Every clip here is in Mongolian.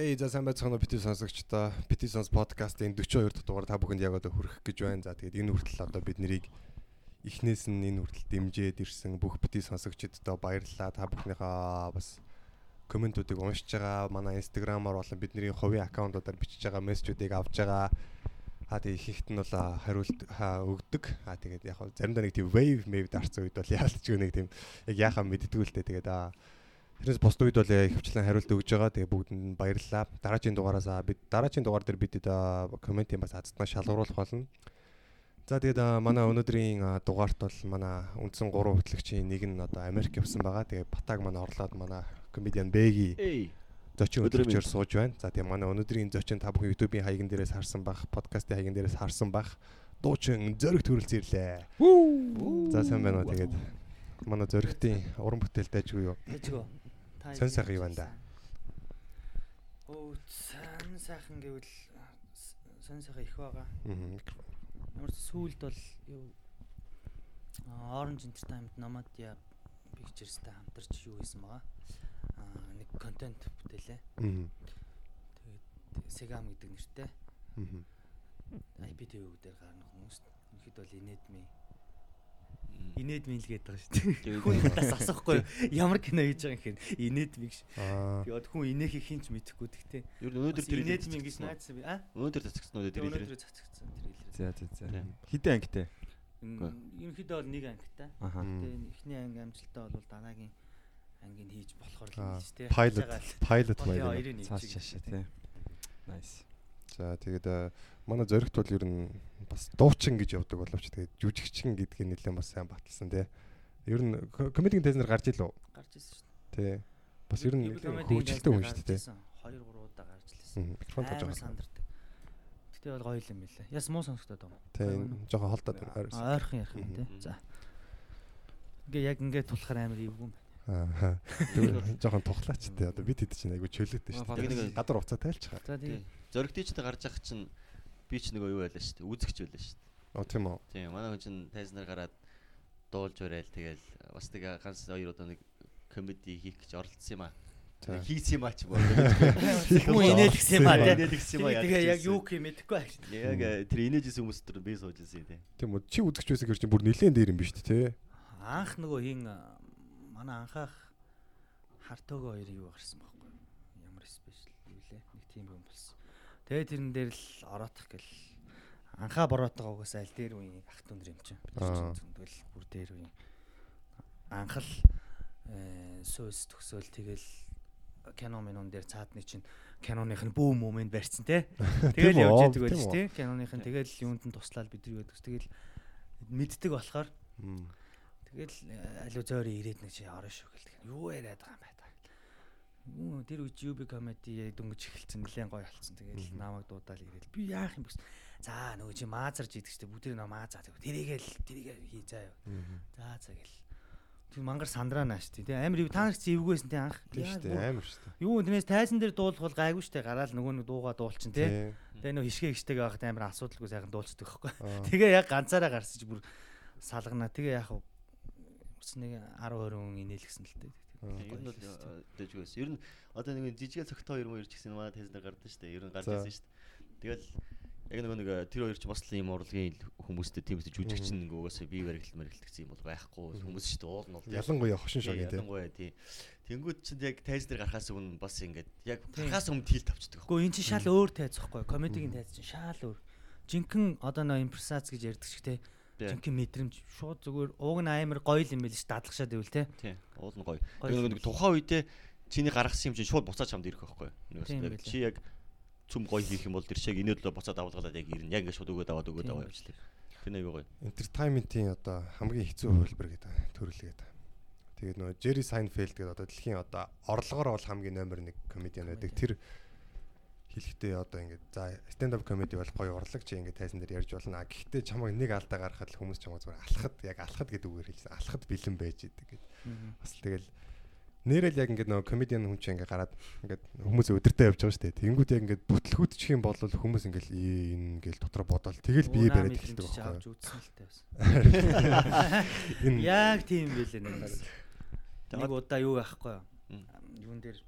Эй за сайн байцгаана уу бити сонсогчдоо. Бити сонс подкастын 42 дахь дугаар та бүхэнд яг одоо хүрэх гэж байна. За тэгээд энэ хүртэл одоо бид нарыг эхнээс нь энэ хүртэл дэмжиж ирсэн бүх бити сонсогчдоо баярлалаа. Та бүхнийхээ бас комментуудыг уншиж байгаа. Манай инстаграмаар болон бидний хувийн аккаунтуудаар бичиж байгаа мессежүүдийг авж байгаа. Аа тэгээд ихэнх нь бол хариулт өгдөг. Аа тэгээд яг заримдаа нэг тийм wave wave дарцсан үед бол яалтч нэг тийм яг яхаа дээ. Тэгээд аа Тэрнээс бусд үед бол ихэвчлэн хариулт өгж байгаа. Тэгээ бүгдэнд баярлалаа. Дараагийн дугаараас бид дараагийн дугаар дээр бид комментийн бас азтнаа шалгуулах болно. За тэгээд манай өнөөдрийн дугаарт бол манай үндсэн 3 хөтлөгчийн нэг нь одоо Америк явсан байгаа. Тэгээ Батаг манай орлоод манай комедиан Бэги зочин хөтлөгчөөр сууж байна. За тэгээ манай өнөөдрийн зочин та бүхэн YouTube-ийн хаягн дээрээс харсан бах, подкастын хаягн дээрээс харсан бах. Дуучин зөрөг төрөлц ирлээ. За сайн байна уу тэгээд манай зөрөгтийн уран бүтээл дайжгүй юу? Дайжгүй. Сэн сайхан юу байна да? Оо сэн сайхан гэвэл сэн сайхан их байгаа. Аа. Ямар сүүлд бол юу Orange Entertainment Nomadia Pictures-тай хамтарч юу хийсэн байгаа. Аа нэг контент бүтээлээ. Аа. Тэгээд Segam гэдэг нэртэй. Аа. IPTV дээр гарна хүмүүст. Ихэд бол инээдми инээд мэлгээд байгаа шүү дээ. Хүн бас асахгүй ямар кино хийж байгаа юм хин инээд миг ш. Тэгээд хүн инээхийг хинч мэдэхгүй тэгтээ. Ер нь өнөөдөр тэр инээд миг гэж наадсан би. А? Өнөөдөр цацгсан үү тэр илэр. Өнөөдөр цацгсан тэр илэр. За за за. Хідэн ангитай. Ерөнхийдөө бол нэг ангитай. Тэгээд эхний анги амжилтаа бол дараагийн ангийг хийж болохоор л юм шүү дээ. Pilot pilot маяг. Цааш шашаа тий. Nice. За тэгээд манай зоригт бол ер нь бас дуучин гэж явдаг боловч тэгээд жүжигчин гэдгийг нэлээд бас сайн баталсан тий. Ер нь комедигийн тайзнаар гарч илүү? Гарч ирсэн шүү дээ. Тий. Бас ер нь хөвчлөлтөө хүн шүү дээ. 2 3 удаа гарч ирсэн. Микрофон тааж байгаа. сандардаг. Гэтэ бол гоё юм билээ. Яс муу сонсогдоод байгаа. Тий. Жохо холдоод ойрхон. Ойрхон ярих юм тий. За. Ингээ яг ингээ тулахаар амар эвгүй юм байна. Аа. Тэгвэл жоохон тухлаач тий. Одоо бид хэд чинь айгу чөлөөтэй шүү дээ. Гадар уцаа тайлчих. За тий. Зоригтичтэй гарч ах чинь би ч нөгөө юу байлаа шүү дээ. Үзэгч байлаа шүү дээ. Оо тийм үү. Тийм манай хүн чинь тайзнаар гараад дуулж барайл тэгэл бас тэгээ ганц хоёр удаа нэг комеди хийх гэж оролцсон юм аа. Хийсэн юм аа ч боо. Хүн инээлгсэн юм аа. Инээлгсэн юм аа. Тэгээ яг юу гэх мэдэхгүй аа. Яг э, тэр инээжсэн хүмүүс төр би сууж ирсэн тийм. Тийм үү. Чи үзэгч байсан гэж чинь бүр нилээн дээр юм биш үү те. Анх нөгөө хин манай анхаах хартоогоо хоёр юу гарсан байхгүй. Ямар спешиал юу лээ. Нэг тийм юм болсон. Тэгээ тэрэн дээр л ороотох гэл анхаа бороотойгоо угаасаа аль дээр үе ах түндэр юм чинь. Тэгэл бүр дээр үе анхал сөөс төгсөөл тэгэл кино минун дээр цаадны чинь киноных нь бүү момент барьсан те. Тэгэл явж идэг байж те. Киноных нь тэгэл юунд нь туслаад бид нар байдаг. Тэгэл мэддэг болохоор тэгэл аливаа зөөрэ ирээд нэг чи орно шүү гэл. Юу яриад байгаа юм бэ? Тэр үеч UB comedy дөнгөж эхэлсэн нэлээд гоё болцсон. Тэгэл намайг дуудаал ирээл би яах юм бэ? За нөгөө чи маазарж идэх штеп бүгдийг нөө маазаа тэг. Тэрийгээл тэрийг хий заа юу. За за гэл. Тэр мангар сандраа нааш тий. Амар та нар чи эвгүйсэн тий анх. Тийм штеп амар штеп. Юу тэрнээс тайзан дээр дуулах бол гайгүй штеп. Гараал нөгөө нэг дууга дуулчин тий. Тэгээ нөгөө хишгэ хиштэйг байхад амар асуудалгүй сайхан дуулцдаг байхгүй. Тэгээ яг ганцаараа гарсаж бүр салгана. Тэгээ яах вэ? нэг 10 20 хүн инээлгсэн л дээ. Ер нь бол дэжгээс. Ер нь одоо нэг жижигэл цогтой хоёр мөр ч гэсэн манай тезээр гардаг шүү дээ. Ер нь гарч ирсэн шүү дээ. Тэгэл яг нөгөө нэг тэр хоёр ч бас л ийм урлагийн хүмүүстэй тийм үсэж жүжигч нэг угаасаа бие баригдал мэрэгдэл гэсэн юм бол байхгүй. Хүмүүс шүү дээ уул нь бол ялангуяа хошин шог тийм ялангуяа тийм Тэнгүүд чинь яг тайз дээр гарахаас өмнө бас ингэж яг гарахаас өмнө хил тавчдаг. Гэхдээ эн чинь шал өөр тайз байхгүй. Комедигийн тайз чинь шал өөр. Жинхэнэ одоо нөө импресац гэж ярьдаг шиг те жинхэнэ мэдрэмж шууд зүгээр ууг нь амар гоё юм байл ш дадлагшаад ивэл те. Тийм. Уул нь гоё. Тэгээ нэг тухайн үедээ чиний гаргасан юм чинь шууд буцаад чамд ирэх байхгүй. Чи яг цүм гоё хийх юм бол тэр шиг инээдлөө буцаад авалгалаад яг ирнэ. Яг ингэ шууд өгөөд аваад өгөөд аваа явчихлаа. Тэр нэг гоё. Entertainment-ийн одоо хамгийн хэцүү хөлбөр гэдэг төрөл гэдэг. Тэгээд нөгөө Jerry Seinfeld гэдэг одоо дэлхийн одоо орлогоор бол хамгийн номер 1 комедиан байдаг. Тэр хэлэхдээ одоо ингээд за stand up comedy бол гоё урлаг чи ингээд тайсан дээр ярьж болно. Гэхдээ чамайг нэг алдаа гаргахад хүмүүс чамайг зүгээр алхахад яг алхахад гэдэг үгээр хэлсэн. Алхахад бэлэн байж идэг гэд. Бас тэгэл нэрэл яг ингээд нөгөө комедиан хүн чинь ингээд гараад ингээд хүмүүс өдөртөө явж байгаа шүү дээ. Тэнгүүд яг ингээд бүтлгүүдчих юм бол хүмүүс ингээд энэ ингээл дотор бодоол тэгэл бие бариад эхэлдэг байхгүй. Л тайвс. Яг тийм байлээ нэг. Нэг удаа юу байхгүй юу? Юун дээр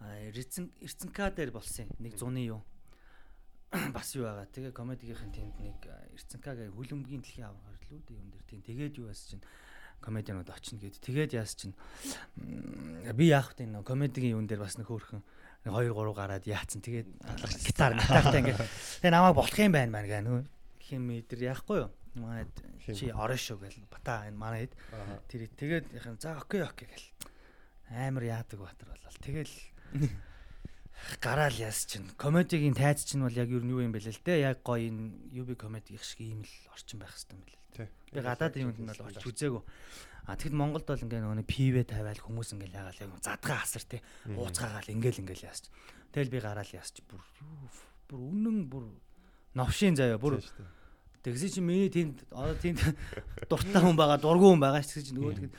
Эрцэнка дээр болсон юм. Нэг зуны юу. Бас юу байгаа. Тэгээ комедигийн тэнд нэг Эрцэнкагийн хүлэмгийн дэлхийн аврал лүү дээ юм дээр. Тийм тэгээд юу яас чинь комедианууд очно гэд. Тэгээд яас чинь би яах вэ нөө комедигийн юун дээр бас нэг хөөрхөн 2 3 гараад яатсан. Тэгээд гитар гитартай ингээд тэгээ намайг болох юм байна маань гэ нөө хим мэдэр яахгүй юу? Манайд чи орно шүү гэл бата энэ манайд тэр тэгээд яхан за окей окей гэл амар яадаг батар болол тэгэл гараал яас чинь. Комедигийн тайз чинь бол яг юу юм бэ л дээ яг гоё энэ UB комеди их шиг ийм л орчин байх хэрэгтэй юм байна л дээ би гадаад юмд нь бол очиж үзээгүй. А тэгэхэд Монголд бол ингээ нөгөө пивэ тавиал хүмүүс ингээл ягаал яг задгаа асар тий ууцгаагаал ингээл ингээл яас чи тэгэл би гараал яас чи бүр бүр үнэн бүр новшийн заяа бүр Тэгсэн чи миний тэнд одоо тэнд дуртай хүн байгаа, дургүй хүн байгаа ч гэсэн нөгөө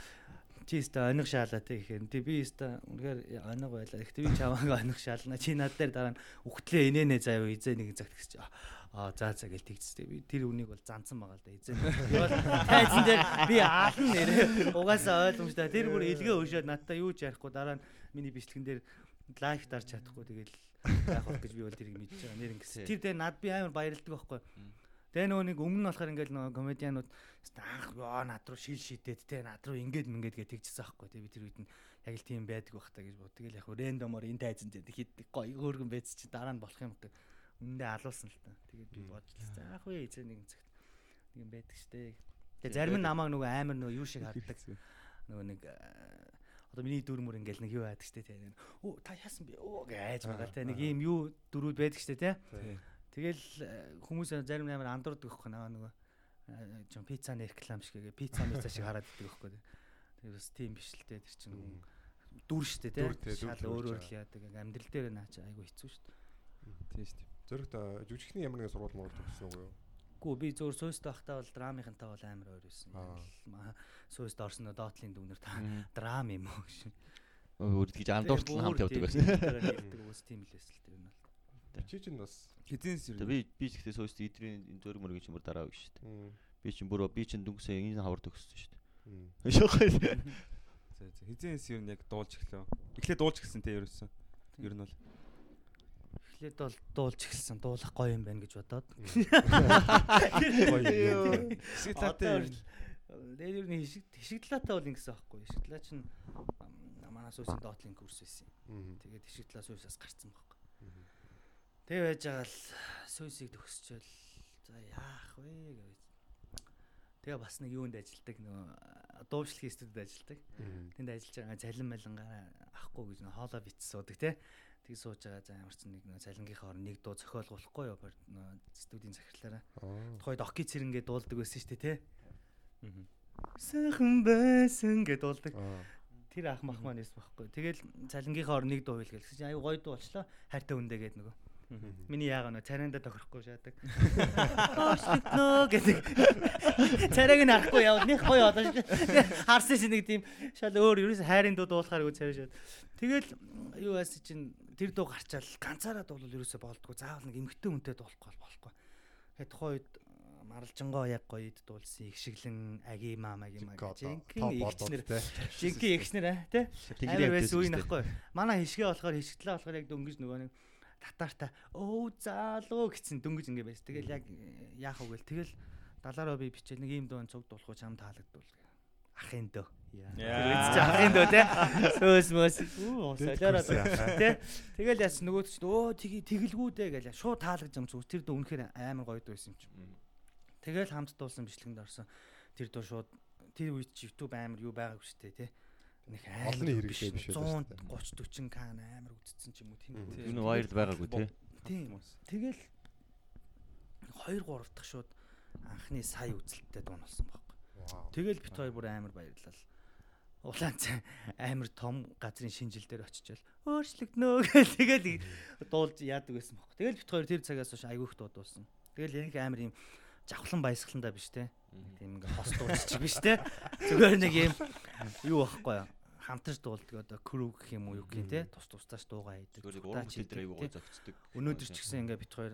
чи өстө оних шаалаа те гэхээр тий би өстө үнэхээр оних байлаа. Гэхдээ би чамааг оних шаална. Чи над дээр дараа нь үхтлээ инээнэ заяа изээ нэг загт гэж. Аа за за гэл тэгцтэй. Би тэр үнийг бол зансан байгаа л да. Тэгвэл тайзан дээр би аалн нэрээ угаасаа ойлгомжтой. Тэр бүр илгээ өшөөд надтай юу ч ярихгүй дараа нь миний бичлэгэн дээр лайк дарж чадахгүй тэгэл яах вэ гэж би бол тэрийг мэдчихэж байгаа. Нэр ингэсэн. Тэр дээр над би амар баярлдаг байхгүй. Тэгээ нөгөө нэг өмнө нь болохоор ингээл нөгөө комедианууд анх ёо над руу шил шидэд те над руу ингээд мингээд гэж тэгчихсэн аахгүй те би тэр үед нь яг л тийм байдаг бах та гэж бод. Тэгэл яг рэндомор энэ тайзан дээр хит гоё хөөргөн байц чи дараа нь болох юм бэ. Үндэ алуулсан л та. Тэгээд би бодлоо. За ах вэ эзэн нэгэн цагт нэг юм байдаг штэ. Тэгээ зарим нь намайг нөгөө амар нөгөө юу шиг харддаг. Нөгөө нэг одоо миний дүрмөр ингээл нэг юу байдаг штэ те. Оо та яасан бэ? Оо гэж айж байгаа те. Нэг ийм юу дөрүүд байдаг штэ те. Тэгэл хүмүүс зарим амар андуурдаг байхгүй наа нөгөө жон пиццаны реклам шиг гээ пицца мица шиг хараад иддэг байхгүй. Тэгээ бас тийм биш л дээ тэр чинь дүр штэ тий. Шал өөр өөр л яадаг. Амьдрал дээр наач айгу хэцүү штэ. Тийм штэ. Зөрөгт жүжигчний ямар нэгэн сургууль мөрөд төгссөн уу юу? Гүү би зөөр сөөст байхдаа бол драмынхантай бол амар өөр байсан. Сөөст орсон доотлын дүнэр та драм юм уу гэж. Өөр гэж андууртал хамт явдаг байсан. Тийм л байсан л тэр нь бол. Чи чинь бас Хэзээс юу? Би би ч ихтэй сөөст идрийн зөрөг мөрөг чимэр дараа үг шүү дээ. Би чинь бүр би чинь дүнсээ энэ хавар төгссөн шүү дээ. Шохой. За за хизээс юу яг дуулж эхлэв. Эхлээд дуулж эхэлсэн те ерөөсөн. Ер нь бол эхлээд бол дуулж эхэлсэн. Дуулах гоё юм байна гэж бодоод. гоё. Сэтатай дээр нь хишиг талаатай бол ингэсэн байхгүй. Хишиг талаа чинь манай сүүсийн доотлын курс байсан. Тэгээд хишиг талаа сүүсээс гарцсан байхгүй. Тэг байж байгаа л сүйсийг төгсчөөл за яах вэ гэж. Тэгээ бас нэг юунд ажилдаг нөгөө дуушлагын студид ажилдаг. Тэнд ажиллаж байгаа цалин малингаа авахгүй гэж нөгөө хоолоо битс суудаг те. Тэг сууж байгаа за ямар ч нэг нөгөө цалингийнхаа орн нэг дуу зохиолгохгүй юу студийн захирлаараа. Тухай доки цэрэнгээ дуулдаг байсан шүү дээ те. Сайхан байсан гэж дуулдаг. Тэр ах мах маань нэс байхгүй. Тэгэл цалингийнхаа орн нэг дуу хэл гэлсэн. Аюу гоё дуу болчлоо. Хайртай үндэ гээд нөгөө Миний яага нөө царайндаа тохирохгүй шаадаг. Оочлогноо гэдэг. Царайг нь харахгүй явал нэг гоё одоо харсан чинь нэг тийм шал өөр ерөөс хайрын дуу дуулахаар үгүй царай шаад. Тэгэл юу яасан чинь тэр дуу гарчаал ганцаараа дуулвал ерөөсөө болдгоо. Заавал нэг эмгтэн үнтэй дуулахгүй болохгүй. Тэгээ тухайн үед маралжингоо яг гоёд дуулсан их шиглэн аги мам аги мам жинхэнэ ихснэр жинхэнэ ихснэр тий Тэгэр байсан үе нөхгүй манай хишгээ болохоор хишгэлээ болохоор яг дөнгөж нөгөө нэг татаартай өө заалуу гэсэн дөнгөж ингэ байсан. Тэгэл яг яах вэ гэл тэгэл далаараа би бичээл нэг ийм дуун цуг дуулах чам таалагдвал ахын дөө. Тэр үед чи ахын дөө те. Сөөс мөс үү солиороо те. Тэгэл яс нөгөө ч өө тгий тэгэлгүү дээ гэж шууд таалгаж юм зүг тэр дөө үнэхээр амар гоё дөө байсан юм чи. Тэгэл хамт дуулсан бичлэгэнд орсон. Тэр дөө шууд тэр үед YouTube амар юу байгаагүй шүү дээ те нэг олон хэрэглээ биш үү 130 40 кан амар үзсэн ч юм уу тийм энэ вайрл байгаагүй тий тийм. Тэгэл 2 3 дахь шууд анхны сая үзэлттэй дуун болсон байхгүй. Тэгэл бит хоёр бүр амар баярлал. Улаан цай амар том газрын шинжил дээр очичвал өөрчлөгднөө гэл тэгэл дуулж яадаг байсан байхгүй. Тэгэл бит хоёр тэр цагаас хойш айгүйх дуудуулсан тэгэл яг амар юм жавхлан баясгаландаа биш те. Тийм ингээ хос дуусчих биш те. Зүгээр нэг юм юу байхгүй хамтарч дуулдаг одоо crew гэх юм уу юу гэх юм те? Тус тусдаас дуугаа хийдэг. Зүгээр уран бүтээл дээр аягүй зөгцдөг. Өнөөдөр ч гэсэн ингээ бит хоёр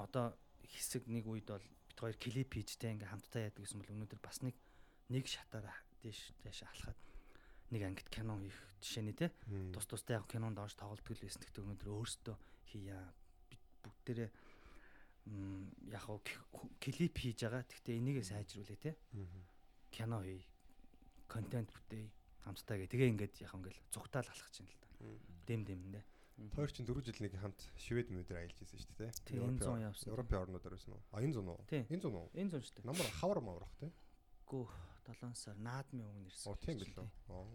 одоо хэсэг нэг үед бол бит хоёр клип хийж те ингээ хамтдаа яадаг гэсэн бол өнөөдөр бас нэг нэг шатаар дээш дээш алхаад нэг ангид кино хийх жишээний те? Тус тустай яг кинонд орж тоглолтгүй л байсан. Гэхдээ өнөөдөр өөрсдөө хийя. Бүгдээрээ м яг клип хийж байгаа. Гэхдээ энийгээ сайжруулъя те? Кино хий контент бүтээе хамтдаа гэ. Тэгээ ингээд яг ингээл зүгтаал алхах чинь л да. Мм. Дэм дэм нэ. Хоёр чинь 4 жил нэг хамт Швед мөдөр аялж байсан шүү дээ. Энэ зун явсан. Европын орнуудаар байсан уу? А энэ уу? Тийм. Энэ зун уу? Энэ зун шүү дээ. Намар хавар маврах тий. Гүү 7 сар наадмын өмнө ирсэн. Оо тийм билүү. тий.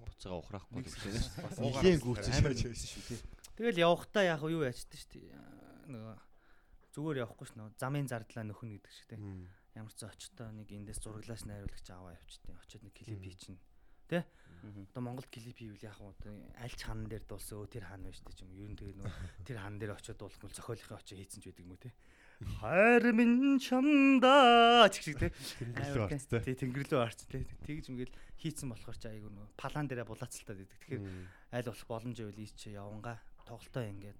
Буцаага ухраахгүй гэсэн. Бас Нилийн уугаар гүйцэж байсан шүү тий. Тэгэл явахдаа яг юу яачдаг шүү дээ. Нөгөө зүгээр явахгүй ш нөө замын зардлаа нөхөн гэдэг шиг тий. Ямар ч очтой нэг эндээс зураглаач найруулагч аваа явчихтыг. Очоод нэг клип Мгм. Мгм. Одоо Монголд клип хийвэл уу одоо аль ч хаан дээр дуулсан өө тэр хаан байж тээ юм. Ер нь тэгээ нөгөө тэр хаан дээр очиод дуулах нь зохиолынхаа очиод хийцэн ч байдаг юм уу те. Хайр минь чамда чиг шиг те. Тэнгэрлүү орц тий. Тий тэнгэрлүү орц те. Тэгж ингээл хийцэн болохоор ч айгүй нөгөө палан дээрээ булаацалтаад байдаг. Тэгэхээр аль болох боломж байвал ийч яванга тоглолтоо ингээд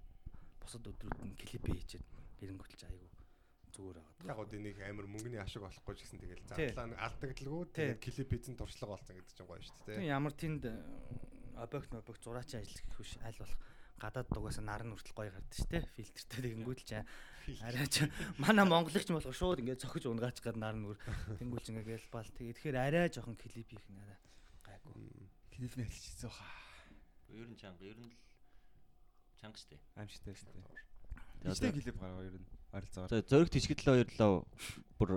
бусад өдрүүд нь клип хийчихэд эренгөтөлж айгүй зүгээр байгаа. Яг гоо энийг амар мөнгөний ашиг олохгүй ч гэсэн тэгэл зарлаа нэг алдагдaltaгүй Тий. тэгээд клип хийсэн туршлага болсон гэдэг чинь гоё шүү Тийм дээ. ямар тэнд э, объект объект зураачийн ажил гэх биш аль болох гадаад дугаас нар нь хүртэл гоё гардаг шүү дээ. Фильтртэй тэгэнгүүт л чаа. Арай ч манай монголч болохоор шууд ингээд цохиж унгаач гад нар нүр тэнгүүлж ингээд гэлбал тэгээ тэгэхээр арай жоохон клип хийх нь арай гайгүй. Мм. Клипний хэлчихсэн хаа. Ер нь чанга, ер нь л чанга штэ. Аимшигтай шүү дээ. Тэгээ Ичтэй одоо- клип гаргаа ер нь арилцаагаар. За зөрөгт хичгэд л хоёрлоо бүр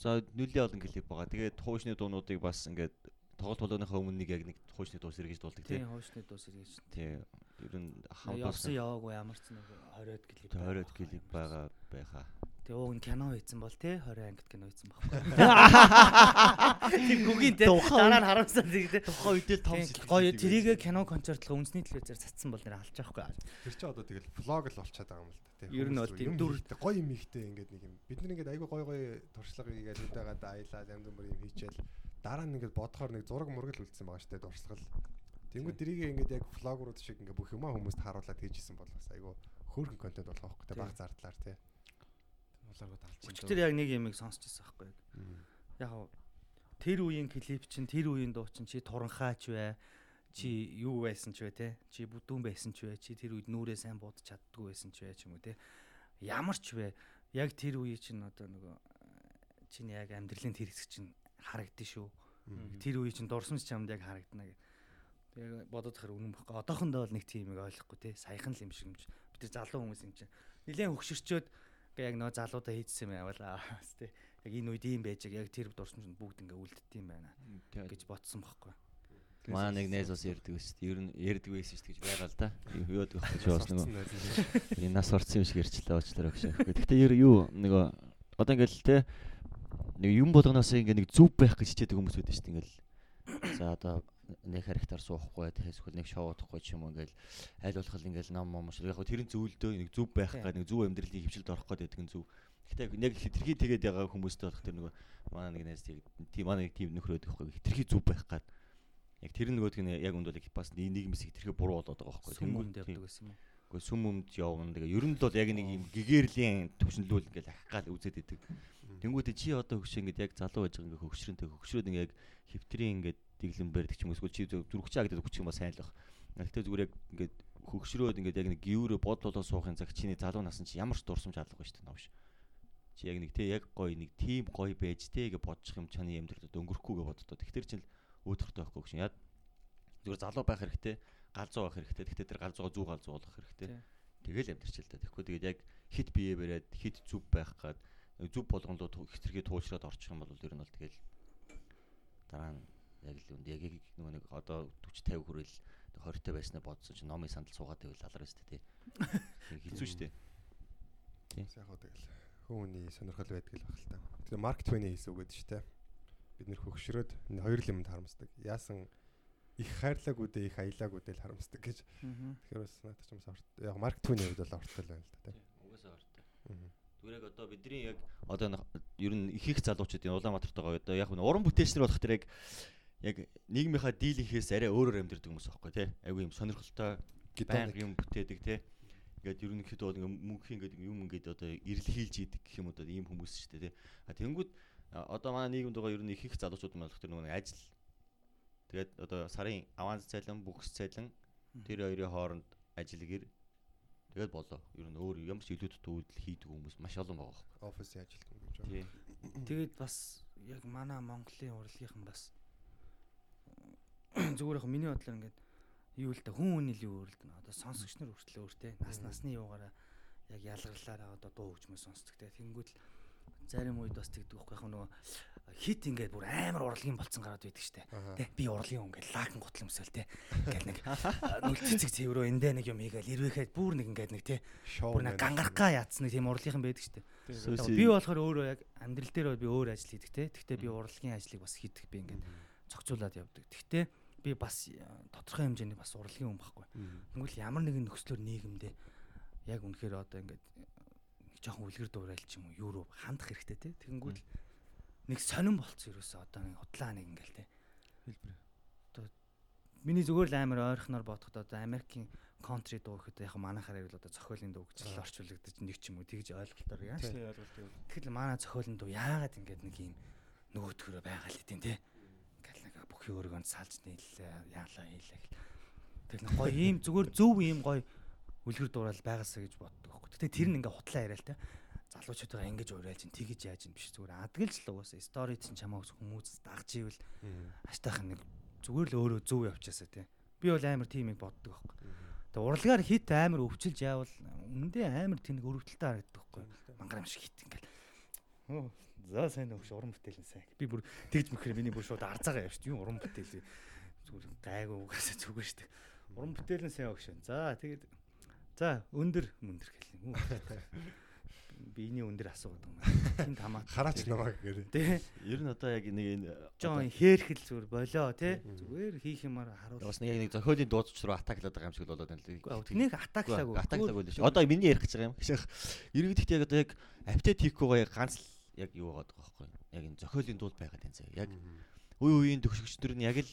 за нүлийн олон клип байгаа. Тэгээд хуучны дуунуудыг бас ингээд тоглолт болгоныхаа өмнө нэг яг нэг хуучны дуу сэргийж дуулдаг тий. Тийм хуучны дуу сэргийж. Тий. Ер нь хамт Явсан яваагүй ямар ч нэг 20-од клип. 20-од клип байгаа байхаа. Тэгээ ууг нь кино хийсэн бол те 20 ангид кино хийсэн баггүй. Тийм гүгийн те Тухайн дараа нь харамсаад тийм те. Тухайн үедээ том Гоё тэрийгэ кино концертлог үндэсний телевизээр цацсан бол нэр алж байхгүй. Тэр чинь одоо тэгэл влог л болчиход байгаа юм л да тий. Ер нь бол тийм дүр- гоё юм ихтэй ингээд нэг юм. Бид нар ингээд айгүй гоё гоё туршлага хийгээд үдээгээд аялал янз бүр юм хийчихэл дараа нь ингээд бодохоор нэг зураг мургал үлдсэн байгаа шүү дээ дурсгал. Тэнгүү дэрийг ингээд яг влогрууд шиг ингээд бүх юмаа хүмүүст харуулад хийжсэн бол бас айгүй хөөрхөн контент болох байхгүй тий баг зардлаар тий. Улааргуу талчин. Өчтөр яг нэг юмыг сонсчихсан байхгүй. Яг хав тэр үеийн клип чинь тэр үеийн дуу чинь чи туранхаач вэ? Чи юу байсан ч вэ те? Чи бүдүүн байсан ч вэ? Чи тэр үед нүрээ сайн буудаж чаддгүй байсан ч вэ ч юм уу те? Ямар ч вэ? Яг тэр үе чинь одоо нөгөө чиний яг амьдралын тэр хэсэг чинь харагдсан шүү. Тэр үе чинь дурсамж чамд яг харагдана гэх. Тэгээ бодоод хахаар үнэн баггүй. Одоохондоо бол нэг тийм юм ойлгохгүй те. Саяхан л юм шиг юм чи. Бид тэр залуу хүмүүс юм чи. Нилээн хөгшөрчөөд ингээ яг нөгөө залуудаа хийдсэн юм байвала те. Яг энэ үед ийм байж яг тэр дурсамжинд бүгд ингээ үлддэг юм байна гэж бодсон баггүй. Маа нэг найз бас ярьдаг байсан. Ер нь ярьдаг байсан шүү гэж байгаа л да. Юу яадаг вэ? Чи бас нөгөө энэ нас орсон юм шиг ярьчлаа уучлаарай гэж. Гэхдээ ер юу нөгөө одоо ингээл те нэг юм болгоноос ингээ нэг зүв байх гэж хичээдэг хүмүүс байдаг шүү дээ ингээл. За одоо нэг характер суухгүй эсвэл нэг шоу удахгүй ч юм уу ингээл аль болох ингээл ном ном шиг яг тэрэн зөвлөдөө нэг зүв байх гэдэг нэг зүв амьдралын хөвчлөлд орох гэдэг нь зүв. Гэхдээ яг хитрхи тэгээд байгаа хүмүүстэй болох тэр нөгөө манай нэг найз тийм манай нэг тийм нөхрөөд байхгүй хитрхи зүв байх гад яг тэр нөгөөдг нь яг үнд бол бас нийгмээс хитрхи буруу болоод байгаа байхгүй. Тэнгүүд- явдаг гэсэн юм? Гэхдээ сүм өмд явна. Тэгээ ер нь л бол яг нэг юм гэгэрлийн төвшнлүүл ингээл ахих гал үзээд идэг. Тэнгүүдээ чи одоо хөгш ингээд яг залуу байж байгаа ингээ хөгшрөнтэй хөгшрөөд ингээ яг хөвтрийн ингээд дэглэм барьдаг ч юм эсвэл чи зүрхчаа гэдэг үгч юм ба сайн л баг. Гэхдээ зүгээр яг ингээд хөгшрөөд ингээд яг нэг гіврэ бодлолоо суухын цаг чиний залуу насан чи ямар ч дурсамж алга шүү дээ новш. Чи яг нэг те яг гоё нэг тим гоё байж те гэж бодчих юм чаны амьдралд өнгөрөхгүйгээ боддоо. Тэгтэр чинь л өөдөртөө байхгүй гэж яа. Зүгээр залуу байх хэрэгтэй, галзуу байх хэрэгтэй. Тэгтээ тэр галзуугаа зүү галзуу болох хэрэгтэй. Тэгэл амьдрч л да. Тэгэхгүй тэгээд яг хит бие бариад хит зүв байх гад зүв болгондоо хитрхээ туушраад орчих юм бол ер нь бол тэгэл дараа нь яг л үнд яг нөгөө нэг одоо 40 50 хүрэл 20 та байснаа бодсон чи номын сандал суугаад байвал алар өстэй тий. Хэцүү шүү дээ. Яг хоо тэгэл хүмүүний сонирхол байдаг л баг л та. Тэгээ Марк Твэний хийсэн үг гэдэг шүү дээ. Бид нэр хөгшрөөд энэ хоёр л юмд харамсдаг. Яасан их хайрлаагүй дээ их аялаагүй дээ л харамсдаг гэж. Тэгэхээр бас надад ч юм орт. Яг Марк Твэний хувьд бол ортол байна л да. тий. Угаасаа. Зүгээр яг одоо бидний яг одоо ер нь их их залуучуудын Улаанбаатарт байгаа одоо яг нь уран бүтээлчнэр болох тэр яг яг нийгмийнхаа дийлийнхээс арай өөрөөр амьдэрдэг хүмүүс аахгүй тий. Айгу юм сонирхолтой байнга юм бүтээдэг тий. Ингээд ерөнхийдөө бол ингээ мөнхийн ингээд юм ингээд одоо ирэлхийлж идэг гэх юм одоо ийм хүмүүс шүү дээ тий. А тэнгүүд а, одоо манай нийгэмд байгаа ер нь их их залуучууд маань болох тэр нэг ажил Тэгээд одоо сарын аванс цайлан, бүхс цайлан тэр хоёрын хооронд ажил гэр тэгээд болоо. Ер нь өөр ямар ч илүү төвөдөл хийдэг хүмүүс маш олон байгаа байхгүй. Офисын ажилтан гэж байна. Тэгээд бас яг манай Монголын урлагийнхан бас зүгээр яг миний бодлоор ингээд юу л да хүн хүн л юу өрөлдөн. Одоо сонсогч нар хүртэл өөр те. Нас насны юугаараа яг ялгарлаараа одоо дуу хөгжмөө сонсдог те. Тэнгүүд зарим үед бас тэгдэг байхгүй яг нөгөө хит ингээд бүр амар урлагийн болцсон гараад байдаг штэ. Тэ би урлагийн хүн ингээд лаакн гутал өмсөөл те. Ингээд нэг нүл цэцэг цэврөө эндээ нэг юм хийгээл ирвэхэд бүр нэг ингээд нэг те. Бүр нэг гангархаа яатсан нэг тийм урлагийнхан байдаг штэ. Би болохоор өөрөө яг амьдрал дээр би өөр ажил хийдэг те. Гэхдээ би урлагийн ажлыг бас хийдэг би ингээд цогцуулаад явдаг. Гэхдээ би бас тодорхой хэмжээний бас урлагийн хүн байхгүй. Тэгвэл ямар нэгэн нөхцлөөр нийгэмдээ яг үнэхээр одоо ингээд нэг жоохон үлгэр дуурайл ч юм уу руу хандах хэрэгтэй те. Тэгэнгүүт нэг сонирн болцсон ерөөсөө одоо нэг худлаа нэг ингээл те. Хэлбэр. Одоо миний зүгээр л амар ойрхоноор бодоход одоо Америкийн контри дуу гэхэд яг манайхаар ярил одоо зохиолын дуу гэж л орчуулагдаж нэг ч юм уу тэгж ойлголтоор яа. Тий ойлголт юм. Тэгэхээр манай зохиолын дуу яагаад ингээд нэг юм нөгөөдгөрөө байгаа л хэдин те. Ингээл бүхий өргөнд салж нийлээ яалаа хийлээ гэл. Тэг нэг гоё ийм зүгээр зөв ийм гоё үлгэр дуурайл байгаасаа гэж боддог байхгүй. Гэтэ тэр нь ингээ хутлаа яриа л те. Залуучуудаа ингэж уриалж ин тэгэж яаж ин биш зүгээр адгалж л угаасаа стори чинь чамаа хүмүүс дагж ивэл аштайх нэг зүгээр л өөрөө зөв явчихасаа те. Би бол амар тиймийг боддог байхгүй. Тэгээ урлагаар хит амар өвчилж яавал үндэ амар тэнэг өрөвдөлтөй харагддаг байхгүй. Мангар юм шиг хит ингээл. За сайн өгш уран бүтээл нь сайн. Би бүр тэгж мөхөр миний бүр шууд арцаагаа явж шүү. Уран бүтээл зүгээр гайгүй угаасаа зүгээр шүү. Уран бүтээл нь сайн өгш. За тэгээд За өндөр мөндөр гэлээ. Биений өндөр асуугаад байгаа. Тэнд хамаа. Хараач намаа гэрээ. Тэ. Ер нь одоо яг нэг энэ Жон хэрхэл зүгээр болоо тий. Зүгээр хийх юмар харуул. бас нэг яг нэг зохиолын дууч руу атаклаад байгаа юм шиг болоод байна л. Нэг атаклаагүй. Атаклаагүй л шүү. Одоо миний ярих гэж байгаа юм. Иргэдэгт яг одоо яг апитет хийхгүйгээ ганц л яг юу байгаа байхгүй? Яг энэ зохиолын дууд байгаад энэ зэ. Яг үе үеийн төгсөгчдөр нь яг л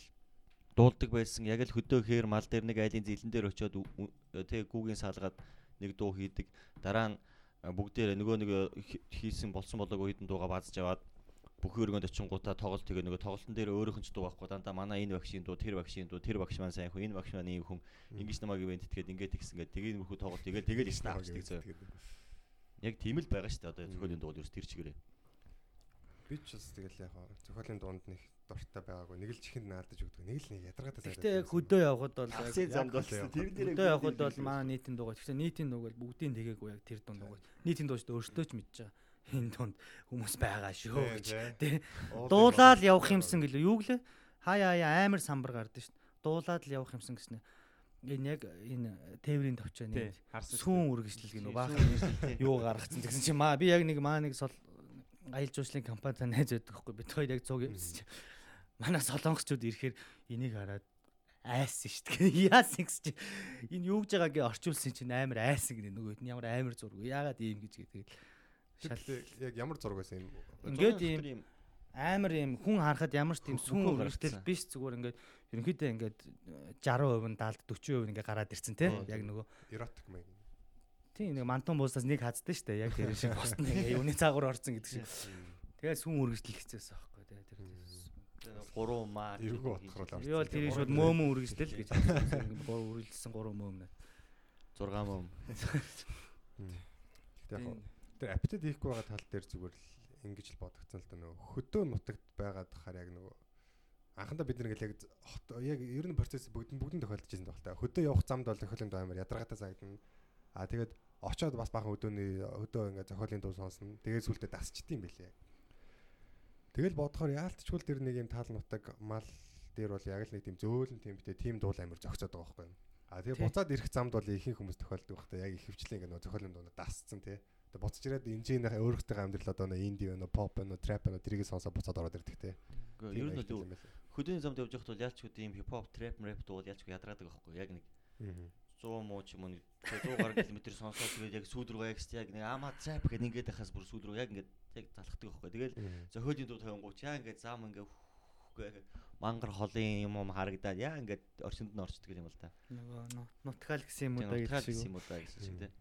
дуулдаг байсан. Яг л хөдөө хээр мал дээр нэг айлын зилэн дээр очиод тэг гүүгийн салгаад нэг дуу хийдэг. Дараа нь бүгдээр нөгөө нэг хийсэн болсон болоогүй хитэн дууга баазж аваад бүхэн өргөнд очингуудаа тоглолт тэгээ нөгөө тоглолтын дээр өөрөөх нь ч дуу байхгүй дандаа манай энэ багшийн дуу тэр багшийн дуу тэр багш маань сайн хүн энэ багш маань ийм хүн ингэж намайг ивент итгээд ингээд тэгсэн гээд тэгээ нөхөд тоглолт тэгээ тэгэл яснаа авчдаг зөө. Яг тийм л байгаа шүү дээ одоо зохиолын дуу ерөөс тэр чигээр. Би ч бас тэгэл яг зохиолын дуунд нэг дуртай байгаагүй. Нэг л чихэнд наалдаж өгдөг. Нэг л нэг ядаргаатай сайд. Гэтэ яг хөдөө явхад бол яг замд болсон. Тэр дээр хөдөө явхад бол маа нийтийн дуугаа. Гэтэ нийтийн дууг бол бүгдийн тэгээгүй яг тэр дунд дуугаа. Нийтийн дууч өөртөө ч байгаа. Энэ дунд хүмүүс байгаа шүү гэж. Тэ. Дуулаад явах юмсан гэлээ. Юу гэлээ? Хаяа хаяа амар самбар гардаг шүү. Дуулаад л явах юмсан гэснэ. Энэ яг энэ тээврийн товчоо нэг сүүн үргэлжлэл гинөө баахан юу гаргацсан гэсэн чи маа би яг нэг маа нэг сол аялал жуулчлалын компанид найз байдаг хгүй бид хоёр яг цуг юмсан чи манай солонгосчууд ирэхээр энийг хараад айсан шүү дээ. Яасан гэж энэ юу гэж байгаагээ орчуулсан чинь амар айсан гэдэг нөгөөд нь ямар амар зураг. Яагаад ийм гэж гэдэг. Шал яг ямар зураг байсан юм? Ингээд ийм амар ийм хүн харахад ямар ч тийм сүүн өргөжтэй биш зүгээр ингээд ерөнхийдөө ингээд 60% нь даалд 40% ингээд гараад ирцэн те. Яг нөгөө эротик маяг. Тийм нэг мантун буусаас нэг хаздаг шүү дээ. Яг тэр шиг босна ингээ юуны цаагуур орсон гэдэг шиг. Тэгээд сүүн үргэлжлэл хэцээсэн байхгүй тий. Тэр 3 маа. Эвгүй бодохоор л Би бол тэрийг шууд мөөмөн үргэлжлэл гэж үргэлжлсэн 3 мөөмнө. 6 мөм. Гэтэ яг тэр аппетит хийхгүй байгаа тал дээр зүгээр л ингэж л бодогцсон л да нөгөө хөдөө нутагт байгаад хахаар яг нөгөө анхандаа бид нэг л яг яг ер нь процесс бүгд бүгдэн тохиолдож байсан баг та. Хөдөө явах замд бол тохиолын доо амар ядаргаатай санагдана. Аа тэгээд очоод бас бахан өдөөний өдөө ингээ зохиолын дуу сонсно. Тэгээд сүултээ дасчдсан юм бэлээ. Тэгэл бодохоор яалтчгүй тэр нэг юм тал нутаг мал дээр бол яг л нэг тийм зөөлөн тийм битээ тийм дуул амар зогцоод байгаа байхгүй юу. А тэгээ буцаад ирэх замд бол ихэнх хүмүүс тохиолдог байх та яг их хвчлэн ингээ нөө зохиолын дуу дасцсан тий. Тэгээ буцаж ирээд энэжийнх өөрөөсөө амьдрал одоо нөө инди нөө поп нөө трэп нөө тэрийг сонсоо буцаад ороод ирдэг тий. Ер нь л хөдөөний замд явж байхад бол яалч үгүй юм хипхоп трэп рэп дуу яалч ядраадаг байхгүй яг нэг 100 муу ч юм уу 100 гаруй километр сонсоод тэгээд яг сүүл рүү яг яг нэг ама цап гэдэг ингээд байхаас бүр сүүл рүү яг ингээд яг залхдаг байхгүй. Тэгэл зохиолын дуу тавингууч яа ингээд зам ингээд мангар холын юм юм харагдаад яа ингээд орчинд нь орчдөг юм л та. Нөгөө нутгаал гэсэн юм уу да гэсэн юм уу да гэсэн шиг тий.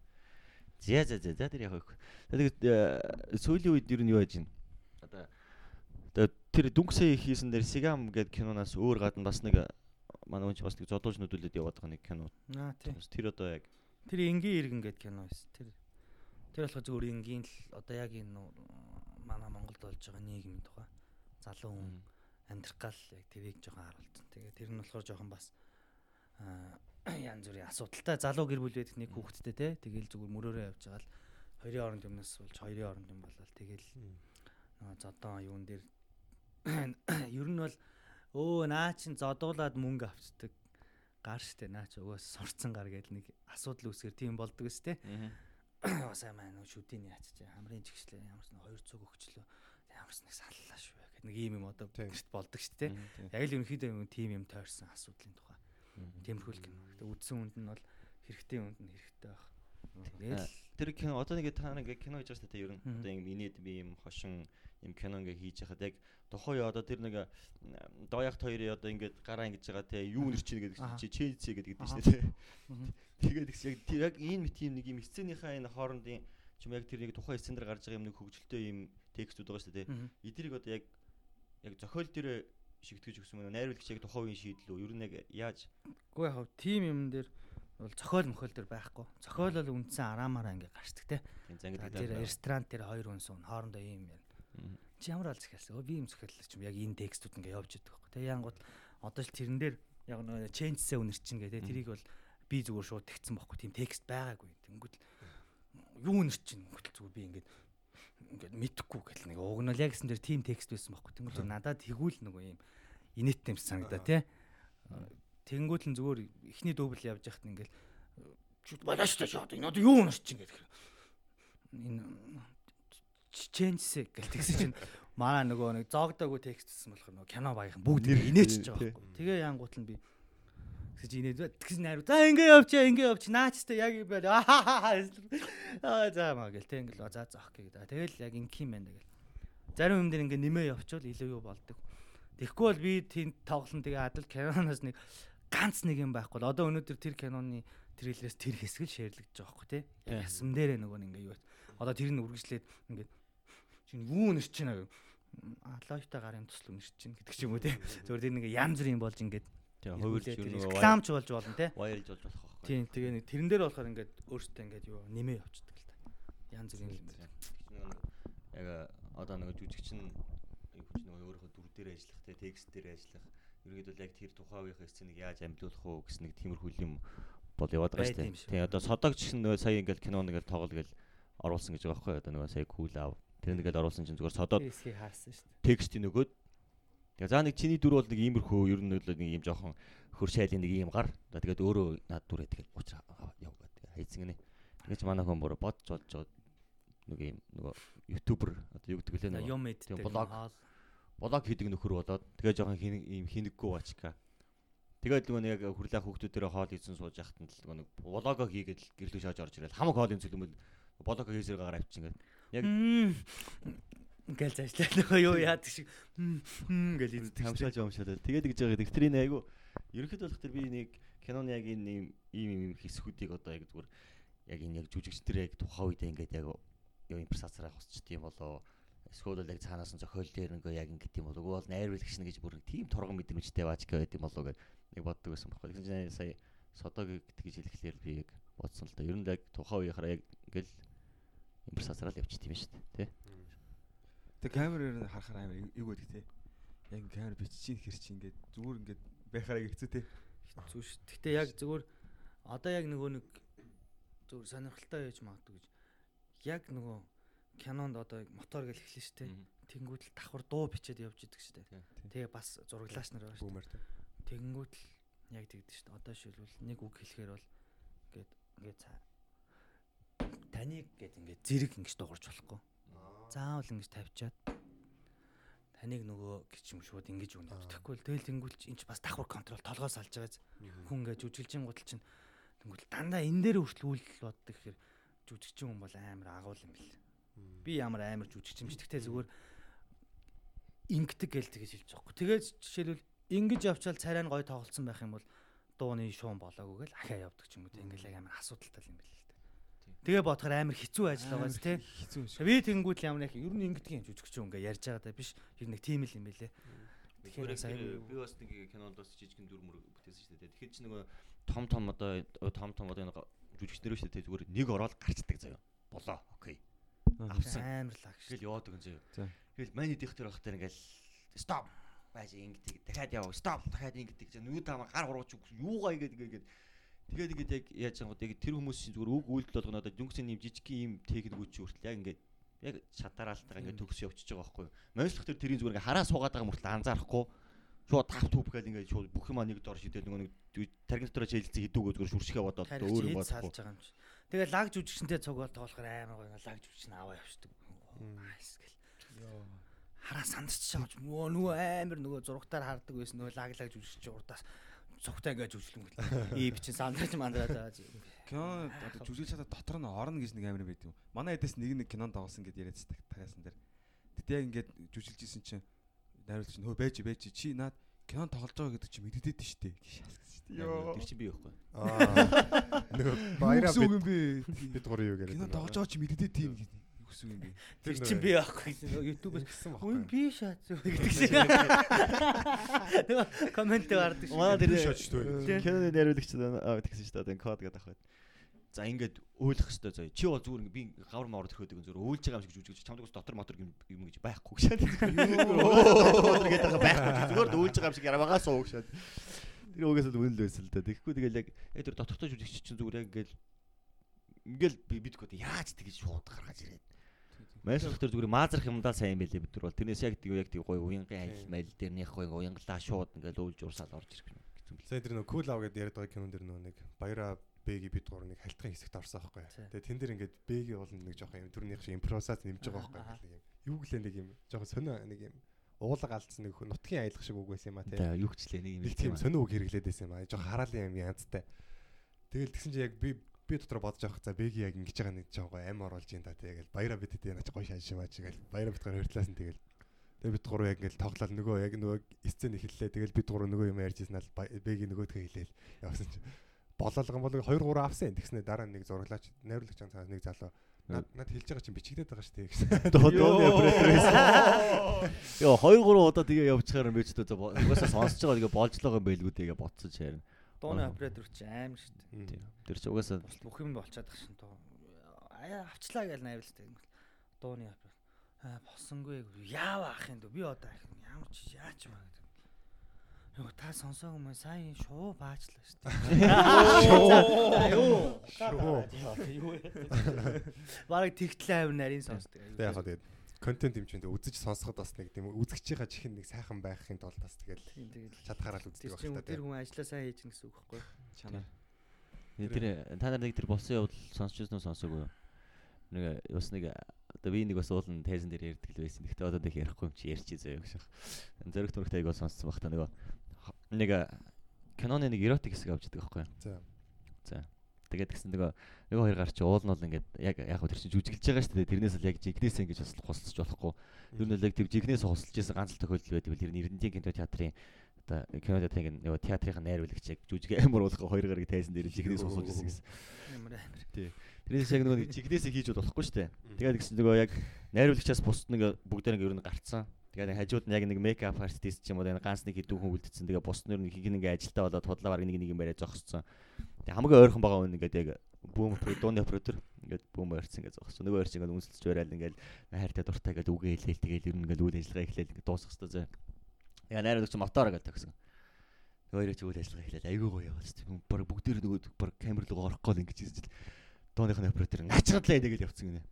За за за за тэр яг хөөхгүй. Тэгээд сүүлийн үед ер нь юу яаж байна? Одоо одоо тэр дүнксээ хийсэн дээр Сигам гэдэг киноноос өөр гадна бас нэг манай хүн ч бас нэг зодуулж нүдүүлээд яваад байгаа нэг кино. Аа тий. Тэр одоо яг Тэр энгийн иргэн гэдэг кино байсан. Тэр тэр болохоор зөвхөн энгийн л одоо яг энэ манай Монголд болж байгаа нийгмийн тухай залуу хүн амьдрах гал яг тэрийг жоохон харуулсан. Тэгээ тэр нь болохоор жоохон бас янз бүрийн асуудалтай залуу гэр бүл байдаг нэг хүүхэдтэй те тэгэл зүгээр мөрөөрөө явж байгаа л хоёрын оронд юмнаас болж хоёрын оронд юм болол тэгэл нөө зодон юун дээр ер нь бол өө наа чин зодуулаад мөнгө авчдаг. Гар штэ наа чи угаас сурцсан гар гэдэг нэг асуудал үүсгэр тийм болдог өстэй бас амаа нөө шүдийн яач чи? Хамрын жигшлээ ямарс нэг 200 өгчлөө. Ямарс нэг саллаа шүү гэдэг нэг ийм юм одоо гэт болдог штэ яг л ерөнхийдөө юм тийм юм тойрсон асуудлын тухай. Тиймэрхүү л кино. Гэтэ үдсэн үнд нь бол хэрэгтэй үнд нь хэрэгтэй байх. Тэгэл тэр кино одоо нэг та нэг кино хийж байгаа шүү дээ ер нь. Одоо ингэ инээд би юм хошин юм кино ингээ хийж яхад яг үе одоо тэр нэг дооягт хоёрын одоо ингээд гараа ингэж байгаа те юу нэр чинь гэдэг чи Челси гэдэг шүү дээ мгм. тэгээд яг тэр яг ийм мэт юм нэг юм сценийхаа энэ хоорондын чим яг тэр нэг тухайн сцен дээр гарч байгаа юм нэг хөгжилтэй юм текстүүд байгаа шүү дээ Мгм. эдрийг одоо яг яг зохиол дээр шигтгэж өгсөн мөн найруулагч яг тухайн үеийн шийдэл үү ер нь яг яаж Гэхдээ яг тим юм дээр бол зохиол мохиол дээр байхгүй. Зохиол бол үндсэн араамаараа ингээ гарчдаг те. энэ Тэр ресторан дээр хоёр хүн суун хоорондоо ийм юм. Чи ямар аль захиалсан? Өө би юм захиаллаа ч юм яг энэ текстүүд ингээ явж идэх байхгүй. Тэгээ янгууд одоо л тэрэн дээр яг нөө ченжсээ үнэр чинь гэдэг тэрийг бол би зүгээр шууд тэгсэн байхгүй. Тийм текст байгаагүй. Тэнгүүд л юу үнэр чинь өнгөт зүгээр би ингээд ингээд мэдхгүй гэл нэг уг нь бол яг гэсэн дээр тийм текст байсан байхгүй. Тэнгүүд надад тэгвэл нөгөө юм инээдтэй юм санагдаа тий. Тэнгүүд л зүгээр эхний дубль явж яхад ингээл чүт балаш та шууд энэ одоо юу унарч чинь гэдэг. Энэ ченжсэ гэл тэгсэн чинь манай нөгөө нэг зоогдоогүй текстсэн болохоор нөгөө кино багийнхан бүгд Нэр инээч тий. байгаа байхгүй. Тэгээ янгуут нь би тэгэж инээд тэгсэн найруу за ингээ явчаа ингээ явч наачтай яг байл аа за маа гэл тэг ингээл за за ок гэдэг. Тэгэл яг инх юм байна гэл. Зарим дээр ингээ нэмээ явчвал илүү юу болдог. Тэгэхгүй бол би тийм тоглолт тэгээ адил киноноос нэг ганц нэг юм байхгүй. л Одоо өнөөдөр тэр киноны трейлерээс тэр хэсэг л шеэрлэгдэж байгаа байхгүй тий. Ясам дээрээ нөгөө нэг ингээ юу. Одоо тэр нь үргэлжлээд ингээд чинь юу нэрч чинь алойтой гарын төсөл үнэрч чинь гэдэг ч юм уу тий. Зөвхөн тэр нэг янз бүр юм болж ингээд тэгээ хувирч нь рекламч болж болно тий. вайрлж болж болох байхгүй Тийм тэгээ нэг тэрэн дээр болохоор ингээд өөртөө ингээд юу нэмээ явчихдаг л та. Янз бүрийн юм. яг одоо нэг жүжигчин нэг хүч нэг өөрийнхөө дүр дээр ажиллах те текст дээр ажиллах ерөөдөл яг тэр тухайн үеийнхээ сценыг яаж амжуулах уу гэсэн нэг тиймэрхүү юм бол яваад байгаа шүү дээ. Тийм одоо содогч чинь нөгөө сая ингээл кино нэгээл тоглол гээл оруулсан гэж байгаа байхгүй одоо нөгөө сая кул ав тэр нэгээл оруулсан чинь зүгээр содоод Эсхий харсан шүү дээ. текстийн нөгөөд тэгээ за нэг чиний дүр бол нэг иймэрхүү ер нь л нэг юм жоохон хөр шайлын нэг юм гар одоо тэгээд өөрөө над дүрээ тэгээд уучраа яв гэдэг хайцсан гинэ. Тэгэж манай хүн бүр бодж бодж жоод нэг юм нөгөө ютубер одоо юу гэдэг лээ нөгөө Юм тийм блог. блог хийдэг нөхөр болоод тэгээ жоохон хин ийм хинэггүй бачка. Тэгээд нөгөө нэг яг хүрлээ хүүхдүүдээрээ хоол ийзэн сууж яхад нь л нөгөө нэг блого хийгээд гэрлүү шааж орж ирэл хамаг хоолын цөлмөл блого хийсээр гараа авчих ингээд. Яг- Ингээл заашлаа нөгөө юу яадаг шиг гэл ийддэг. хамшааж амшаад тэгээд гэж байгаа. Энэ айгу ерөнхийд болох тэр би нэг киноны яг энэ ийм ийм хэсгүүдийг одоо яг зүгээр яг энэ яг жүжигч тэр яг тухайн үедээ ингээд яг юу импресацаар хосчт юм болоо эсвэл яг цаанаас нь зохиол дээр ингээ яг ингэ тийм болоо бол найруулагч нэг гэж бүр тийм торгон мэдрэмжтэй баачка байт юм болоо гэж нэг боддог байсан байхгүй. Тэгэхээр сая содог гэж хэлэхлээр би яг бодсон л да. Ер нь яг тухайн үеийнхаараа яг ингээл импресацаар л явчих тийм шүү дээ. Тэ? Тэг камераар нь харахаар амар эйг байдаг те. Яг камер бичиж хэр чи ингээд зүгээр ингээд байхаараа хэцүү те. Хэцүү ш. Гэтэ яг зүгээр одоо яг нөгөө нэг зүгээр сонирхолтой байж магадгүй гэж. Яг нөгөө кинонд одоо мотор гэл эхлэн штэ. Тэнгүүд л давхар дуу бичээд явж идэг штэ. Тийм. Тэгээ бас зураглаач нар байгаа штэ. Бүүмэр тэ. Тэнгүүд л яг тэгдэж штэ. Одоо шилбэл нэг үг хэлэхээр бол ингээд ингээд цаа таныг гээд ингээд зэрэг ингэж дуурч болохгүй. Заавал ингэж тавьчаад таныг нөгөө юм шууд ингэж өгнө. Тэгэхгүй л тэгэл тэнгүүл чи энэ ч бас давхар контрол толгоос алж байгаа хүн ингээд жүжиглжин гутал чинь тэнгүүл дандаа энэ дээр хүртэл үйлдэл боддог гэхээр жүжигчин хүн бол амар агуул юм бэл. Би ямар амар жүжигчин биш. Тэгтээ зүгээр ингэдэг гэл тэгэж хэлж байгаа хгүй. Тэгээд жишээлбэл ингэж явчаал царай нь гой тоглолцсон байх юм бол дууны шуун болоогүй гэл ахаа явдаг ч юм уу. Ингээл амар асуудалтай юм бэл. Тэгээ бодохоор амар хэцүү ажил байгаа зү тий. Хэцүү шүү. Би тэгэнгүүт ямар нэг ер нь ингэдэг юм жүжигч ингээ ярьж байгаа даа биш. Яг нэг тийм л юм байлээ. Тэгэхээр сая би бас нэг кинонд бас жижигэн дүр мөр бүтээсэн шүү дээ. Тэгэхээр чи нөгөө том том одоо том том одоо энэ жүжигчнэр шүү дээ. Зүгээр нэг ороод гарчдаг заяа. Болоо. Окей. Авсан. амар лагш. Тэгэл яваад өгөн заяа. За. Тэгэл мань идэх тэр багтаар ингээл стоп байж ингэдэг. Дахиад яв. Стоп. Дахиад ингэдэг. За нүд таамаар гар урууч юугаа игээд ингээд Тэгээд ингээд яг яаж чангууд яг тэр хүмүүсийн зүгээр үг үйлдэл болгоно одоо дүнгийн юм жижиг юм техникүүд ч хүртэл яг ингээд яг шатараалтайгаа ингээд төгс явчихж байгаа байхгүй юу. Монголох тэр тэрийн зүгээр ингээд хараа суугаад байгаа мөртлөө анзаарахгүй шууд тав түүп гээл ингээд шууд бүх юм нэг дор шидэл нөгөө нэг таргил дотроо жийлцэн хідүүгөө зүгээр шүршгэ бодоод өөр юм бодохгүй. салж байгаа юм чи. Тэгээ лаг жүжигчэнтэй цугаал тоглохоор амар гоё лаг жүжигч нь аваа явчихдаг. Айс гэл. Хараа сандарч ч нөгөө нөгөө амар нөгөө зурагтаар хардаг байсан нөгөө лаг лаг жүжигч урдаас цогтой ингээд жүжиглэн гэл. Ий бичин сандарч мандраад байгаа чи. Кино одоо жүжиглж чадаад дотор нь орно гэж нэг амир байд юм. Манай эдээс нэг нэг кинонд тоглосон гэдээ яриад та tagaасан дээр. Тэгтээ яг ингээд жүжиглж исэн чинь найруулагч нь хөө байж байж чи наад кинонд тоглож байгаа гэдэг чи мэддэд нь штэ. Тэр чинь би байхгүй. Аа. Нөгөө баяраа бид бид гурын юу гэдэг. Кинонд тоглож байгаа чи мэддэд тийм гэдэг. Гэсэн юм бэ? Тэр чин би байхгүй гэсэн гэсэн Үн би шат зү гэдэг шиг. Нөгөө комент гардаг шиг. Манай тэр Би шатч төө. киноны найруулагч аа тэгсэн шүү дээ код гэдэг ахад. За ингээд өөлөх хэвээр заяа. Чи бол зүгээр би гавар мавар төрхөөд зүгээр өөлж байгаа юм шиг жүжигч чамд бас дотор мотор юм гэж байхгүй гэж. Мотор гэдэг байгаа байхгүй. Зүгээр өөлж байгаа юм шиг ярамагаас уу гэж. Тэр угаас л үнэл байсан л да. Тэгэхгүй тэгэл яг тэр дотортой жүжигч чинь зүгээр яг ингээд ингээл би бидгүй яаж тэгж шууд гаргаж ирээд. Мэйсх тэр зүгээр маазрах юмдаа сайн байлээ бид нар бол тэрнээс яг тийм яг тийм гоё уянгийн айл майл дээрнийх гоё уянгалаа шууд ингээл өөлж урсаад орж ирэх юм. Сая тэр нөгөө кул ав гэдээ яриад байгаа кинон дэр нөгөө нэг баяраа бэги бид гур нэг хальтгын хэсэгт орсон байхгүй. Тэгээ тэн дээр ингээд бэги бол нэг жоохон юм төрнийх шиг импровизац нэмж байгаа Аа, байхгүй. Юу гэлээ нэг юм жоохон сонио нэг юм уулга алдсан нэг нутгийн аялах шиг үг байсан юм а тий. Юу гчлээ нэг юм тийм сонио үг хэрэглээд байсан юм а. Жоохон хараалын юм янзтай. Тэгэл тэгсэн чи яг би би дотор бодож авах за бэги яг ингэж байгаа нэг жоохон ам оруулж ин да тэгэл баяраа бидэд яна ч гоё шааш юм а чигээл баяраа бит гар хөртлөөсөн тэгэл Тэгээ бид гурав яг ингээл тоглол нөгөө яг нөгөө сцен эхэллээ. Тэгэл бид гурав нөгөө юм ярьж ирсэн ал бэги нөгөөдгөө хэлээл явсан чи болоолгон бол 2 3 авсан. Тэгснэ дараа нэг зураглаач найруулагч цаас нэг залуу над над хэлж байгаа чинь бичигдээд байгаа шүү дээ гэсэн. Дооны оператор байсан. Йоо 2 3 удаа тэгээ явчихаар би ч одоо угаасаа сонсож байгаа тэгээ болж байгаа юм байлгүй тэгээ ботсож харин. Дууны Аа. оператор ч аим шүү дээ. Тийм. Тэр чи угаасаа бүх юм болчиход байгаа шин дуу. Аяа авчлаа гэж найруулдаг юм бол. Дууны оператор. Аа босонгүй яав ах юм дөө. Би одоо ах юм ямар ч яач маа гэдэг. Йоо та сонсоогүй мөн сайн шуу баачлаа шүү дээ. Юу? Юу? Бараг тэгтлээ авир нарийн сонсдог. Тэгээ яг хаа тэгээд контент юм чинь үзэж сонсоход бас нэг тийм үзэгчийнхаа чихэн нэг сайхан байхын тулд бас тэгэл чадхаараа л үздэг байх та тэр хүн ажиллаа сайн хийж гэнэ гэсэн үг байхгүй юу? Чанар. тэр та нар нэг тэр болсон явдал сонсч үү сонсоогүй юу? Нэг бас нэг одоо би нэг бас уулын тайзан дээр ярьдаг л байсан. Гэхдээ одоо нэг ярихгүй юм чи ярьчих заяа гэж. Зориг төрөгт аяг бол сонссон баг та нэг нэг киноны нэг эротик хэсэг авч идэг байхгүй юу? За. За. Тэгээд тэгсэн нөгөө нөгөө хоёр гар чи уул нь бол ингээд яг яг тэр чинь жүжиглэж байгаа шүү дээ. Тэрнээс л яг жигнээс ингэж бас хусалж болохгүй. Юу нэг тэр жигнээс хусалж исэн ганц л тохиолдол байдаг. Тэр нь Эрдэнэтийн кино театрын одоо кино театрын нөгөө театрын найруулагч яг жүжиг амар болох хоёр гарыг тайзан дээр жигнээс хусалж исэн гэсэн. Ямар амир. Тэрнээс яг нөгөө нэг жигнээсээ хийж бол болохгүй шүү дээ. Тэгээд гэсэн нөгөө яг найруулагчаас бусд нэг бүгдээр нэг ер нь гарцсан. Тэгээд нэг хажууд нь яг нэг мейкап артист ч юм уу нэг ганц нэг хэдэн хүн үлдсэн. Тэгээд бусд нь хийг нэг ажилдаа болоод худлаа баг нэг нэг юм бариад зогссон. Тэгээд хамгийн ойрхон байгаа хүн ингээд яг бүүм дууны оператор ингээд бүүм ойрцсан гэж зогссон. Нөгөө ойрч ингээд үнсэлж байрал ингээд хайртай дуртай ингээд үгээ хэлээл тэгээд ер нь ингээд үйл ажиллагаа эхлээл ингээд дуусах хэрэгтэй зөө. Яа найруулагч мотор гэдэг тагсан. Өөрөө ч үйл ажиллагаа эхлээл айгүй гоё шүү. Баг бүгдээр нөгөө баг камер руу орохгүй л ингэж хийж дууныхны оператор начрадлаа тэгээд явцсан гинэ.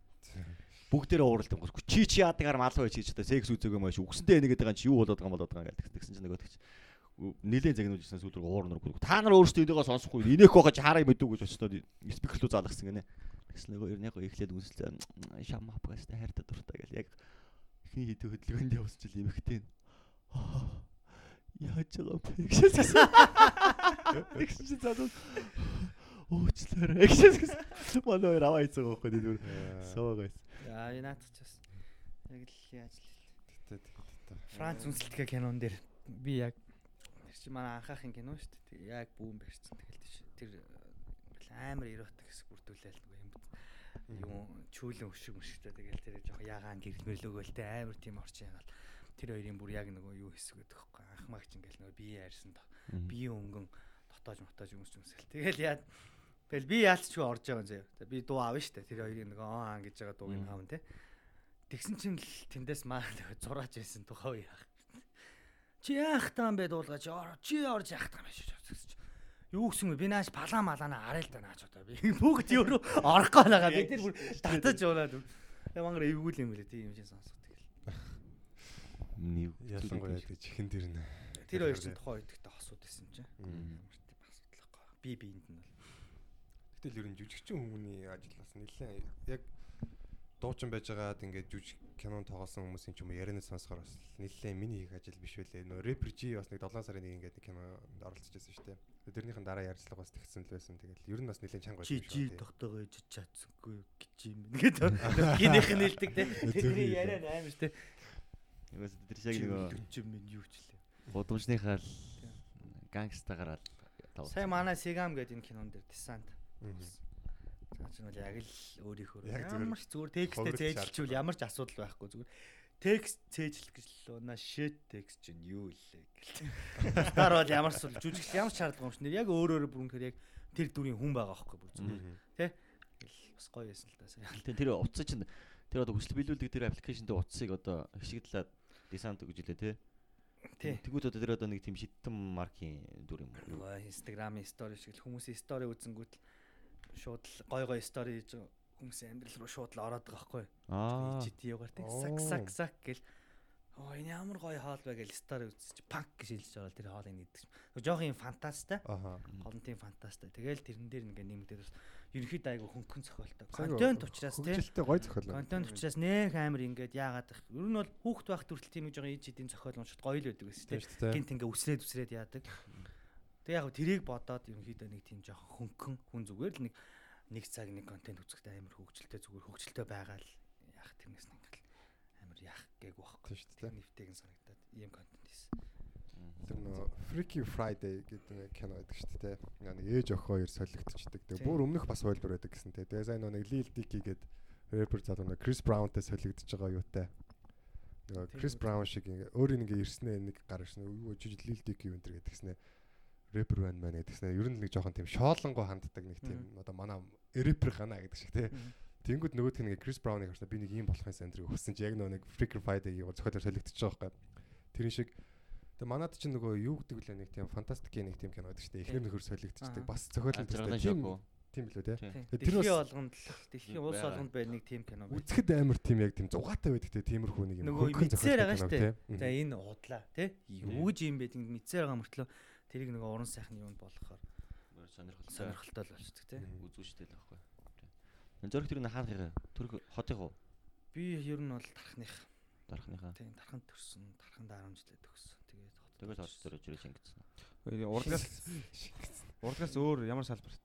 Бүгдээрээ ууралдан гоо чи чи яадагаар малгай хийж чадаа секс үзээгүй маш үгсэндээ энийг гэдэг чи юу болоод байгаа юм болоод байгаа гэдэг тэгсэн чинь нөгөөд чи нилээн загнуулжсэн сүүл рүү уур нург та нар өөрсдөө энийг сонсохгүй инех байхаж хараа мэдүү гэж очтоо спикер рүү заалгасан гинэ. Тэгсэн нөгөө ер нь яг эхлээд үнсэлээ шам апгаас хайртай дуртай гэл яг ихний хэдэн хөдөлгөөнд явсан чил эмхтэй. Яаж байгаа бэ. Тэгсэн чинь задуу уучлаарай гэсэн. Манай хоёр аваа хийцээ байгаа байхгүй тийм соо гайс. Аа янаат ч бас яг л яаж л Тэгтээ Франц үнсэлтгэ кинон дээр би яг чи манай анхаахын кино шүү дээ. Яг бүүн барьсан тэгэл тийш. Тэр ингээл амар эротик хэсэг бүрдүүлээл нөгөө юм. чүүлэн өшиг мөшгтэй тэгэл тэр жоох ягаан гэрэлмэрлөөгөл те амар тийм орчин ягаал тэр хоёрын бүр яг нөгөө юу хэсэг гэдэг хөхгүй анхмаагч ингээл нөгөө бие ярьсан бие өнгөн дотоож мотоож юмс юмсэл тэгэл яа. Тэгэл би яалч ч орж байгаа зөө Тэг би дуу авна штэ. Тэр хоёрын нөгөө аа гэж байгаа дууг нь аавн те. Тэгсэн чинь л тэндээс маа зураач байсан тухай яах чи яах таам бэ дуулгаач чи орж яах таам биш гэж юу гэсэн бэ би нааш палаа малаана арай л да наач одоо би бүгд өөрөө орохгүй байгаа. Би тэр бүр татаж унаад ямангар эвгүүл юм билээ. Тийм юм шиг сонсох тэгэл. Ялангуяа тэг чихэн дэр нэ. тэр хоёр чинь тухайн үед ихтэй хосууд байсан чинь. Ямар тийм асуудал байхгүй. Би биэнд нь бол. Гэтэл ер нь жүжигчин хүмүүний ажил бас нэлээд яг дуучин байж байгаад ингээд жүжиг кинон тоглосон хүмүүсийн ч юм уу ярианаас сонсохоор бас нэлээд миний хийх ажил биш үлээ. Нөө Rapper G бас нэг 7 сарын нэг ингээд кинонд оролцож байсан шүү дээ. Тэрнийхэн дараа ярилцлага бас тэгсэн л байсан. Тэгэл ер нь бас нэлээд чанга байсан чи тогтоогоо ижиж чадсангүй гэж юм ингээд гинийх нь хэлдэг те тэрний яриа нь амар те Угаас тэр шиг нөгөө юм минь юу ч лээ гудамжныхаа л гангста гараад тав. сая манай Сигам гэдэг энэ кинон дээр десант Мгм. За чинь бол яг л өөрийнхөө ямар ч зүгээр текстээ ховрол цээжилчүүл ямар ч асуудал байхгүй зүгээр текст цээжлэх гэж л унаа shit текст чинь юу илээ гэл. Таар бол ямар ч жүжигч ямар ч шаардлага юмш нэр яг өөр өөр бүрнхээр яг тэр дүрийн хүн байгаа байхгүй бүр зүгээр гэл бас гоё байсан л да сая. Тэр утас чинь тэр одоо хүсэл биелүүлдэг тэр аппликейшн дээр утсыг одоо хишигдлаад десант гэж хэлээ те. Тий. Тэгвэл одоо тэр одоо нэг тийм шиттэн маркийн дүр юм уу? Инстаграмын стори шиг л хүмүүсийн стори үзэнгүүт л шууд л гой гой стори хийж хүмүүсийн амьдрал руу шууд л ороод байгаа байхгүй. Аа. Чи тийгээр тэг сак сак сак гэл Оо энэ ямар гоё хоол вэ гэл стори үзчих панк гэж байгаа л тэр хоолыг нэгдэг. Жоох юм фантастай. Аха. Голонтын фантастай. Тэгэл тэрэн дээр ингээ нэмэгдээд бас ерөнхийдөө айгу хөнгөн цохолтой. Контент учраас тий. Хөгжилтэй гой зохиол. Контент учраас нэх амар ингээд яагаад их. Ер нь бол хүүхд байх төрөл тийм гэж байгаа иж эдийн зохиол уншихад гоё л байдаг гэсэн тий. шүү дээ. Гинт ингээ үсрээд үсрээд яадаг. Тэг яг тэрийг бодоод ерөнхийдөө нэг тийм жоохон хөнгөн хүн зүгээр л нэг нэг цаг нэг контент үзэхдээ амар хөгжилтэй зүгээр хөгжилтэй байгаа л яах тэрнээс нь ингээл амар яах байхгүй. Тийм шүү дээ. Нифтэйг нь санагдаад ийм контент хийсэн. Тэр нөө Freaky Friday гэдэг нэг кино байдаг шүү дээ. Нэг ээж охин хоёр солигдчихдаг. Тэгээ бүр өмнөх бас ойлбор байдаг гэсэн те. Тэгээ сайн нэг Lil Dicky гэдэг rapper залуу нэг Chris Brown-тай солигдож байгаа юутай. Нөгөө Chris. Brown шиг ингээ өөрийн ингээ ирснээ нэг гар ирснээ юу жижиг Lil Dicky юм дээр гэдгснээ rapper байна маа гэдгснээ ер нь нэг жоохон тийм шоолонгоо ханддаг нэг тийм одоо манай rapper гана гэдэг шиг те. Тэнгүүд нөгөөдх нь Chris Brown-ыг харснаа би нэг ийм болох юмсан энэ өгсөн чи яг нөгөө нэг Freaky Friday-ийг зохиолоор солигдож байгаа байхгүй. Тэрэн шиг Тэгээ манад чинь нөгөө юу гэдэг лээ нэг тийм фантастикийн нэг тийм кино шүү дээ. Эхнэр нөхөр солигдчихдаг. Бас зохиолын Ажралын тийм тийм билүү те. Тийм. Тэр Дэлхийн болгонд дэлхийн улс болгонд байна нэг тийм кино байна. Үзэхэд амар тийм яг тийм зугаатай байдаг те. Тиймэрхүү нэг юм Нөгөө мэдсээр байгаа шүү дээ. те. За энэ удлаа тий. Юу ч юм бэ ингэ мэдсээр байгаа мөртлөө тэрийг нөгөө уран сайхны юунд болгохоор Сонирхолтой. сонирхолтой л болчихдог тий. Мгм. Үзүүштэй л байхгүй. Энэ зөрөх тэр нэг хаах юм. Төрх хотын хуу Би ер нь бол тархных дарахныхаа. тий тарханд төрсөн, 10 жилээ төгссөн. Тэгээд хот. Тэгээс хот дээр жирэж ингэсэн. Урлагаас урлагаас өөр ямар салбарт?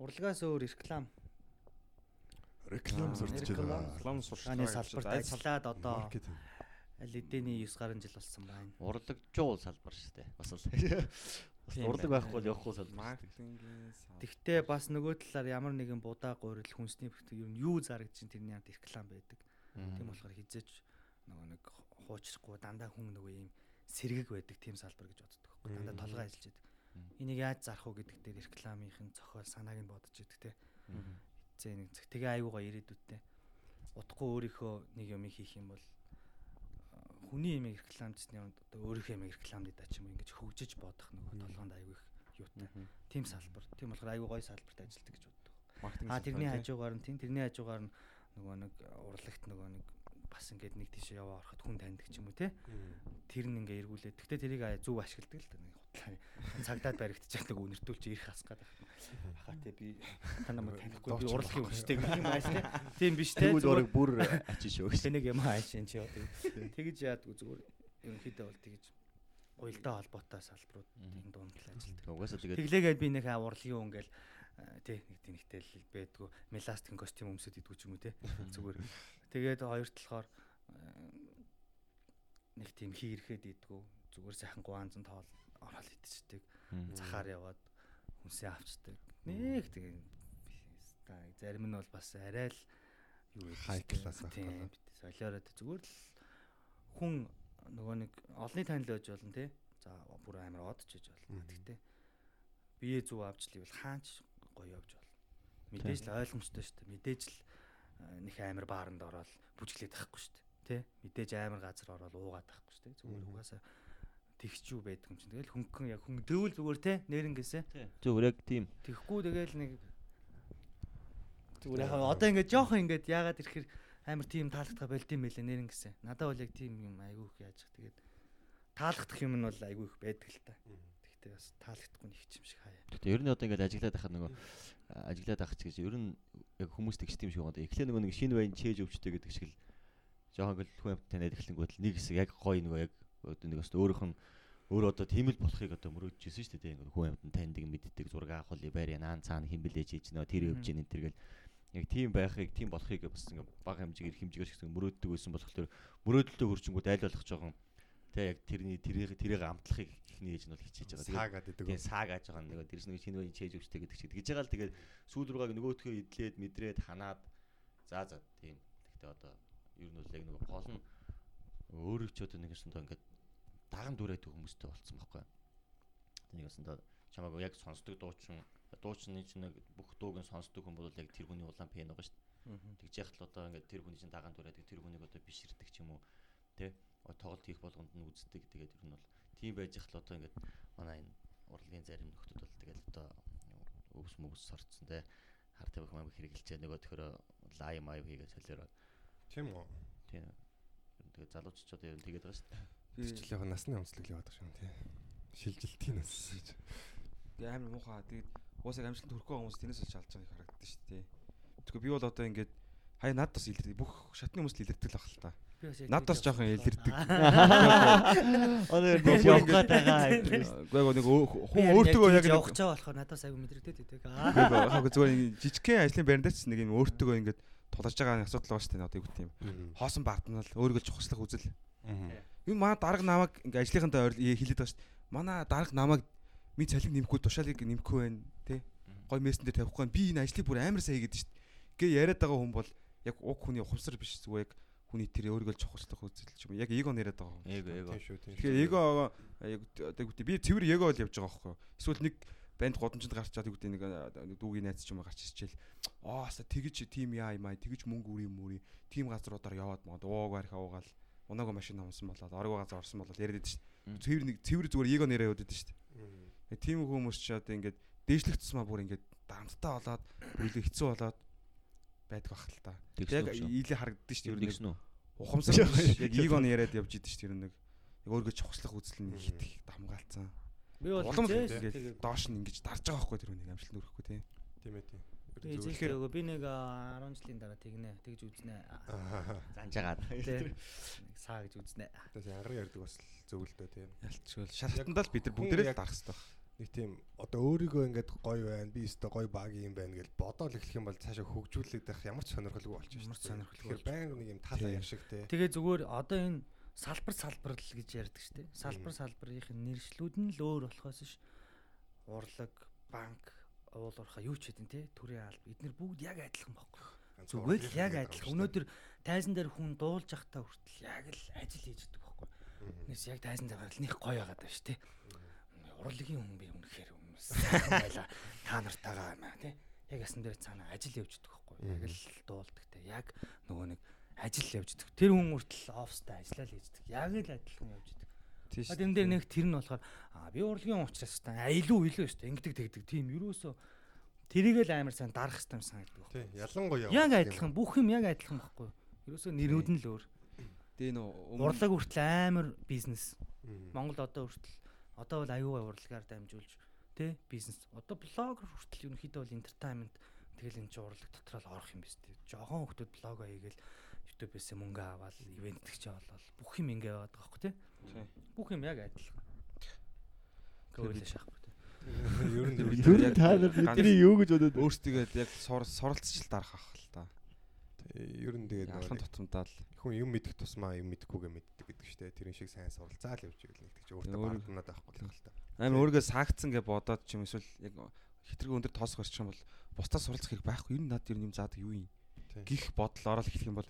Урлагаас өөр реклам, Реклам сурч реклам. байгаа. Реклам сурч байгаа салбарт ажиллаад одоо Эдээний 9 гаруй жил болсон байна. Урлагжуул салбар шүү дээ. Бас л. Урлаг байхгүй бол явахгүй салбар. маркетингийн салбар. Тэгтээ бас нөгөө талаар ямар нэгэн будаа гурил хүнсний бүртэг ер нь юу зарагдаж чинь тэрний хамт реклам байдаг. Тийм болохоор хизээч нөгөө нэг хуучрахгүй дандаа хүн нөгөө юм сэргэг байдаг тийм салбар гэж боддог. Дандаа толгой ажиллаж байдаг. Энийг яаж зарах уу гэдэг дээр рекламынхын зохиол санааг нь бодож идэг те. Зэ нэг зэг тэгээ аюугаа ирээдүйдээ удахгүй өөрийнхөө нэг юм хийх юм бол хүний юм рекламжсны юмд одоо өөрийнхөө юм рекламдаа ч юм ингэж хөгжиж бодох нөгөө толгоонд аюу их юутай. Тийм салбар. Тийм болохоор аюу гой салбарт ажилладаг гэж боддог. А тэрний хажуугаар нь тийм тэрний хажуугаар нь нөгөө нэг урлагт нөгөө нэг бас ингээд нэг тийш яваа ороход хүн таньдаг ч юм уу те. Тэр нь ингээ эргүүлээд. Гэхдээ тэрийг зөв ашигладаг л та. Цагдаад баригдчих нэг үнэртүүлж ирэх хас гэдэг. Ахаа те би та намайг танихгүй би урлагийн болохгүй. үнэтэй гэх юм ааш те. Тийм биш те. Өөрийг бүр ачиж шүү. Тэ нэг юм энэ чи яа тэгэж яадгүй зүгээр ерөнхийдөө бол тэгэж уялдаа холбоотой салбарууд энэ дунд л ажилладаг. Угаасаа тэгээд Тэглээгээд би нэг урлагийн хүн ингээл тий нэг тийм нэгтэл байдгүй меластикын костюм өмсөд идэггүй ч юм уу те зүгээр тэгээд хоёр талахаар нэг тийм хийрэхэд идэггүй зүгээр сайхан гуанзан тоол ороод идчихдэг захаар яваад хүнсээ авчдаг нэг тийм зарим нь бол бас арай л юу гэдэг тийм, болоо. бит солиороод зүгээр л хүн нөгөө нэг олонний танил байж болно те. За бүр амар одч иж болно. Гэхдээ бие зүв авч л ивэл хаач гоё явж болно. Мэдээж л ойлгомжтой шүү дээ. Мэдээж л нэг амар бааранд ороод бүжиглээд тахгүй шүү дээ. Тэ? Мэдээж амар газар ороод уугаад тахгүй шүү дээ. Зүгээр угаасаа тэгчүү байдаг юм чинь. Тэгэл хөнгөн яг хүн дөвөл зүгээр те нэрнгээсээ. Зүгээр яг тийм. Тэгхгүй тэгэл нэг зүгээр яг одоо ингээд жоохон ингээд яагаад ирэхээр амар тийм таалагдах болд юм байлээ нэрнгээсээ. Надад бол яг тийм юм айгүй их яаж их тэгээд таалагдах юм нь бол айгүй их байдаг л та. Тэгтээ бас таалагдахгүй нэг юм шиг хаяа. Гэхдээ ер нь одоо ингээд ажиглаад байхад нөгөө ажиглаад байх ч гэж ер нь яг хүмүүс тэгж тийм шиг байна. Эхлээ нөгөө нэг шинэ байн чээж өвчтэй гэдэг шиг л жоохон ингээл хүн амт танаад эхлэнгүүт л нэг хэсэг яг гоё нөгөө яг одоо нэг өстө өөрийнх нь өөр одоо тийм л болохыг одоо мөрөөдчихсэн шүү дээ. Ингээд хүн амт нь таньдаг мэддэг зураг авах уу байр янаан цаана хин блэж хийж нөгөө тэр өвж ин тэргээл яг тийм байхыг тийм болохыг бас ингээд бага хэмжээгээр хэмжээгээр шиг мөрөөддөг байсан болохоор мөрөөдөлтөө хөрчөнгүүд айл болох жоохон тэг яг тэрний тэрийг тэрийг амтлахыг ихний ээж нь бол хичээж байгаа. Тэгээд сааг ааж байгаа нөгөө тэрс нэг шинэ үеийн чээж өвчтэй гэдэг шиг тэгж байгаа л тэгээд сүүл рүүгээ нөгөөтгөө идлээд мэдрээд ханаад за за тийм. Гэхдээ одоо ер нь бол яг нөгөө гол нь өөрөө ч одоо нэг юмсандаа ингээд даган дүрээд хүмүүстэй болцсон байхгүй. Нэг юмсандаа чамааг яг сонсдог дуучин дуучны чинь нэг бүх дууг нь сонсдог хүн бол яг тэр хүний улаан пен байгаа шүү дээ. Тэгж яхад л одоо ингээд тэр хүний чинь даган дүрээд тэр хүнийг одоо биширдэг ч юм уу тэ? Тоглолт хийх болгонд нь үздэг. Тэгээд ер нь бол тийм байж хэл одоо ингээд манай энэ урлагийн зарим нөхдүүд бол тэгэл одоо өвс мөвс сорцсон те хар тавих маяг хэрэгжилчээ нөгөө төхөрөө лай маяг хийгээд солиороо Тийм үү. тийм. Тэгээд залуучууд ер нь тэгээд байгаа шүү дээ Би Жишээл яг насны онцлог л яваад байгаа юм тий. Шилжилтийн нас гэж. би амар муухай. Тэгээд уусаа амжилтанд хүрэхгүй хүмүүс тэрнээс олж алж байгааг харагддаг шүү дээ. Тэгэхээр би бол одоо ингээд хаяа над бас илэрдэг. Бүх шатны хүмүүс л илэрдэг л баг л та. Би Над бас жоохон илэрдэг. Өнөө нэг явах байгаа Гэхдээ нэг Би хүн яг өөртөө яг явах чаа болохоор надаас айгүй мэдрэгдээд байдаг. Гэхдээ зүгээр жижигхэн ажлын байрандаа ч нэг юм өөртөө ингээд тулаж байгаа асуудал байгаа шүү дээ. Одоо юу гэх юм. Хоосон баатнал өөрийгөө чухслах үзэл. Энэ манай дарга намайг ингээ ажлынхантаа ойр хилээд байгаа шүү дээ. Манай дарга намайг ми цалин нэмэхгүй тушаалыг нэмэхгүй байна тий. Гой мессен дээр тавихгүй. Би энэ ажлыг бүр амар сайн хийгээд шүү дээ. Гээ яриад байгаа хүн бол яг уг хүний ухамсар биш зүгээр яг хүний тэр өөрийгөө чухалчлах үзэл ч юм уу. Яг эго нэрэд байгаа хүн. эго эго. Тэгэхээр эго яг би цэвэр эго бол явж байгаа байхгүй юу. Эсвэл нэг банд годомчонд гарч чад гүтээ нэг нэг дүүгийн найз ч юм уу гарч ирчихэл аа са тэгэж тим яа юм аа тэгэж мөнгө үрийн мөрий тим газруудаар яваад магад ууг барих уугаал унаагаа машин амсан болоод оргоо газар орсон болоод яриад байдаг шүү дээ. Цэвэр нэг цэвэр зүгээр эго нэрээ яваад байдаг шүү дээ. Тийм хүмүүс ч одоо ингээд дээшлэгдсмаа бүр ингээд дарамттай болоод бүрэлээ хэцүү болоод байдаг бах л та. Яг ийлээ харагддаг шүү дээ. тэгсэн үү Ухамсар биш, яг эгон яриад явж идэв шүү дээ. Нэг яг өөргөө чухлах үзэл нь хит их дамгаалцсан. Би бол Улам доош нь ингэж дарж байгаа байхгүй тэр үнийг амжилт нүрэхгүй тий. Тийм ээ тийм. Би эзэлтэй өгөө би нэг а, 10 жилийн дараа тэгнэ тэгж үзнэ. занжаагаад саа гэж үзнэ. Тэгээд ангар ярддаг бас л зөвлөдөө тийм. Ялчгүй шатандаа л бид нар бүгдээрээ дарах хэрэгтэй. Нэг тийм одоо өөрийгөө ингээд гоё байна, би өстө гоё баг юм байна гэж бодоод эхлэх юм бол цаашаа хөгжүүлээд байх ямар ч сонирхолгүй болчих шүү. Ямар ч сонирхолгүй Тэгэхээр байнга нэг юм тал Тийм. аяг шиг тий. Тэгээ зүгээр одоо энэ салбар салбар л гэж ярьдаг шүү дээ. Салбар салбарын нэршлүүд нь л өөр болохоос ш. Урлаг, банк, уул уурхаа юу ч хэдин те төрийн алба эдгээр бүгд яг адилхан байхгүй. Зүгээр л яг адилхан. Өнөөдөр тайзан дээр хүн дуулж явахтаа хүртэл яг л ажил хийж идэг байхгүй. Нэс яг тайзан дээр гарал них гоё яагаад байна ш те. Урлагийн хүн би үнэхээр хүмүүс байла. Та нартайгаа юм аа те. Яг ясан дээр цаана ажил явж идэг байхгүй. Яг л дуулдаг те. Яг нөгөө нэг ажил явж идэг. Тэр хүн хүртэл офстай ажиллаа л хийдэг. Яг л адилхан явж. Тийш. Тэн дээр нэг тэр нь болохоор аа би урлагийн уучраас та илүү илүү шүү дээ. Ингэдэг тэгдэг тийм юусоо тэрийг л амар сайн дарах юм санагддаг. Тий. Ялангуяа Яг адилхан бүх юм яг адилхан байхгүй юу? Юусоо нэрүүд нь л өөр. Дээ нөө Урлаг хүртэл амар бизнес. Монгол одоо хүртэл одоо бол аюулгүй урлагаар дамжуулж тэ бизнес. Одоо блогер хүртэл ерөнхийдөө бол entertainment тэгэл энэ чинь урлаг дотор л орох юм биш үү? Жохон хүмүүс блого хийгээл YouTube-ээс мөнгө аваад ивент чинь болол бүх юм ингэ яваад байгаа байхгүй тэ? Бүх юм яг адилхан. Гөөлөш шахах бит. Ер нь Ер нь та нар бидний юу гэж бодоод өөрсдөө яг суралцж л дарах ах л та. ер нь тэгээд Алхан тутамдаа л хүн юм мэдэх тусмаа юм мэдхгүйгээ мэддэг гэдэг шүү дээ. Тэрэн шиг сайн суралцаа л явж ивэл нэгтгэж өөртөө Өөр- бардамнаад авахгүй л байна л та. амар өөргөө саагцсан гэж бодоод ч юм эсвэл яг хитрэг өндөр тоос гарчих юм бол бусдаас суралцах хэрэг байхгүй. Ер нь над ер нь юм заадаг юу юм? Гих бодол орол эхлэх юм бол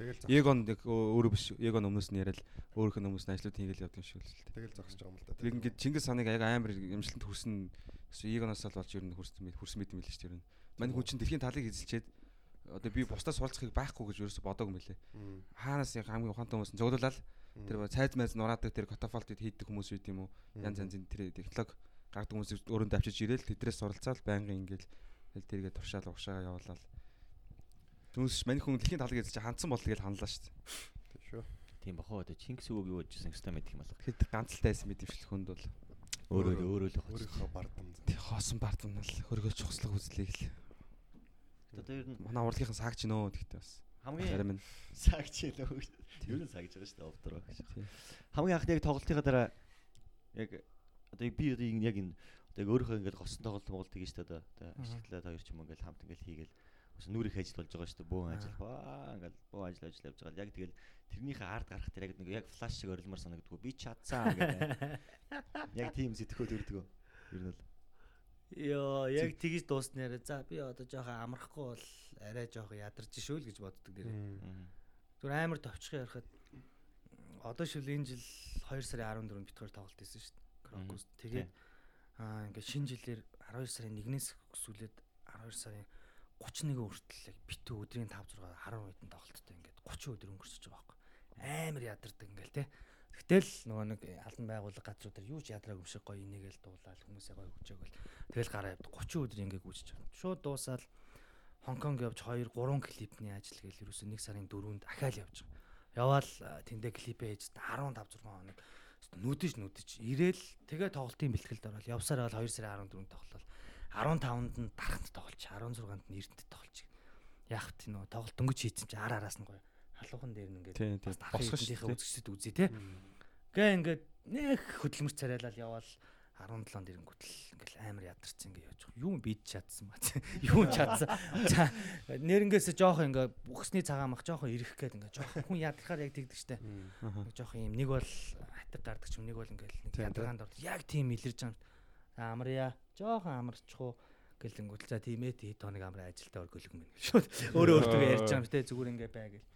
яг өө- өөрөө биш Егон өмнөөс нь яриад өөрийнх нь өмнөөс нь ажлууд хийгээл явдаг юм шиг л л тэгэл зогсож байгаа юм л да. Тэр ингээд Чингис ханыг яг амар имжлэнт хүрсэн эсвэл Егоноос л болж ер нь хүрсэн мэд хүрсэн мэт юм л шүү дээ ер нь. Манай хүн чинь дэлхийн талыг эзэлчээд одоо би бусдаас суралцахыг байхгүй гэж ерөөсө билэ. Мм. Хаанаас яг хамгийн ухаантай хүмүүс нь зөвлөлал тэр цайз майз нураадаг тэр катафалт хийдэг хүмүүс үйт юм уу? Янз янзын тэр технологи гаргадаг хүмүүс өрөөнд авчиж ирээл тэдрээс суралцаал байнгын ингээл тэл тэргээ туршаал угшаага явуулаад Түүнээс маний хүн дэлхийн талыг эзэлж хандсан бол тэгэл ханлаа шүү дээ. Тийм шүү. Тийм бахаа одоо Чингис өгөөг юу бодчихсон гэсэн мэдэх юм болоо. Тэгэхэд ганцалтай байсан мэт юм шиг хүнд бол Өөрөө л өөрөө л. Өөрийнхөө бардам. тий хоосон бардам нь л хөргөөч хуслах үзлийг л Одоо ер нь манай урлагийнхан саагч нөө гэхдээ бас хамгийн сагж ялаа үү. Ер нь сагж байгаа шүү дээ овдроо гэж. тий. Хамгийн анхны яг тоглолтынхаа дараа яг одоо би одоо яг энэ одоо яг өөрийнхөө ингээд голсон тоглолт Монголд хийж та одоо ашиглаад хоёр ч юм ингээд хамт ингээд хийгээл бас нүрих ажил болж байгаа шүү дээ бөөн ажил баа ингээд бөөн ажил ажил явж байгаа. Яг тэгэл тэрнийхээ ард гарах тэр яг нэг яг флаш шиг орилмар санагддгүү би чадсан гэдэг. Яг тийм сэтгэхүй төрдөг. Ер нь л Йоо, яг тэгж дууснараа за би одоо жоохон амрахгүй бол арай жоохон ядарч шүү л гэж боддог дээрээ. Мм. Зүгээр амар товчхон ярихад одоо шил энэ жил 2 сарын 14-нд битгаар тоглолт хийсэн шүү дээ. Крокус. Тэгээд аа ингээд шинэ жилээр 12 сарын 1-ээс өсвөлээд 12 сарын 31 хүртэл битүү өдрийн 5 6 10 хэдэн тоглолттой ингээд 30 өдөр өнгөрсөж байгаа байхгүй. Амар ядардаг ингээл те. Тэгтэл нөгөө нэг алан байгууллага газруудаар юу ч ядраг юм шиг гоё инээгээл дуулаад хүмүүсээ гоё өгчөөгөл тэгэл гараа явд 30 өдөр ингээд гүйж байгаа. Шууд дуусаад Хонконг явж 2 3 клипний ажил гээл ерөөсөө 1 сарын 4-нд ахаал явж байгаа. Яваал тэндээ клипээ хийж 15 6 хоног нүдэж нүдэж ирээл тэгээ тоглолтын бэлтгэлд ороод явсаар бол 2 сарын 14-нд тоглолол 15-нд нь дарахт тоглож 16-нд нь эрдэнэт тоглож. Яг тийм нөө тоглолт дөнгөж хийцэн чи ар араас нь гоё халуухан дээр нь ингээд бас тий. үзэгчд үзье те. Гээ ингээд нэх хөдөлмөр царайлал яваал 17 дэрэнгүүтэл ингээл амар ядарсан ингээ явж байгаа. Юу бид чадсан ба. Юу чадсан. За нэрнгээсээ жоохон ингээ бүхсний цагаан мах жоохон ирэх гээд ингээ жоохон хүн ядрахаар яг тэгдэг штэ. Жоохон юм нэг бол хатаг гардаг ч юм нэг бол ингээл нэг ядаргаанд орд. Яг тийм илэрж байгаа. За амрья. Жоохон амарчихуу гэлэнгүүт за тийм ээ тий тоног амраа ажилдаа өргөлөг мэн гэж шууд өөрөө өөртөө ярьж байгаа юм штэ зүгээр ингээ бай гэл.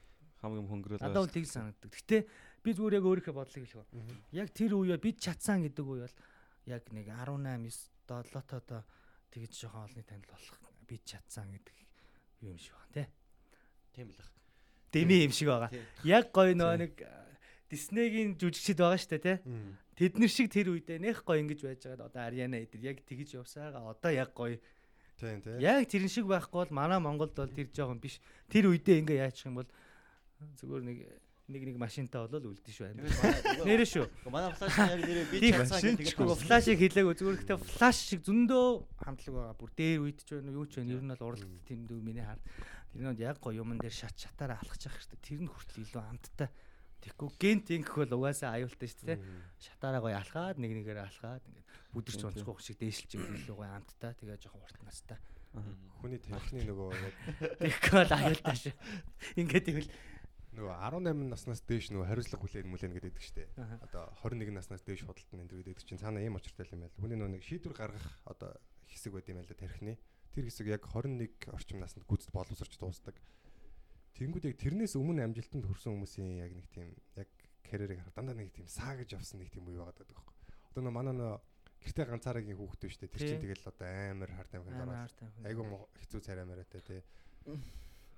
хамгийн хөнгөрөөл Надад бол тийг санагддаг. Гэтэ би зүгээр яг өөрийнхөө бодлыг хэлэх. Яг тэр үе бид чадсан гэдэг үе бол яг нэг 18 9 долоотоо тэгж жоохон олны танил болох бид чадсан гэдэг юм шиг байна те. тийм л ах. Дэми юм шиг байгаа. Яг гоё нөө нэг Диснейгийн жүжигчд байгаа штэ те. Мм. Тэд нар шиг тэр үедээ нэх гоё ингэж байж байгаад одоо Ариана эдэр яг тэгж явсаага одоо яг гоё. Тийм тийм. Яг тэрэн шиг байхгүй бол манай Монголд бол тэр жоохон биш. Тэр үедээ ингээ яачих юм бол зүгээр нэг нэг нэг машинтаа болол үлдэн шүү. Нэрэ шүү. Манай флаш яг нэрээ би чадсан гэдэг Гэхдээ флашыг хэлээгүй зүгээр гэхдээ флаш шиг зөндөө хандлага байгаа. Бүр дээр үйдэж байна уу юу ч байна. Ер нь бол уралдах дүү миний хар. Тэр нь яг гоё юмн дээр шат шатаараа алхаж явах хэрэгтэй. Тэр нь хүртэл илүү амттай. Тэгэхгүй гент ингэх бол угаасаа аюултай шүү дээ. Шатаараа гоё алхаад нэг нэгээр алхаад ингээд бүдэрч унцгүй шиг дээшилж илүү гоё амттай. Тэгээ жоохон урт настай. Хүний тархины нөгөө Тэгэхгүй бол аюултай шүү. Ингээд ивэл нөгөө 18 наснаас дээш нөгөө хариуцлага хүлээн мүлээн гэдэг шүү дээ. Одоо 21 наснаас дээш худалдан энэ гэдэг чинь цаана ийм очиртай юм байл. Хүний нөгөө нэг шийдвэр гаргах одоо хэсэг байт юм байл да тархины. Тэр хэсэг яг 21 орчим наснд гүйцэд боловсрч дуусдаг. Тэнгүүд яг тэрнээс өмнө амжилтанд хүрсэн хүмүүсийн яг нэг тийм яг карьерийг харах дандаа нэг тийм саа гэж явсан нэг тийм үе байгаа гэдэг байхгүй. Одоо нөгөө манай нөгөө гэртээ ганцаарагийн хүүхдтэй шүү дээ. Тэр чинь тэгэл одоо амар харт амханд амар ороод мо- хэцүү царай мариатай тий.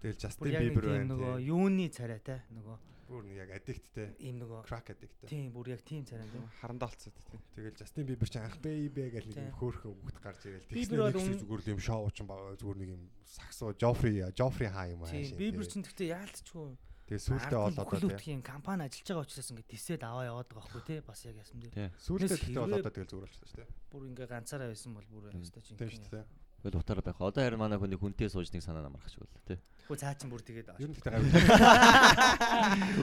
Тэгэл Justin нэг Bieber тийм байна. нөгөө юуны царай те нөгөө Бүр нэг яг addictтэй. ийм нөгөө Crack addict. тийм бүр яг тийм царай тийм. харандаа олцоод тийм. Тэгэл Justin Bieber чинь анх baby гэж нэг хөөрхөн хүүхд гарч ирэл. Bieber бол Тэгснээр өмнө- зүгээр л юм шоу ч зүгээр нэг юм саксо Joffrey Joffrey хаа юм аа. Тийм Бибер чинь тэгтээ яалтчгүй. Тэгээ сүултээ Ард нь болоод бүхэл тий. бүтгийн компани ажиллаж байгаа учраас ингээд тисэд аваа яваад байгаа байхгүй тий бас яг ясам дээр. Тийм. Сүултээ тэгтээ хэрвээ- болоод тэгэл зүгээр болчихсон шүү дээ. Бүр ингээ ганцаараа байсан бол бүр Тийм. өстой чинь. Тийм шүү дээ. Тэгэл утаараа байх. Одоо харин манай хүний хүнтэй сууж нэг санаа намарх ч бол тий. Хөө цаа чин бүр тэгээд Ер нь тэгтээ гавь.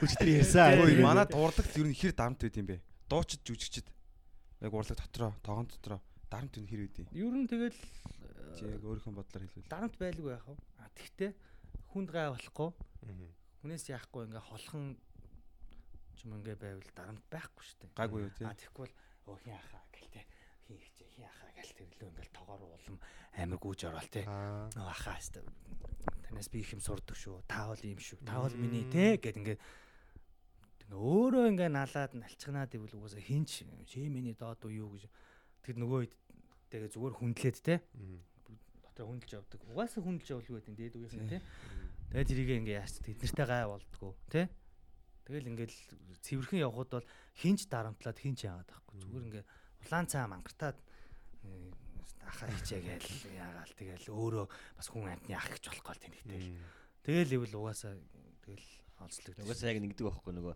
Өчтөр ярьсан. Ой манай урлагт ер нь хэр дарамт байд юм бэ? Дуучид жүжигчд. Яг урлаг дотроо, тогоон дотроо дарамт нь хэр байд юм? ер нь тэгэл яг өөрийнхөө бодлоор хэлвэл. дарамт байлгүй яах вэ? А тэгтээ хүнд гай болохгүй. Хүнээс яахгүй ингээ холхон юм ингээ байвал дарамт байхгүй шүү дээ. Гайгүй юу тий. А бол өө хин ахаа гэлтэй. Ахаа гэл тэр илүү ингээл тоогоор улам амир гүйж ороод тий. Аа. Нөө ахаа хэвээр танаас би их юм сурдаг шүү. Та бол ийм шүү. Та бол миний те гэд ингээд тэгээ өөрөө ингээ налаад налчгнаад ивэл угаасаа хинч чи миний доод уу юу гэж тэгэд нөгөө хэд тэгээ зүгээр хүндлээд те дотор хүндэлж явдаг. Угаасаа хүндэлж явуулгүй гэдэг дээд үеийнхэн те. Тэгээ тэрийг ингээ яач тэднэртэй гай болдгоо те. Тэгэл ингээл цэвэрхэн явход бол хинч дарамтлаад хинч яагаад байхгүй. Зүгээр ингээ улаан цаа мангартаад ахаа хичээгээл яагаал тэгэл өөрөө бас хүн амтны ах гэж болох гол тэнэгтэй. Тэгэл ивэл угаасаа тэгэл олцлог. Угаасаа яг нэгдэг байхгүй нөгөө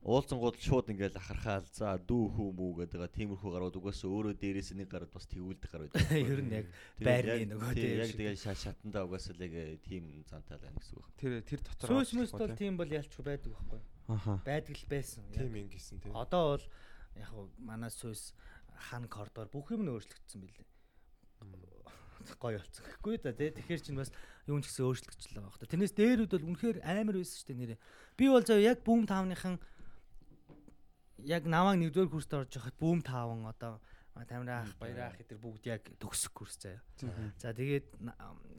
уулзангууд шууд ингээл ахархаал за дүү хүү мүү гэдэг байгаа тиймэрхүү гарууд угаасаа өөрөө дээрээс нэг гарууд бас тэгүүлдэх гар байдаг. Ер нь яг байрны нөгөө тийм яг тэгээ шатандаа угаасаа л яг тийм зантай л байна гэсэн үг. Тэр тэр дотор Сүүс мүс бол тийм бол ялчгүй байдаг байхгүй. Байдаг л байсан. Тийм ингэсэн тийм. Одоо бол яг манай сүүс хан коридор бүх юм нь өөрчлөгдсөн билээ. Гоё болцсон. Гэхгүй да тий. Тэгэхээр чинь бас юун ч гэсэн өөрчлөгдөж байгаа байна. Тэрнээс дээрүүд бол үнэхээр амар байсан шүү дээ нэрээ. Би бол зөө яг бүүм таавныхан яг наваг нэгдүгээр курст орж байхад бүүм тааван одоо тамира ах баяр ах эдэр бүгд яг төгсөх курс заяа. За тэгээд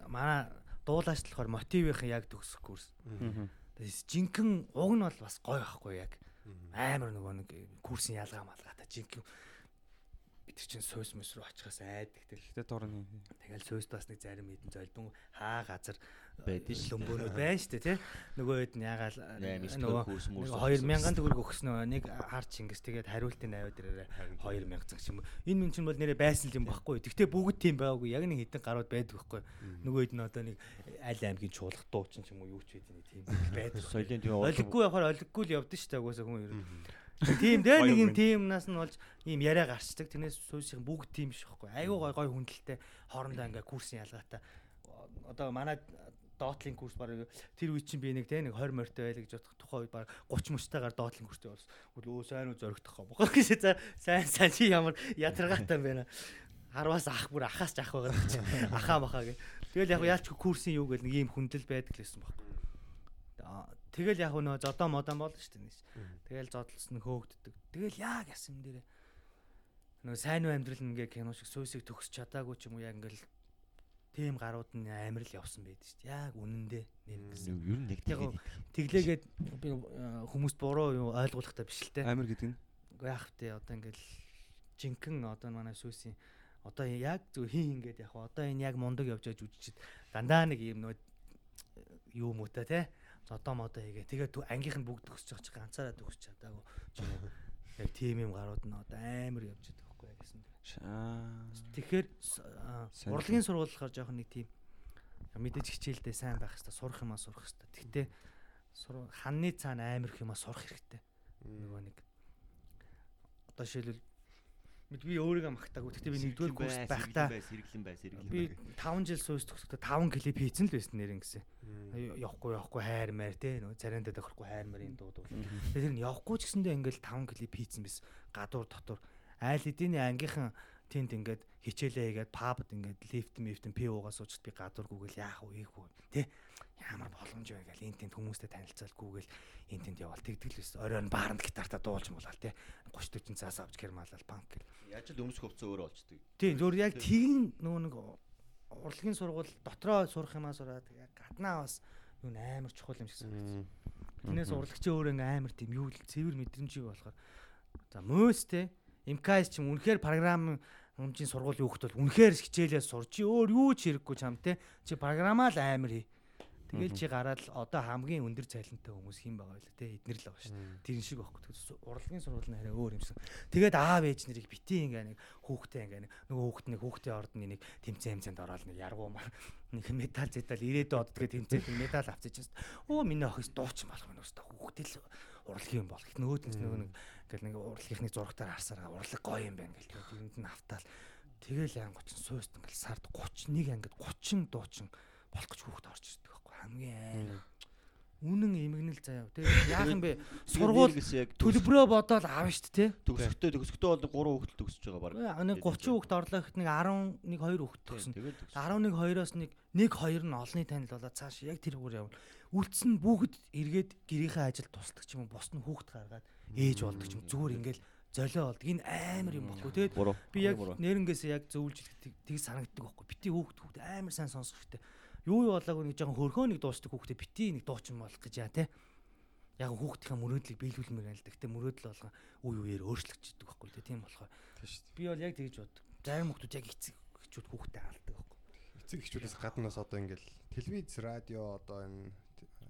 манай дуулаач болохоор мотивийнхэн яг төгсөх курс. Тэгээс жинхэнэ уг нь бол бас гоё байхгүй яг амар нөгөө нэг курсын ялгаа малгаатай жинхэнэ бид чинь сойс мөс рүү очихаас айдаг тэл. Хятад орны. Тэгэл сойст бас нэг зарим хэдэн золбон хаа газар Байдаг шүү. лөмбөөнүүд байна шүү дээ тий. Нөгөө хэд нь ягаал Наймж нөгөө курс мөрс 2000 төгрөг өгснөө нэг харч ингэс тэгээд хариултын наваа дээрээ 2000 цаг юм. Энэ мэн чинь бол нэрээ байсан юм баггүй. Тэгтээ бүгд тийм байгаагүй. Яг нэг хэдэн гарууд байдаг байхгүй. Нөгөө хэд нь одоо нэг аль аймгийн чуулгах дуучин ч юм уу юу ч байдیں۔ Тийм байдаг. Соёлын тийм Олиггүй явахаар олиггүй л явдсан дээ угаасаа хүн ер нь. Тийм дээ нэг юм тиймнаас нь болж ийм яриа гарчдаг. Тэрнээс сүүсийн бүгд тийм ш байхгүй. Айгуу гой гой хүндэлтэй хоорондоо ингээ курсын ялгаатай. Одоо манай доотлын курс баг тэр үе чинь би нэг те нэг 20 морьтой байлаа гэж бодох тухайн үед баг 30 мөчтойгоор доотлын курстэй болсон. Өө сайн уу зөрөгдөх юм бохоо гэж за сайн сайн чи ямар ядаргаатай юм нэ. Харвас ах бүр ахаас ч ах байгаа гэж. Ахаа махаа гэ. Тэгэл яг яалч курсын юу гэл нэг ийм хүндэл байдаг л байсан байхгүй. Тэгэл яг нөө зодоо модон болно шүү дээ. Тэгэл зодлсон хөөгддөг. Тэгэл яг ясам дээрээ нөө сайн уу амьдрал ингээ кино шиг сүйсийг төгсч чадаагүй ч юм уу яг ингээл тийм гарууд нь амар л явсан байдаг шүү дээ. Яг үнэндээ нэр гэсэн. ер нь нэг Яг тэглээгээд би э, хүмүүст буруу юу ойлгуулахтай биш л те. Амир гэдэг нь. Уу яах вэ одоо ингээл жинхэнэ одоо манай сүйсийн одоо яг зөв хин ингээд яг одоо энэ яг мундаг явж байгаа жүжигчд дандаа нэг юм нөө юу муута те зодоо модоо хийгээ тэгээд ангийнх нь бүгд төгсөж байгаа чи ганцаараа төгсөж чадаагүй яг тийм юм гарууд нь одоо амар явж байгаа байхгүй гэсэн. Тэгэхээр урлагийн сургууль болохоор жоохон нэг тийм мэдээж хичээлдээ сайн байх хэрэгтэй сурах юмаа сурах хэрэгтэй. Тэгтээ ханны цаана амар их юмаа сурах хэрэгтэй. Нөгөө нэг одоо жишээлбэл мэд би өөрийгөө магтаагүй. Тэгтээ би нэгдүгээр курс байхдаа сэргэлэн бай сэргэлэн би 5 жил сууж төгсөхдөө 5 клип хийцэн л байсан нэр ингэсэн. Явахгүй явахгүй хайр маяр те нөгөө царайндаа тохирохгүй хайр маяр дууд бол. Тэр нь явахгүй ч гэсэндээ ингээл 5 клип хийцэн bis гадуур дотор айл эдийн ангийнхан тэнд ингээд хичээлээ хийгээд пабд ингээд лифт мифтэн пи уугаа суучд би гадуур гүгэл яах вэ ийх үү те ямар боломж вэ гэл энэ тэнд хүмүүстэй танилцал гүгэл энэ тэнд явал тэгдэг л байсан оройн бааранд гитартаа дуулж болол те 30 40 цаас авч гэрмалал банк гэл. Яаж л өмсөх хувцас өөрөө олчдөг. Тийм зөвөр яг тийм нөгөө нэг урлагийн сургууль дотроо сурах юмаа сураад яг гаднаа бас юу амар чухал юм шиг санагдсан. Тэрнээс урлагчийн өөр ингээ амар тийм юу л цэвэр мэдрэмжийг болохоор за мөөс те МКС ч юм үнэхээр програм юу хөхт бол үнэхээр хичээлээ сур чи өөр юу ч хэрэггүй чам те чи програмаа л амар хий. Тэгэл чи гараад одоо хамгийн өндөр цалинтай хүмүүс хин байгаа байлаа те эднэр л байгаа шүү. Тэр шиг байхгүй. Тэгэхээр урлагийн сургууль нь арай өөр юмсан. Тэгээд аав ээж нарыг бити ингээ нэг хүүхдээ ингээ нэг нөгөө хүүхд нэг хүүхдийн ордны нэг тэмцээн тэмцээнд ороод нэг яргуу мар нэг металл зэтал ирээдүйд од тэгээд тэмцээнд медаль авчиж байна. Оо миний охис дуучин болох юм өстой хүүхдээ л урлагийн юм бол. Нөгөөд нь нөгөө нэг ингээл нэг урлагийнхны зурагтаар харсараа урлаг гоё юм байна гэл тэрэнд нь автаал. Тэгэл янгоч сууст ингээл сард 31 ангид 30 дуучин болох гэж хүүхд орж ирдэг байхгүй хамгийн айл. Үнэн эмгэнэл заяа. Тэгээд яах юм бэ? Сургууль төлбөрөө бодоод аав штт те. төгсөхдөө төгсөхдөө бол 3 хүүхэд төгсөж байгаа баг. Нэг 30 хүүхэд орлоо гэхэд нэг 11 2 хүүхэд төгсөн. Тэгээд төгс. 11 2-оос нэг 1 2 нь олонний танил болоод цааш яг тэр бүр явна. Үлдсэн бүгд эргээд гэрийнхээ ажил тусдаг ч юм уу бос нь хүүхэд гаргаад ээж болдог ч юм зүгээр ингээл золио болдог. Энэ амар юм баггүй. Тэгээд би яг Буруу. нэрнгээсээ яг зөвлөж тийг санагддаг байхгүй. Бити хүүхэд хүүхэд амар сайн сонсох хэрэгтэй. Юу юу болоогүй нэг жоохон хөрхөө нэг дуусдаг хүүхдээ бити нэг дуучин болох гэж яа те. Яг хүүхдийн мөрөөдлийг биелүүлмээр байна л да. Гэтэ мөрөөдөл болгон үе үеэр өөрчлөгддөг байхгүй те. Тийм болохоор би бол яг тэгж боддог. Зарим хүүхдүүд яг эцэг эхчүүд хүүхдээ алдаг байхгүй. Эцэг эхчүүдээс гаднаас одоо ингээл телевиз, радио одоо энэ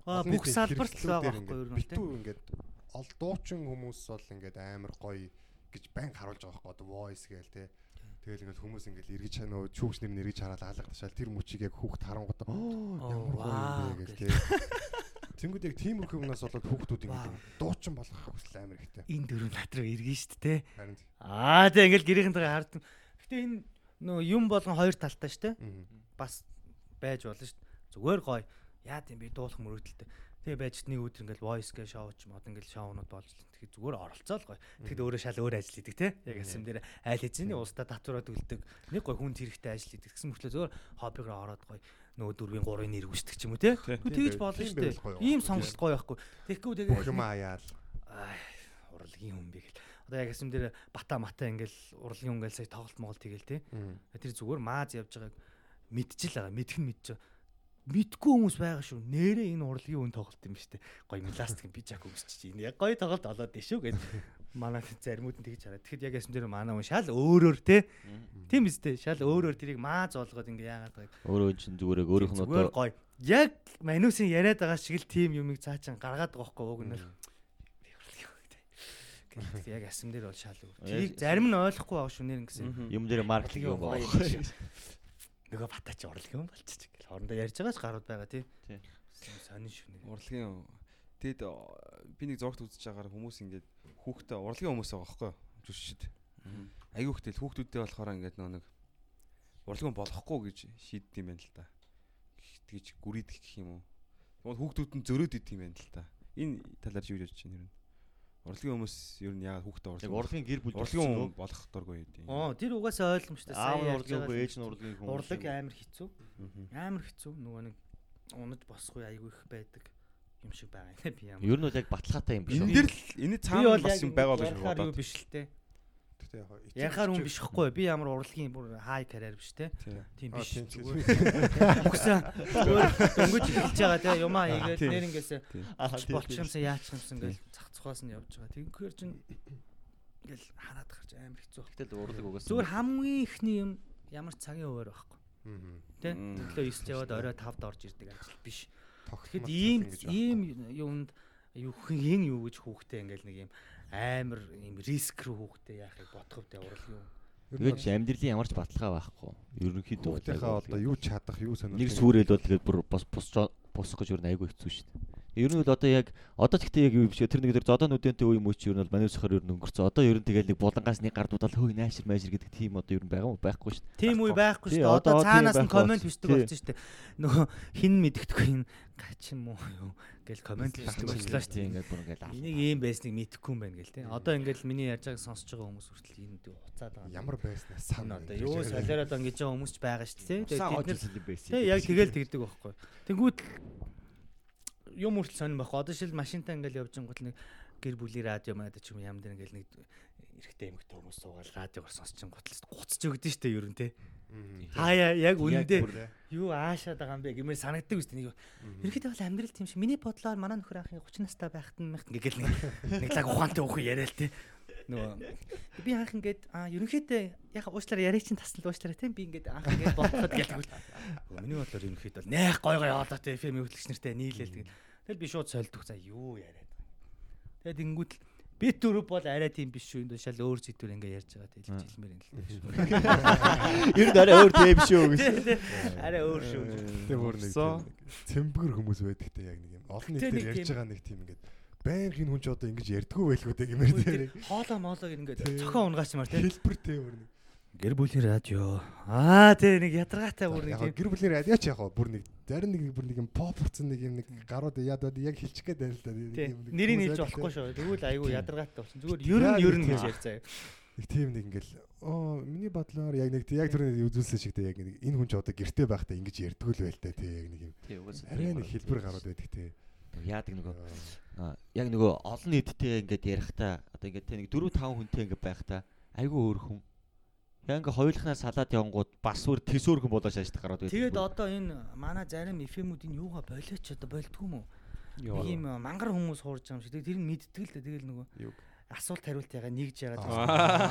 бүх салбарт л байгаа байхгүй юу битүү ингээд ол дуучин хүмүүс бол ингээд амар гоё гэж байн харуулж байгаа байхгүй одоо voice гээл те. Тэгэл ингээд хүмүүс ингээд эргэж нөө чүүгч нэр нь эргэж хараад алгадчихал тэр мөчийг яг хүүхд харангууд ямар гоё юм бэ гэл. те. Тэнгүүд яг тиймэрхүү юмнаас болоод хүүхдүүд ингээд дуучин болох хүсэл амар ихтэй. Энэ дөрөв над руу эргэн штт те. Аа тэг ингээл гэрийнхэн дээр хардсан. Гэтэ энэ нөө юм болгон хоёр талтай штэ. бас байж болно дээ. Зүгээр гоё. Яа тийм би дуулах мөрөөдөлтэй. Тэгээ байж нэг өдөр ингээл voice гээ шоу ч мод ингээл шоунууд болж л тэгэхээр зүгээр оролцоол гоё. Тэгэд өөрөө шал өөр ажил хийдэг те. Яг асам дээр айл хэзээний устдаа татвараад үлддэг. Нэг гоё хүн хэрэгтэй ажил хийдэг. Тэгсэн мөртлөө зүгээр хоббигоор ороод гоё нөгөө дөрвийн гурвын нэр гүйцдэг ч юм уу те. Тэгж болно шүү дээ. Ийм сонголт гоё байхгүй. Тэгэхгүй тэгээ Улам аяал. Урлагийн хүн би гэл. Одоо яг асам дээр бата мата ингээл урлагийн хүн ингээл сая тоглолт моголт тэгэл те. Тэр зүгээр мааз явж байгааг мэдчихэл байгаа. Мэдх нь мэдж байгаа. Мэдгүй хүмүүс байгаа шүү. Нэрээ энэ урлагийн үн тоглолт юм шүү дээ. Гоё пластик пижак өмсчих. Энэ яг гоё тоглолт олоод дээ шүү гэд. Манай заримуд нь тэгж хараа. Тэгэхэд яг ясн дээр манай хүн шал өөрөөр те. Тийм биз дээ. Шал өөрөөр тэрийг мааз олгоод ингээ яагаад байгааг. Өөрөө чинь зүгээр өөрийнх нь одоо гоё. Яг манусын яриад байгаа шиг л тийм юмыг цаачин гаргаад байгаа байхгүй уг нь. Гэхдээ яг асам дээр бол шал өөр. Тэрийг зарим нь ойлгохгүй байгаа шүү нэр ингэсэн. юм дээр маркетинг юм байна. Нөгөө батач урлаг юм болчих. Гэл хоорондоо ярьж байгаач гарууд байгаа тий. Тий. Сонин шүү нэг. Урлагийн тэгэд э, би нэг зургт үзэж байгаагаар хүмүүс ингээд хүүхдээ урлагийн хүмүүс байгаа байхгүй юу? Жүшшид. Аягүй хтэл хүүхдүүдтэй болохоор ингээд нөө нэг урлагийн болохгүй гэж шийддэг юм байна л та. Тэгж гүрийдэх гэх юм уу? Тэгвэл хүүхдүүд нь зөрөөд идэх юм байна л та. Энэ талаар юу гэж байна юм? Урлагийн хүмүүс ер нь яагаад хүүхдээ Яг урлаг урлагийн гэр бүл урлагийн хүн болох дургүй юм. Оо тэр угаасаа ойлгомжтой. аав нь ярьж урлагийн хүн, ээж нь урлагийн хүн. Урлаг амар хэцүү. Амар хэцүү. Нөгөө нэг унаж босхгүй айгүй их байдаг юм шиг байгаа юм би ямар. Ер нь бол яг баталгаатай юм биш үү? дэр л энэ цаана бас юм байгаа гэж бодоод. биш л те. Тэгтээ яг эцэг Ярихаар хүн биш хгүй. Би ямар урлагийн бүр хай карьер биш те. Тийм. Биш. Үгсэн. Дөнгөж эхэлж байгаа те. Юмаа хийгээд нэр ингээсээ Аа, тийм, болчихсон яач юмсан гэл цах цухаас нь явж байгаа. Тэггээр чин ингээл хараад гарч амар хэцүү. Гэтэл урлаг угаасаа Зүгээр хамгийн ихний юм ямар цагийн хуваар байхгүй. Тэ? Мм. Төглөө 9-д яваад орой 5-д орж ирдэг ажил биш. Тэгэхэд ийм ийм юунд юу хэн юу гэж хүүхдээ ингээл нэг юм амар юм риск рүү хүүхдээ яахыг бодох үедээ урал юм. Тэгээд ч амьдралын ямар ч баталгаа байхгүй. Ерөнхийдөө яг одоо юу чадах, юу сонирхох. нэг сүрэл бол тэгээд бүр бос босч босох гэж ер нь айгүй хэцүү шүү дээ. Ер нь бол одоо яг одоо тэгтээ яг юу биш тэр нэг тэр зодоо нүдэнтэй үе мөч ер нь бол манайс сохор ер нь өнгөрцөө. Одоо ер нь тэгэл нэг булангаас нэг гар дуудаад хөөе наашир маашир гэдэг тийм одоо ер нь байгаа юм байхгүй шүү дээ. Тийм үе байхгүй шүү дээ. Одоо цаанаас нь комент бичдэг болсон шүү дээ. Нөгөө хин мэддэхгүй хин гач юм уу юу гэл комент бичдэг юм болчлаа шүү дээ. ингээд бүр ингээд аа. Энийг ийм байсныг мэдэхгүй юм байна гэл тий. Одоо ингээл миний ярьж байгааг сонсож байгаа хүмүүс хүртэл энэ хуцаад байгаа. ямар байснаас сан одоо юу солиороод ингэж байгаа хүмүүс ч байгаа шүү дээ. Тэгээд юм яг тэгэл тэгдэг байхгүй. Тэнгүүд юм хүртэл сонирн байхгүй. Одоо шил машинтаа ингээл явж ингүүт нэг гэр бүлийн радио манад ч юм ям дээр ингээл нэг эрэгтэй эмэгтэй хүмүүс суугаад радиогоор сонсч ингүүт л гуцж өгдөн штэ ер нь те. Хаяа яг үнэндээ юу аашаад байгаа юм бэ гэмээр санагддаг үст нэг ерөөхдөө бол амьдрал тийм шиг миний бодлоор манай нөхөр ахын 30 настай байхад нь ингээл нэг нэг лаг ухаантай өхөн яриа л те. Нөгөө би анх ингээд а ерөнхийдөө яг уучлаарай яриа чинь таснал уучлаарай тийм би ингээд анх ингээд бодоход гэлгүй. Миний бодлоор ерөнхийдөө найх гой гой яваалаа те FM хөтлөгч нартай нийлээл тэгэл. Тэгэл би шууд солидох за юу яриад. Тэгээд ингүүт л би дөрөв бол арай тийм биш шүү энэ шал өөр зэдвэр ингээд ярьж байгаа те хэлж хэлмээр юм л те. Ер нь арай өөр тийм шүү тий. Арай өөр шүү. Тэ бүр нэг цэмбгэр хүмүүс байдаг те яг нэг юм. Олон Тэ, нийтээр ярьж тийм. байгаа нэг тийм ингээд байнгын хүн ч одоо ингэж ярьдгүү байлгүй те гэмээр те. Хоолоо моолоо ингээд Тий. цохоо унгаач мар те. Хэлбэр те бүр нэг. Гэр бүлийн радио. Аа тий нэг ядаргаатай бүр нэг тийм. гэр бүлийн радиоч яг бүр нэг зарим нэг бүр нэг юм поп урцсан нэг юм нэг гарууд яад яг хэлчих гээд байна л да. Тий. Нэг юм нэг Нэрийг те. болохгүй шүү. Тэгвэл айгүй Тий. ядаргаатай болсон. Зүгээр ер Яг нь ер нь нэг гэж тийм. заяа. Нэг тийм нэг ингээл оо миний бодлоор яг нэг яг түрүүний үзүүлсэн шиг те яг нэг энэ хүн ч одоо гэрте байхдаа ингэж ярьдгүй л байл та те яг нэг юм. Тий. Арай нэг хэлбэр гарууд байдаг те. Яадаг нөгөө яг нөгөө олон нийттэй ингээд ярихдаа одоо ингээд те нэг 4 5 хүнтэй ингээд байхдаа айгүй өөр хүн Яг ингээ хоёулахнаа салаад явангууд бас үр тэсөөрхөн болоо шааждаг гараад байдаг. Тэгээд одоо энэ манай зарим эфемүүдийн юугаа болооч одоо болтгүй юм уу? Юм мангар хүмүүс хуурж байгаа юм шиг. Тэр нь мэддэг л. Тэгэл нөгөө асуулт хариулт ягаа нэгж ягаад.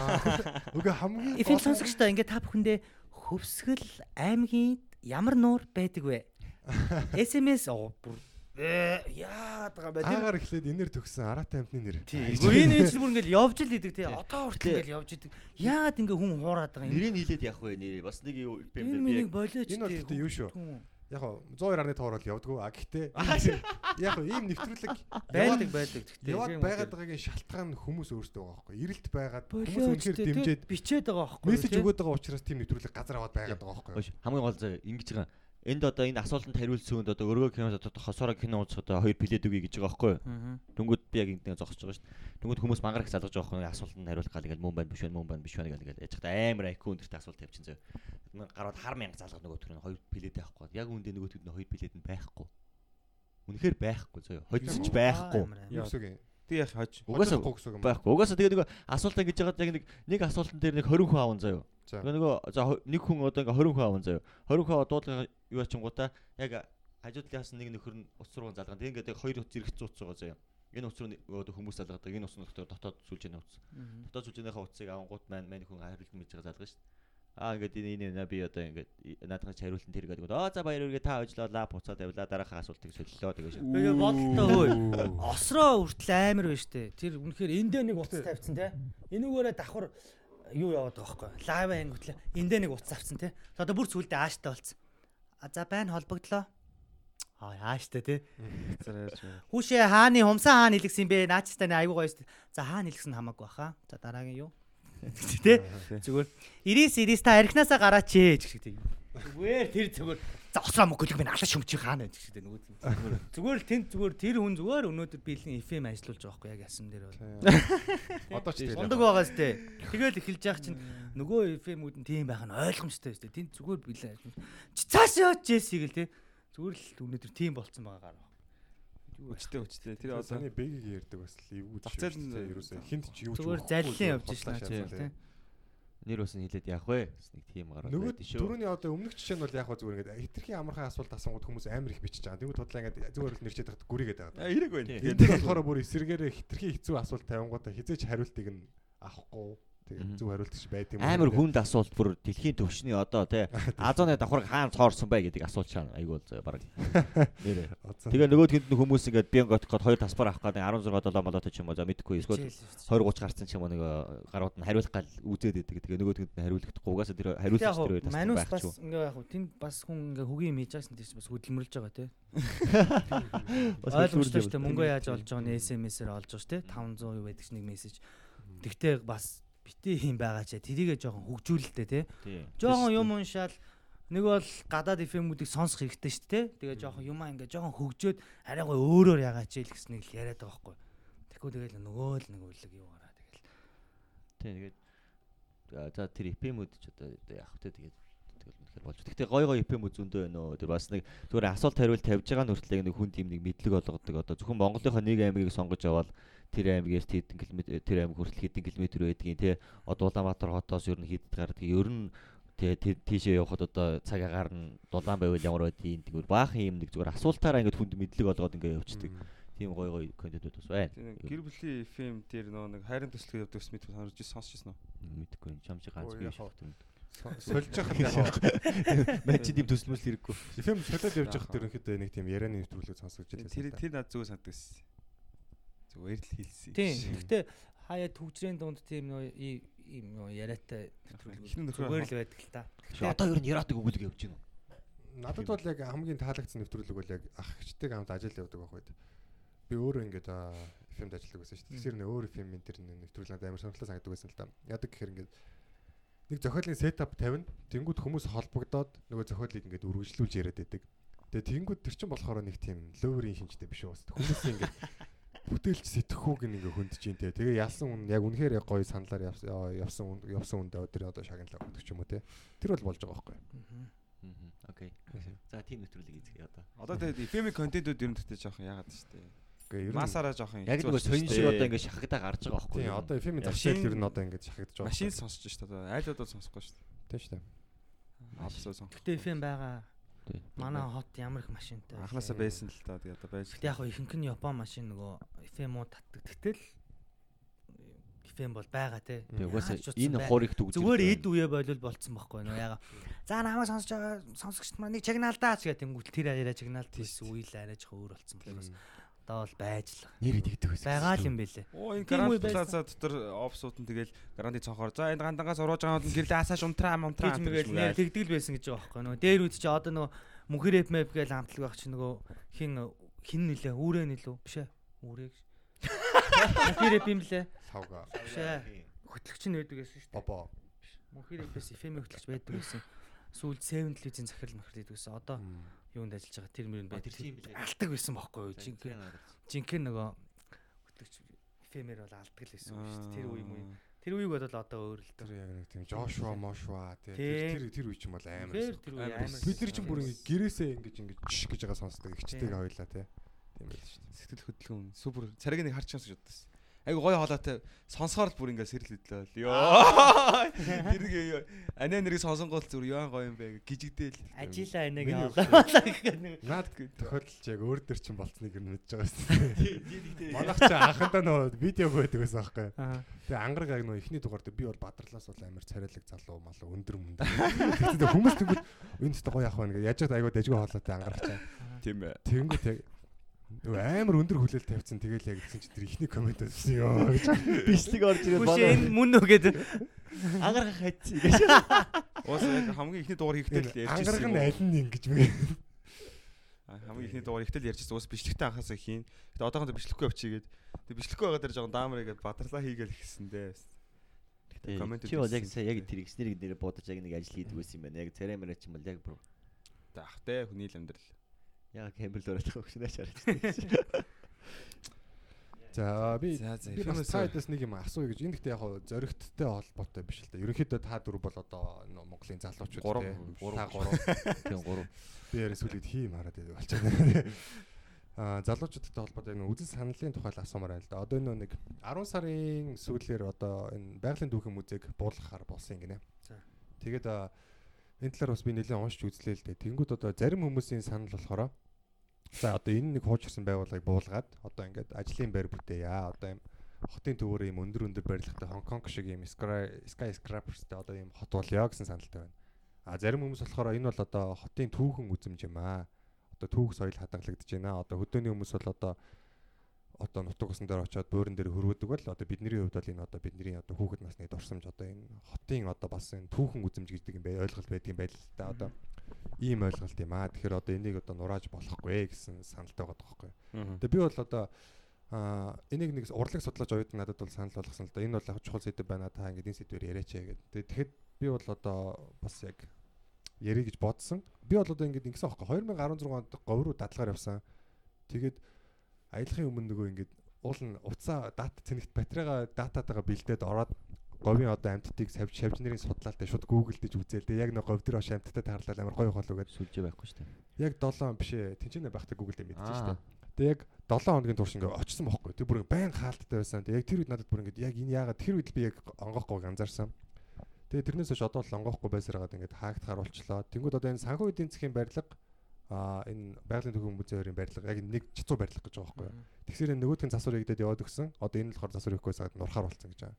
Үгүй хамгийн Эфем гол нь- сонсогчдоо ингээ та бүхэндээ хөвсгөл аймгийн ямар нуур байдаг вэ? SMS оо бүр э яа дага бай. Тэр Аагаар эхлээд энээр төгсөн араатай амтны нэр. Үгүй энэ үеч бүр ингээл явж л идэг тий. Одоо хүртэл ингээл явж идэг. Яагаад ингээ хүн хуураад байгаа юм? Нэрийг хэлээд явах вэ нэрээ. Бас нэг пэмдэр би Энэ бол юу шүү. Яг хоо 102.5 орол явдггүй. А гэхдээ яг хоо ийм нэвтрүүлэг байдаг байдаг гэхдээ. яваад байгаад байгаагийн шалтгаан нь хүмүүс өөрсдөө байгаа байхгүй. Ирэлт байгаад хүмүүс үнэхээр дэмжиж бичээд байгаа байхгүй. мессеж өгöd байгаа учраас тийм нэвтрүүлэг газар аваад байгаад байгаа байхгүй. Хамгийн гол заяа ингэж байгаа. Энд одоо энэ асуултанд хариулсан хүнд одоо өргөө кино одоо хосороо кино үзэх одоо хоёр билет өгье гэж байгаа байхгүй юу? Дүнгүүд би яг энд зогсож байгаа шүү дээ. Дүнгүүд хүмүүс мангарах залгаж байгаа байхгүй юу? Асуултанд хариулах гал ингээл мөн байна биш байна мөн байна биш байна гэл яаж хата амар IQ өндөртэй асуулт тавьчихсан гараад хар мянга залгах нөгөө төр нь хоёр билет байхгүй. Яг үндэ нөгөө төд нь хоёр билет нь байхгүй. Үнэхээр байхгүй заяа. Хоцсож байхгүй. Юу гэсэн юм? Тэг яах хаж. Угаасаа байхгүй. Угаасаа тэгээ нөгөө асуулт ингэж яагаад яг нэг нэг асуултан дээр нэг 20 хүн аавн заяа. За. Тэгээ нөгөө за нэг хүн одоо ингээ 20 хүн аавн заяа. 20 хүн дуудлага юу ачингуудаа яг хажуудлаас нэг нөхөр нь уц руу залгана. Тэгээ ингээ хоёр зэрэг цууц байгаа заяа. Энэ уц руу хүмүүс залгадаг. Энэ уц нь доктор дотоод сүлжээний уц. Дотоод сүлжээнийхээ уцыг авангууд маань мань хүн хариулт мэдж байгаа залгана шүү дээ. Аа ингээд энэ энэ би одоо ингээд наадхан хариултанд тэр гэдэг. Аа за баяр үргээ та ажиллаа лап буцаад авлаа дараахан асуултыг солилоо тэгээ шүү. Тэгээ бодолтой хөөе. Осроо хүртэл амар байна штэ. Тэр үнэхээр эндээ нэг утас тавьсан те. Энүүгээрээ давхар юу яваад байгаа байхгүй. Лайв ангитлаа эндээ нэг утас авсан те. Одоо бүр сүулдэ ааштай болцсон. А за байна холбогдлоо. Аа ярьж байна. Хүүшээ хааны хумсаа хаана илгсэн бэ? Наачтай нэ айгуу гоё штэ. За хаана илгсэн хамаагүй баха. За дараагийн юу? Тэ? Зүгээр 99 99 та архинасаа гараач ээ гэх шиг тийм. Зүгээр тэр зүгээр за осроо мөглөг минь алаш шүмчих хаана шиг тийм нөгөө зүгээр. Зүгээр л тэнд зүгээр тэр хүн зүгээр өнөөдөр биелэн FM ажиллуулж байгаа байхгүй яг ясам дээр бол. Одоо ч тийм. Ундаг байгаа сте. Тэгэл эхэлж яах чинь нөгөө FM-үүд нь тийм байх нь ойлгомжтой сте. Тэнд зүгээр биелэн ажиллаж. Чи цаашаа явж жээсийг л те. Зүгээр л өнөөдөр тийм болцсон байгаа гараа. Өчтөө өчтөө. Тэр Тэр одоо саны бэгийг ярьдаг бас л эвгүй нь- ерөөсөө хинт ч юу ч Зүгээр заллин явж шнаа шаацсан, Нэр усан хэлээд явах вэ? Бас нэг тийм гараад байдаг шүү. түрүүний одоо өмнөх жишээ нь бол яг хаа зүгээр ингээд хитрхийн амархан асуулт асуугууд хүмүүс амар их бичиж байгаа. Тэгвэл худлаа ингээд зүгээр л нэрчээд хат гүрийгээд байгаа. хэрэг байна. Дээр болохоор бүр эсэргээрээ хитрхийн хэцүү асуулт тавингуудаа хизээч хариултыг нь авахгүй. Мгм. Тэгээ зөв хариулт гэж байд юм. Амар хүнд асуулт бүр дэлхийн төвшний одоо тий Азоны давхарг хаана цоорсон бай гэдэг асуулт шаана айгуул баг. Тэгээ нөгөө тэнд хүмүүс ингээд бингот код хоёр таспар авах гэдэг 16 7 болоотой ч юм уу за мэдхгүй эсвэл 20 30 гарцсан ч юм уу нэг гарууд нь хариулах гал үзээд идэг. Тэгээ нөгөө тэнд нь хариулахдаггүй угаасаа тэр хариулж Яг тэр манус байх бас ч юм. ингээ яг хуу тэнд бас хүн ингээ хөгийн мэж байсан тийч бас хөдөлмөрлж байгаа те. Бас Ойлгомжтой шүү дээ хөдөлмөрлж мөнгө яаж олж байгаа нь SMS-ээр олж байгаа шүү те. 500 юу байдаг ч нэг мессеж. Тэгтээ бас бити юм байгаа ч тэрийгээ жоохон хөгжүүлэлтэй те. Жоохон юм уншаал нэг бол гадаад FM-үүдийг сонсох хэрэгтэй шүү дээ. Тэгээ жоохон юмаа ингээ жоохон хөгжөөд арай гой өөрөөр ягач ил гэснийг л яриад байгаа байхгүй. Тэгэхгүй тэгэл нөгөө л нэг үлэг юу гараа тэгэл. Тий тэгээд за тэр IP-мүүд ч одоо явах те тэгээд тэгэл үнэхээр болж. Гэхдээ гой гой IP-мүүд зөндөө байна уу? Тэр бас нэг зүгээр асуулт хариулт тавьж байгаа нь хүртэл нэг хүн тийм нэг мэдлэг олгодог. Одоо зөвхөн Монголынхоо нэг аймгийг сонгож аваад тэр аймгээс хэдэн километр тэр аймаг хүртэл хэдэн километр байдгийг те одоо Улаанбаатар хотоос ер нь хэд гардаг. Ер нь тэгээ тийшээ явхад одоо цаг агаар нь дулаан байвал ямар байдгийг тэгвэл баахан юм нэг зүгээр асуултаараа ингээд хүнд мэдлэг олгоод ингээд явчихдаг. Тийм гой гой контентууд бас байна. Гэр бүлийн FM дээр нөө нэг хайрын төслөг явдаг ус мэд харж сонсч ирсэн үү? Мэдхгүй юм. Чам чи ганц би шүү. сольж яхад яг Мэн чи тийм төсөлмөс хэрэггүй. FM солиод явж байхад ерөнхийдөө нэг тийм ярианы нэвтрүүлэг сонсогч байлаа. Тэр тэр над зүг санагдсан. Зүгээр л хэлсэн. Тийм. Гэхдээ хаяа төвчрийн дунд тийм нөө ийм нөө яриатай нөхөр зүгээр л байдаг л та. Одоо ер нь ярадаг өгүүлэг явж байна. Надад бол яг хамгийн таалагдсан нэвтрүүлэг бол яг ах хчтэй хамт ажил явдаг байх үед. Би өөрөө ингээд FM-д ажилладаг байсан шүү дээ. Тэгэхээр нэ өөр FM энэ төр нэвтрүүлэг надад амар сонирхолтой санагддаг байсан л да. Яадаг гэхээр ингээд нэг зохиолын сетап тавина. Тэнгүүд хүмүүс холбогдоод нөгөө зохиолыг ингээд үргэлжлүүлж яриад байдаг. Тэгээ тэнгүүд тэр чинь болохоор нэг тийм ловерийн шинжтэй биш үү? Хүмүүс ингээд бүтээлч сэтгэхүүг ингээ хөндөж ин тэ. Тэгээ ялсан хүн яг үнэхээр яг гоё саналаар явсан явсан хүндээ өдөр одоо шагналаа өгдөг ч юм уу те. Тэр бол болж байгаа байхгүй. Окей. За тийм нэвтрүүлэг эзэг одоо. Одоо тэгээд FM контентууд ер нь тэгтээ жоохон яагаад штэ. Гэхдээ ер нь Масаараа жоох юм. Яг нөгөө сонин шиг одоо ингээд шахагдаа гарч байгаа байхгүй Тийм одоо Машин- зээл ер нь одоо ингэж шахагдж байгаа. машин сонсож шүү дээ. Айлуудад сонсохгүй шүү дээ. Тийм шүү дээ. Апсоо сон. Гэтэ FM байгаа. Тий. Манай хот ямар их машинтай. Анханасаа байсан л та тэгээ одоо байж. Гэтэ яг ихэнх нь Япон машин нөгөө FM-уу татдаг. Гэтэл FM бол байгаа те. Тэг угаасаа энэ хуурийг төгж Зүгээр эд үе болол болцсон байхгүй нөө яга. За намайг сонсож байгаа сонсогчд маань нэг чагнаалдаа ч гэдэг тэнгуүл тэр арай чагнаалт хийсэн үйл арай жоо өөр болцсон болохоос одоо бол байж л нэр идэгдэг байсан. байгаа л юм бэлээ. Оо энэ байсан. плаза дотор офсууд нь тэгэл гаранти цонхоор. За энэ гандангаас урууж байгаа нь гэрлээ асааш унтраа мунтраа. Гэж мэгэл нэр тэгдэл байсан гэж байгаа байхгүй нөө. Дээр үд чи одоо нөгөө мөнхөр эп мэп гэж хамтлаг байх чи нөгөө хин хин нилээ үүрээ нилүү биш ээ. Үүрээ гэж. Мөнхөр эп юм лээ. Савга. Биш ээ. Хөтлөгч нь байдаг гэсэн шүү дээ. Бобо. Мөнхөр эпэс FM хөтлөгч байдаг гэсэн. Сүүлд 7 телевизийн захирал махрал байдаг гэсэн. Одоо юунд ажиллаж байгаа тэр мөрөнд байдаг. тийм билээ. Алдаг байсан байхгүй юу? Жинхэнэ жинхэнэ нөгөө хөтлөгч FM-ээр бол алдаг л байсан шүү дээ. Тэр үе юм уу? Тэр үеиг бодвол одоо өөр л Тэр дээ. яг нэг тийм Жошуа Мошуа Тий. тэр тэр үе ч юм бол амар. Тэр тэр. Бид нар ч бүр ингэ гэрээсээ ингэж ингэж чш гэж байгаа сонсдог ихчтэйгээ хоёлаа тий. Тийм байл шүү дээ. Сэтгэл хөдлөн супер царайг нэг харч юмсаж бодсон. Айгу гоё хоолойтой сонсохоор л бүр ингээ сэрэл хөдлөө. Йоо. Тэр нэг анаа нэрийг сонсонгоол зүр яан гоё юм бэ гжигдээл. Ажила энэг Миний авлаа гэх нэг. Наад тохиолдолч яг өөр дөр чинь болцныг нь мэдж байгаа шүү. Манайх ч анхандаа нөгөө видеог байдаг байсан аахгүй. Аа. Тэгээ ангараг яг нөгөө ихний дугаар дээр би бол бадрлаас бол амар царайлаг залуу малуу өндөр мөндөр. Тэгтээ хүмүүс тэгвэл энэ ч гоё яах вэ гэж яаж яд айгуу дайггүй хоолойтой ангарах чаа. Тийм ээ. Тэнгүүт яг амар өндөр хүлээл тавьсан тэгэл яг гэсэн чи тэр ихний комент байсан ёо гэж. бичлэг орж ирээд Хүш энэ мөн үү гэдэг. ангарах хайц гэж. Уус хамгийн ихний дугаар хийхдээ л ярьж ирсэн. нь аль нь ингэж мэ. Хамгийн ихний дугаар ихтэл ярьж ирсэн. Уус бичлэгтэй анхаасаа хийн. Гэтэ одоохондоо бичлэхгүй авчигээд. Тэг бичлэхгүй байгаа дээр жоохон даамрыгээд бадрлаа хийгээл ихсэн дээ. Коммент Чи бол яг яг тэр ихснэрийг нэрээ бодож яг нэг ажил хийдэг байсан юм байна. Яг царай мэрэ ч юм бол яг бүр Таахтай хүний л амьдрал. Яг хэмбэл дөрөж байгаа хөшнөөч харагдсан. За би би бас цаадаас нэг юм асууя гэж. Энэ гэхдээ яг хоо зөрөгттэй холбоотой биш л да. Ерөнхийдөө та дөрв бол одоо Монголын залуучууд гурав. Та гурав. Тийм гурав. Би яриа сүлээд хийм хараад байдаг болчихно. Аа залуучуудтай холбоотой энэ үзэл саналын тухай л асуумаар байна л да. Одоо энэ нэг 10 сарын сүүлээр одоо энэ байгалийн дүүхэн музейг буулгахаар болсон юм гинэ. За. Тэгээд аа, энэ талаар бас би нэлээд уншиж үзлээ л дээ. Тэнгүүд одоо зарим хүмүүсийн санал болохоор за одоо энэ нэг хуучирсан байгууллагыг буулгаад одоо ингээд ажлын байр бүтээе. Одоо юм хотын төвөөр юм өндөр өндөр барилгатай Хонконг шиг юм sky skyscrapersтэй одоо юм хот болёо гэсэн саналтай байна. А зарим хүмүүс болохоор энэ бол одоо хотын түүхэн үзэмж юм аа. Одоо түүх соёл хадгалагдаж байна. Одоо хөдөөний хүмүүс бол одоо одоо нутаг усан дээр очиод буурин дээр хөрвөдөг бол одоо бидний хувьд бол энэ одоо бидний одоо хүүхэд насны дурсамж одоо энэ хотын одоо бас энэ түүхэн үзэмж гэдэг юм бай ойлголт байдаг юм байл л та одоо ийм ойлголт юм аа. Тэгэхээр одоо энийг одоо нурааж болохгүй гэсэн саналтай байгаа тоххой. Тэгээ би бол одоо аа энийг нэг урлаг судлаач оюут надад бол санал болгосон л да. Энэ бол яг чухал сэдв байна та ингээд энэ сэдвээр яриач яа гэдэг. Тэгээ тэгэхэд би бол одоо бас яг ярих гэж бодсон. Би бол одоо ингээд ингэсэн аахгүй 2016 онд говь руу дадлагаар явсан. Тэгээд аялахын өмнө нөгөө ингээд уул нь уцаа дата цэнэгт батарейга дататайгаа бэлдээд ороод говийн одоо амьтдыг савж шавж нарын судлаалтай шууд гуглдэж үзээл. Тэгээ яг нэг говь дээр ош амьтдтай тарлал амар гоё хол үгээд Сүлжээ байхгүй шүү дээ. яг 7 биш ээ. Тэнцэнэ байхдаа гуглдээ мэдчихэж Аа. штэ. Тэгээ яг 7 хоногийн турш ингээ очсон бохоггүй. Тэг бүр байн хаалттай байсан. Тэг яг тэр үед надад бүр ингээ яг энэ яагаад тэр үед би яг онгохгүй анзаарсан. Тэгээ тэрнээс хойш одоо л онгохгүй байсараад ингээ хаагтахаар болчлоо. Тэнгүүд одоо энэ санхүү эдийн засгийн барилга а энэ байгалийн төвийн музейрийн барилга яг нэг чицуу барилга гэж байгаа байхгүй юу. Тэгсэр энэ нөгөөдгөн засвар хийгдээд яваад өгсөн. Одоо энэ л болохоор засвар хийхгүй байсаад нурхаар болцсон гэж байгаа.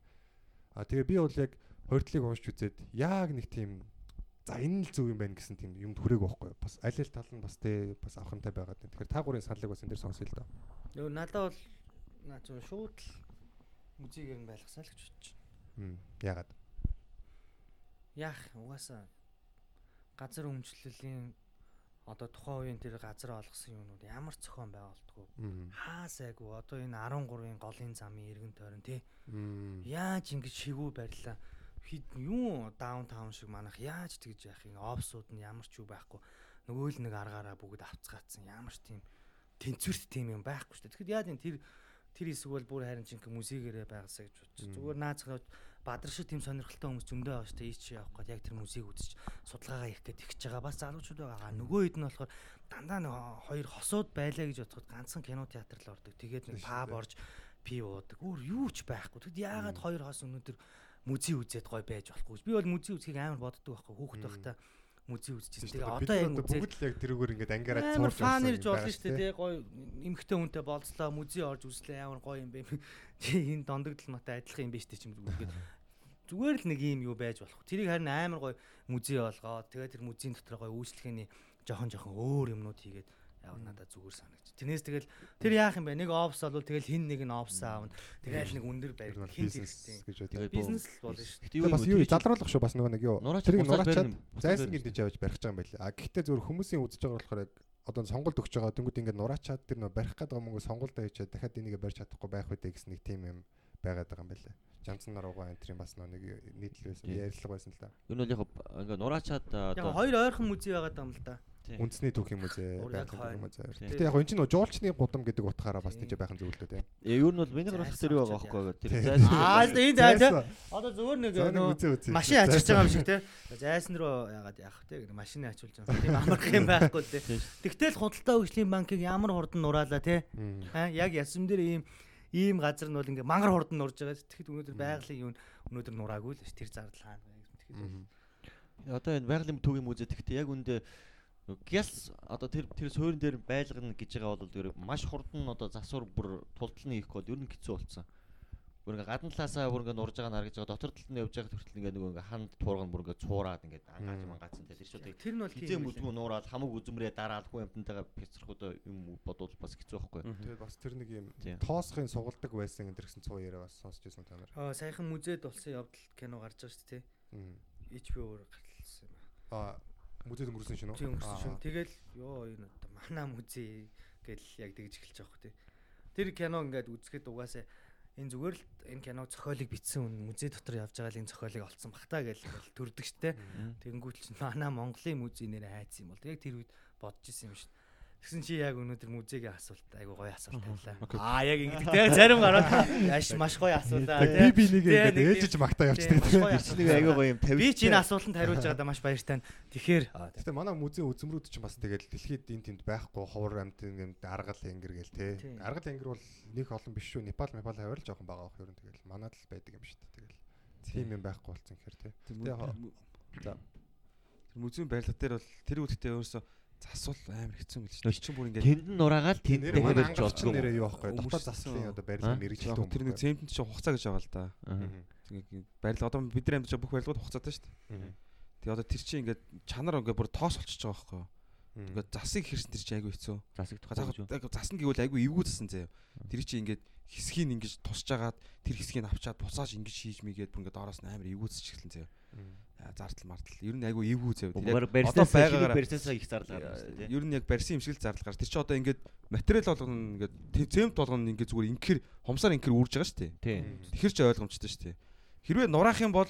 А тэгээ би бол яг хордлыг уншиж үзээд яг нэг тийм за энэ л зөв юм байна гэсэн тийм юмд хүрээг байхгүй. Бас аль аль тал нь бас тэ бас авахантай байгаад байна. Тэгэхээр та гурийн саналыг бас энэ дээр сонсъё л доо. Нөгөө надад бол наа зөв шууд л музейгээр нь байлгасаа л гэж бодож байна. Хм ягаад? Яах угаасаа газар өмчлөлийн одоо тухайн үеийн тэр газар олгосон юмнууд ямар цохон байгуулдггүй Хм. хаа сайгүй одоо энэ 13-ын голын замын эргэн тойрон тий. Яаж ингэж шигүү барьлаа? Хид юу даунтаун шиг манах? Яаж тэгж яах юм? Офсууд нь ямар ч юу байхгүй. Нөгөө л нэг аргаараа бүгд авцгаацсан ямар ч тийм тэнцвэрт тийм юм байхгүй шүү дээ. Тэгэхэд яа гэв тэр тэр хэсэг бол бүр харин чинь музейгээрээ байгаасаа гэж бодчих. Зүгээр наацгаа бадар шиг тийм сонирхолтой хүмүүс зөндөө байгаа шүү дээ. Ийч явах гээд яг тэр музейг үзэж судалгаагаа хийх гээд ихж байгаа. Бас залуучууд байгаа. Нөгөө хэд нь болохоор дандаа нэг хоёр хосууд байлаа гэж бодоход ганцхан кино театр л ордог. Тэгээд нэг паб орж пив уудаг. Өөр юу ч байхгүй. Тэгэд яагаад хоёр хос өнөөдөр музей үзээд гой байж болохгүй. Би бол музей үзхийг амар боддог байхгүй. Хүүхэд байхдаа музей үзчихсэн. Тэгээ одоо яг бүгд л яг тэрүүгээр ингээд ангаараад цуурж байгаа. Фан ирж болно шүү дээ. Гой эмхтэй хүнтэй болцлоо. Музей орж үзлээ. Амар гоё юм бэ. Энэ дондогдол матай адилхан юм биш дээ чим зүгээр. Зүгээр л нэг юм юу байж болох. Тэрийг харин амар гоё музей болгоод тэгээ тэр музейн дотор гоё үйлчлэгээний жохон жохон өөр юмнууд хийгээд яг надад зүгээр санагч. Тэрнээс тэгэл тэр яах юм бэ? Нэг офс бол тэгэл хин нэг нь офс аавна. Тэгэл нэг өндөр байр хин гэж байдаг. Бизнес л болно шүү. Тэгээ бас юу залруулах шүү бас нөгөө нэг юу. Тэрийг нураачаад зайсан гэж явж барих гэж байгаа юм байли. А гэхдээ зөвхөн хүмүүсийн үзэж байгаа болохоор яг одоо сонголт өгч байгаа тэнгууд ингээд нураачаад тэр нөө барих гэдэг мөнгө сонголтоо хийчихэд дахиад энийг барьж чадахгүй байх үедээ гэсэн нэг тим юм байгаад байгаа юм байлаа. Жанцан нар угаа энэ бас нэг нийтлэл байсан, ярилцлага байсан л да. Энэ бол яг ингээ нураачаад одоо хоёр ойрхон музей байгаад байгаа юм л да. Үндэсний түүхийн музей, байгалийн музей. Гэтэ яг энэ чинь жуулчны гудам гэдэг утгаараа бас тийж байхын зөвлөлтөө тийм. Ээ юу нь бол миний гарах дээр юу байгаа байхгүй тэр зайсан. Аа энэ зай тийм. Одоо зүгээр нэг нөгөө машин ачиж байгаа юм шиг тийм. Зайсан руу яагаад яах вэ гэдэг машин ачуулж байгаа. Тийм амарх юм байхгүй тийм. Тэгтэл худалдаа хөгжлийн банкыг ямар хурдан нураалаа тийм. Аа яг ясам дээр ийм ийм газар нь бол ингээ мангар хурдан нурж байгаа. Тэгэхэд өнөөдөр байгалийн юу өнөөдөр нураагүй л ш тэр зардал хаана вэ гэхэд. Одоо энэ байгалийн түүхийн музей тэгтээ яг үндэ Гялс одоо тэр тэр суурин дээр байлгана гэж байгаа бол тэр маш хурдан одоо засвар бүр тулталны хийх гээд ер нь хэцүү болсон. Бүр ингээ гадна талаасаа бүр ингээ нурж байгаа наргиж байгаа дотор талд нь явж байгаа хүртэл ингээ нөгөө ингээ ханд туурган бүр ингээ цуураад ингээ ангааж мангаацсан тэр шүү дээ. Тэр нь бол тийм мүдгүү нуураад хамаг үзмрээ дараад хүн амтантайгаа пяцрахудаа юм бодвол бас хэцүү байхгүй. Тэгээд бас тэр нэг юм тоосхын сугалдаг байсан энэ гэсэн цуу яриа бас сонсч байсан та нар. Аа саяхан музейд болсон явдал кино гарч байгаа шүү дээ. HBO өөр гаргалсан юм байна. Аа музейд өнгөрсөн шин үү? Тийм өнгөрсөн шин. Тэгэл ёо энэ одоо манай музей гэл яг тэгж эхэлж байгаа хөө тий. Тэр кино ингээд үзэхэд угаасаа энэ зүгээр л энэ киног зохиолыг бичсэн хүн музей дотор явж байгаа л энэ зохиолыг олцсон бах та гэж төрдөг штэ. Тэгэнгүүт ч манай Монголын музей нэр айц юм бол яг тэр үед бодож исэн юм шүү. Тэгсэн чи яг өнөөдөр музейгийн асуулт айгу гоё асуулт тавилаа. Аа яг ингэдэг те зарим гараад яаш маш гоё асуулаа те. Би би нэг ингэж ээлжиж магтаа явчихдаг те. Нэг айгу гоё юм тавьж. Би ч энэ асуултанд хариулж байгаадаа маш баяртай. Тэгэхээр Гэтэ манай музейн үзмрүүд ч бас тэгэл дэлхийд энэ тэнд байхгүй ховор амт юм аргал ангэр гээл те. Аргал ангэр бол нэг олон биш шүү. Непал Непал хавар л жоохон байгаа бах ер нь тэгэл манад л байдаг юм шүү дээ. Тэгэл тийм юм байхгүй болсон гэхээр те. Тэгээ за. Тэр музейн барилга дээр бол тэр үедээ өөрөөсөө засвал амар хэцүү мэл чинь. Чин бүр ингээд тэнд нь нураагаал тэнд дээрж болдог. Нэрээ юу аахгүй. Дотор заслын одоо барилга мэрэгчлээ. Тэр нэг цемент чинь хугацаа гэж байгаа л да. Тэгээд барилга одоо бид нар амьд бүх барилгууд хугацаатай шүү дээ. Тэгээ одоо тэр чинь ингээд чанар ингээд бүр тоос болчихж байгаа байхгүй юу? Ингээд засыг хэрсэн тэр чинь айгүй хэцүү. Засыг тохиолж. Засна гэвэл айгүй эвгүй засан заяа. Тэр чинь ингээд хэсгийг ингэж тусч агаад тэр хэсгийг авчаад буцааж ингэж хийж мийгээд бүр ингээд доороос нь амар эвгүүцэж эхэлсэн заяа зардал мартал. Ер нь айгүй эвгүй зав. Одоо байгаагаар барьсаасаа их зардал гарна шүү дээ. Ер нь яг барьсан юм шиг л зардал гарна. Тэр чинь одоо ингээд материал болгоно ингээд цемент болгоно ингээд зүгээр инкэр хомсаар инкэр үрж байгаа шүү дээ. Тэгэхэр ч ойлгомжтой шүү дээ. Хэрвээ нураах юм бол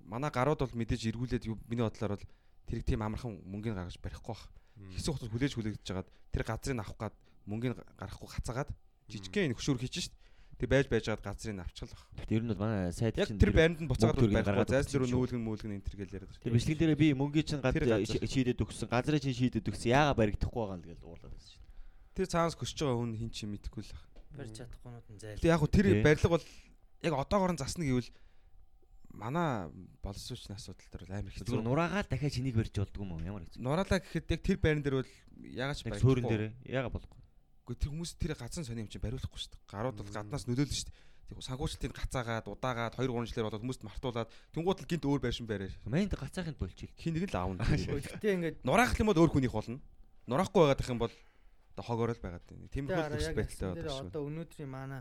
манай гарууд бол мэдээж эргүүлээд миний бодлоор бол тэрийг тийм амархан мөнгөний гаргаж барихгүй бах. Хэсэг хотод хүлээж хүлээгдэж жагаад тэр газрыг авах гад мөнгөний гаргахгүй хацаагаад жижигхэн хөшүүр хийж шít. Тэг байж байж гад газрыг авчихлах. Гэтэ ер нь бол манай сайд чинь тэр байранд нь буцаад барих зайс руу нүүлгэн мүлгэн энэ төр гэл яриад. Тэр бичлэг дээр би мөнгөний чинь гад шийдэд өгсөн, газрын чинь шийдэд өгсөн. Яага баригдахгүй байгаа л гэж уурлаад байсан шүү дээ. Тэр цаанаас көсөж байгаа хүн хин чи мэдэхгүй л баг. Барьж чадахгүйнүүд нь зайл. Тэг яг хуу тэр барилга бол яг одоогоор нь засна гэвэл манай боловсруучны асуудал дээр бол амар хэцүү. Нураагаал дахиад чинийг барьж болдгоо юм ямар хэцүү. Нураалаа гэхэд яг тэр байран дээр бол яагаад ч барихгүй. Суурин дээр яагаад болохгүй. Гэхдээ тэр хүмүүс тэр газар сони юм чинь бариулахгүй шүү дээ. Гарууд бол гаднаас нөлөөлнө шүү дээ санхүүжилтийг гацаагаад удаагаад 2 3 жилээр болоод хүмүүст мартуулаад тэнгуут л гинт өөр байшин барай. Майнд гацаахынд болчих. Хин нэг л аавна. Гэтэ ингээд нураах юм бол өөр хүнийх болно. Нураахгүй байгаад их юм бол одоо хогоор л байгаад байна. Тийм их төс байдалтай одоо шүү. Одоо өнөөдрийн манай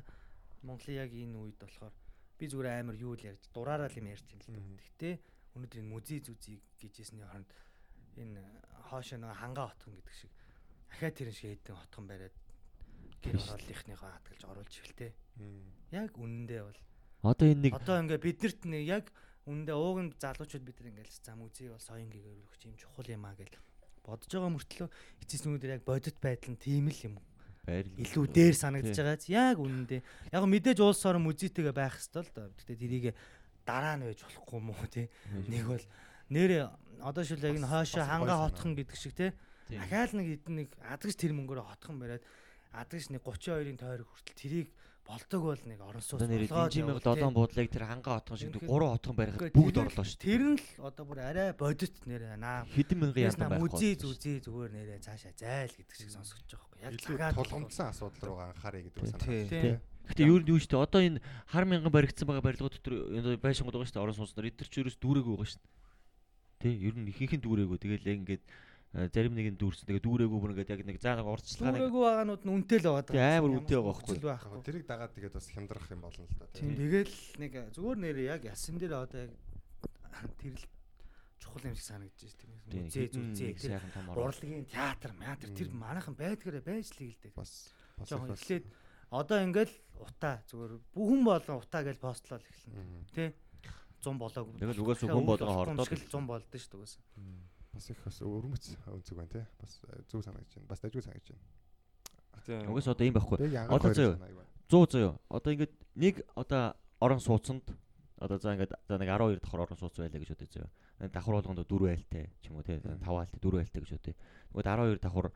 Монголын яг энэ үед болохоор би зүгээр амар юу л ярьж дураараа л юм ярьж байна л да. Гэтэ өнөөдрийн музей зүзий гэжсэний хооронд энэ хоошоо нэг хангаа хотхон гэдэг шиг ахаа тэрэн шиг хэдэн хотхон бариад гэр ороллынхныхоо хатгалж оруулж ихэлтэй. Яг үнэндээ бол. Одоо энэ нэг одоо ингээ биднэрт нэг яг үнэндээ ууган залуучууд бид нар ингээл зам үзий бол соён гэгээр өгч юм чухал юм а гэж бодож байгаа мөртлөө эцэс нүдээр яг бодит байдал нь тийм л юм илүү дээр санагдаж байгаа. Яг үнэндээ яг мэдээж улс орон музейтэйгээ байх хэвээр л доо. Гэтэ тэрийг дараа нь байж болохгүй мó тий. Нэг бол нэрээ одоо шил яг н хойшоо гоё хотхон гэдэг шиг тий. Дахиад нэг эдэн нэг адагш тэр мөнгөөр хотхон бариад адагш нэг 32-ын тойрог хүртэл тэрийг болдог бол нэг орон сууц болгоод дижимэг явал, тий. долоон буудлыг тэр хангаа отхон шиг Үнэхээр- 3 отхон барихад бүгд орлоо шүү дээ. Тэр нь л одоо бүр арай бодит нэрээ наа. Хэдэн мянган на байхгүй. мүзий зүзий зүгээр нэрээ цаашаа зайл гэдэг шиг сонсогдож байгаа байхгүй. Яг тулгамдсан асуудал руугаа анхаарай гэдэг санаа. Тий. Тий. Гэтэ юу юу шүү дээ. Одоо энэ хар мянган баригдсан байгаа барилгууд дотор байшингууд байгаа шүү дээ. Орон сууцнаар эдгэр ч ерөөс дүүрээгүй байгаа шүү дээ. Тэ ер нь ихийнх нь дүүрээгүй. Тэгэл яг ингээд зарим нэг нь дүүрсэн. Тэгээ дүүрээгүй бүр ингээд яг нэг заа нэг орцлага нэг Дүүрээгүй байгаанууд нь үнэтэй л байгаа. Тий, амар үнэтэй байгаа байхгүй. тэрийг дагаад тэгээд бас хямдрах юм болно л да. тий. Тийм тэгэл нэг зүгээр нэрээ яг ясан дээр одоо яг тэр л чухал юм шиг санагдаж байна. хэдэн зүзээ тэр урлагийн театр, театр тэр манайхан байдгаараа байж л л дээ. Бас бас- эхлээд одоо ингээл утаа зүгээр бүхэн болон утаа гэж постлол эхэлнэ. Тэ 100 болоогүй. Тэгэл угаасаа хүн юм хордоод шиг л 100 болдсон шүү дээ угаасаа. Бас их бас өрмөц өнцөг байна тий. Бас э, зүг санагдаж байна. Бас дайггүй санагдаж байна. Тийм. Угаас одоо юм байхгүй. Одоо заяа. 100 заяа. Одоо ингээд нэг одоо орон сууцанд одоо за ингээд за нэг 12 давхар орон сууц байлаа гэж бодъё. Нэг давхар болгонд 4 айлтай ч юм уу тий 5 айлтай 4 айлтай гэж бодъё. Тэгвэл 12 давхар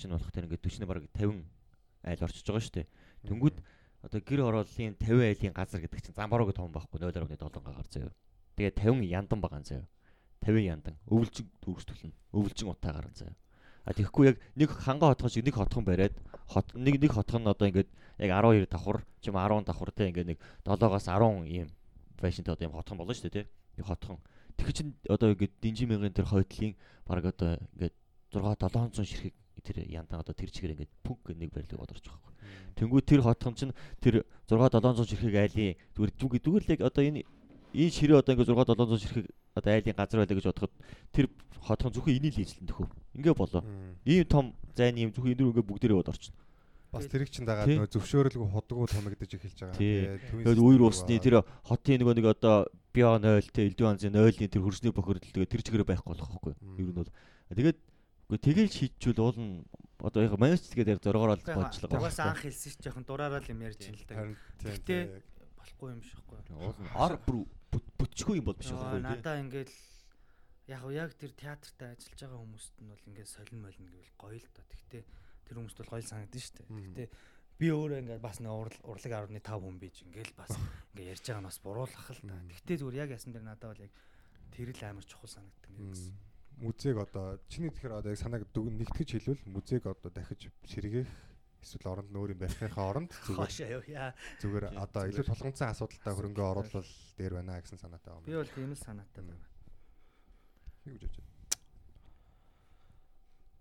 чинь болох тэр ингээд 40 бараг 50 айл орчиж байгаа шүү дээ. Тэнгүүд одоо гэр орооллын 50 айлын газар гэдэг чинь замбарууг том байхгүй 0.7 гагаар заяа. Тэгээ 50 яндан байгаа заяа. 50 яндан өвлжин дүүрстүүлнэ. Өвлжин утаа гарan заяа. А тэгэхгүй яг нэг хангаа хотхон шиг нэг хотхон бариад хот нэг нэг хотхон одоо ингээд яг 12 давхар ч юм уу 10 давхар те ингээд нэг 7-оос 10 ийм байшинтай одоо ийм хотхон болно шүү дээ те. Нэг хотхон. Тэгэхээр чин одоо ингээд динжи мянган тэр хойдлын баг одоо ингээд 6 700 ширхэг тэр яндан одоо тэр чигээр ингээд пүнк нэг барилгыг одорч байгаа байхгүй. Тэнгүү тэр хотхон чинь тэр 6 700 ширхэг айлын зүгээр зүгээр л яг одоо энэ энэ ширээ одоо ингээд 6 700 ширхэг одоо айлын газар байлаа гэж бодоход тэр хотхон зөвхөн энийг л эзлэн төхөө. Ингээ болоо. Ийм том зайны юм зөвхөн энэ рүү ингээ бүгдээрээ бод орчихно. бас тэрийг чинь дагаад Тий. нөө зөвшөөрөлгүй худгуу томигдож эхэлж байгаа. Тэгээд үер усны тэр хотын нөгөө нэг одоо био 0 те элдв анзын 0-ийн тэр хөрсний бохирдол тэгээ тэр чигээр байхгүй болох байхгүй. Ер нь бол тэгээд үгүй тэгэл шийдчихвэл уул нь одоо яг манайч тэгээд яг зоргоор бол бодлого. Угаасаа анх хэлсэн чинь жоохон дураараа л юм ярьж байна л да. Тий. Болохгүй юм шиг байхгүй. Уул нь ор бүр бүтчихгүй юм бол биш байхгүй. Надаа ингээл яг яг тэр театртаа ажиллаж байгаа хүмүүст нь бол ингээд солин молно гэвэл гоё л доо. Гэхдээ тэр хүмүүст бол гоё санагдаж штэ. Мгм. Гэхдээ би өөрөө ингээд бас нэг урлаг 10.5 хүн бийж ингээл бас ингээд ярьж байгаа нь бас буруулах л та. Гэхдээ зүгээр яг ясан дээр надад бол яг тэр л амар чухал санагддаг юм гэсэн. Музейг одоо чиний тэгэхээр одоо яг санааг дүг нэгтгэж хэлвэл музейг одоо дахиж сэргээх эсвэл оронд нөөрийн барихынхаа оронд зүгээр зүгээр одоо илүү тулгамдсан асуудалтай хөрөнгө оруулал дээр байна гэсэн санаатай байна. Би бол тийм л санаатай байна. юу гэж бодож байна?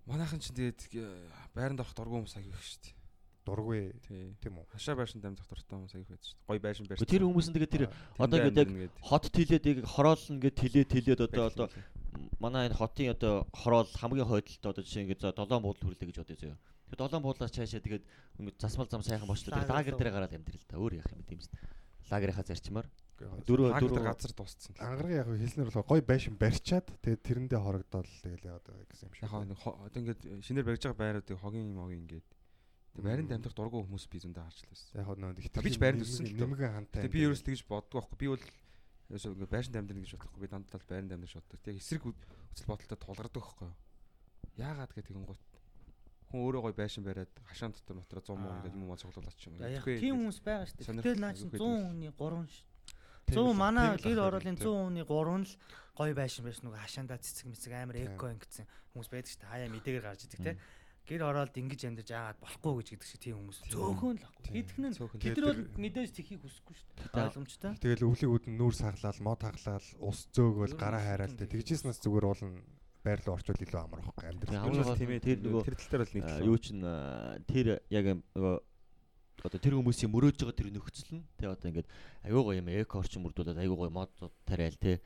Манайхан ч тэгээд э, байранд орох дургүй хүмүүс аяг их шүү дээ. Дургүй Тий. тийм үү? Хашаа байшин дамжих дуртай хүмүүс аяг байдаг шүү дээ. Гоё байшин барьж. Тэр хүмүүс нь тэгээд тэр одоо ингээд яг хот тэлээд яг хороолно ингээд тэлээ тэлээд одоо одоо манай энэ хотын одоо хороол хамгийн хойдолтой одоо жишээ ингээд за долоон буудлын хүрлээ гэж бодъё зөө. Тэгээд долоон буудлаас цаашаа тэгээд засмал зам сайхан бочлоо тэр Лагер дээр гараад амьдрал та өөр яах юм бэ юмс. Лагерийнхаа зарчмаар Дөрөв дөрөв газар дууссан. ангараг яг хэлснээр бол гой байшин барьчаад тэгээд тэрэндээ хорогдоод тэгэл яа одоо гэсэн юм шиг. Яг нэг ингээд шинээр барьж байгаа байруудыг хогийн могийн ингээд тэг байранд амьдрах дургүй хүмүүс би зөндөө харчлаа байсан. Яг нөө Би ч байранд өссөн л нэмгэн хантай. Би ерөөс тэгж боддог байхгүй. Би бол ерөөсөө ингээд байшин амьдрах гэж бодохгүй. Би дандаа л байранд амьдрах боддог. Тэг эсрэг үзэл бодолтой тулгардаг байхгүй. юу? Яагаад гэх тэгэн гут хүн өөрөө гой байшин бариад хашаан дотор дотроо 100 муу ингээд юм уу цуглуулаад ч юм. Тийм хүмүүс байгаа шүү дээ. Гэтэл наа аюулгүй 100 байдаг. хүний 3 шүү. Тийм 100 л- манай гэр ороолын хэрэгтэй. 100 хүний 3 нь л гоё байшин байсан нөгөө хашаандаа цэцэг мэцэг амар эко ингэсэн хүмүүс байдаг шүү дээ. Хаяа мэдээгээр гарч идэг те. Гэр ороолд ингэж амьдарч яагаад болохгүй гэж гэдэг шиг тийм хүмүүс зөөхөн л. Тийм. Хэдхэн нь тэд нар бол мэдээж тэхийг хүсэхгүй шүү дээ. Ойлгомжтой. Тэгэл өвлийн үүд нь нүүр саглал, мод хаглал, ус зөөгөл, гараа хайраал тийм тэ. Тэгжээснээс зүгээр уул нь байр руу орчвол илүү амар байхгүй амьдрал. хамгийн гол нь тэр нөгөө тэр тал дээр бол нэг А, юу чин тэр яг юм нөгөө одоо тэр хүмүүсийн мөрөөж байгаа тэр нөхцөл нь тий одоо ингээд аюу гоё юм эко орчин мөрдүүлээд аюу гоё мод тариал тий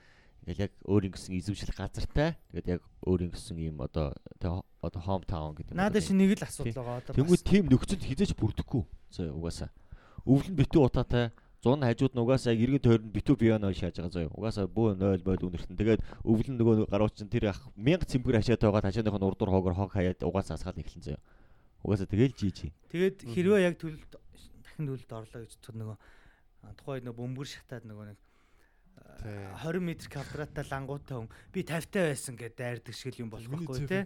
ингээл яг өөрийн гэсэн эзэмшил газартай тэгээд яг өөрийн гэсэн юм одоо тий одоо home town гэдэг юм Надад одоо ши нэг л асуудал байгаа одоо. Тэнгүү тийм нөхцөлд хизээч бүрдэхгүй. Зөө угаасаа. Өвлөн битүү утаатай 100 хажууд нь угаасаа яг эргэн тойронд битүү бионо шааж байгаа зөө. Угаасаа бөө 0 бойл үнэртэн. Тэгээд өвлөн нөгөө гарууч чинь тэр ах 1000 цэмбэр хашаад байгаа ташааных нь урдуур хоогоор хог хаяад угаасаа асгаал эхлэн зөө. Угаасаа тэгэл жижи. Тэгээд хэрвээ яг төлөлд дахин төлөлд орлоо гэж тэр нөгөө тухайн нөгөө бөмбөр шатаад нөгөө нэг 20 м квадраттай лангуутай хүн би 50 байсан гэдээ дайрдаг шиг юм болох байхгүй тий.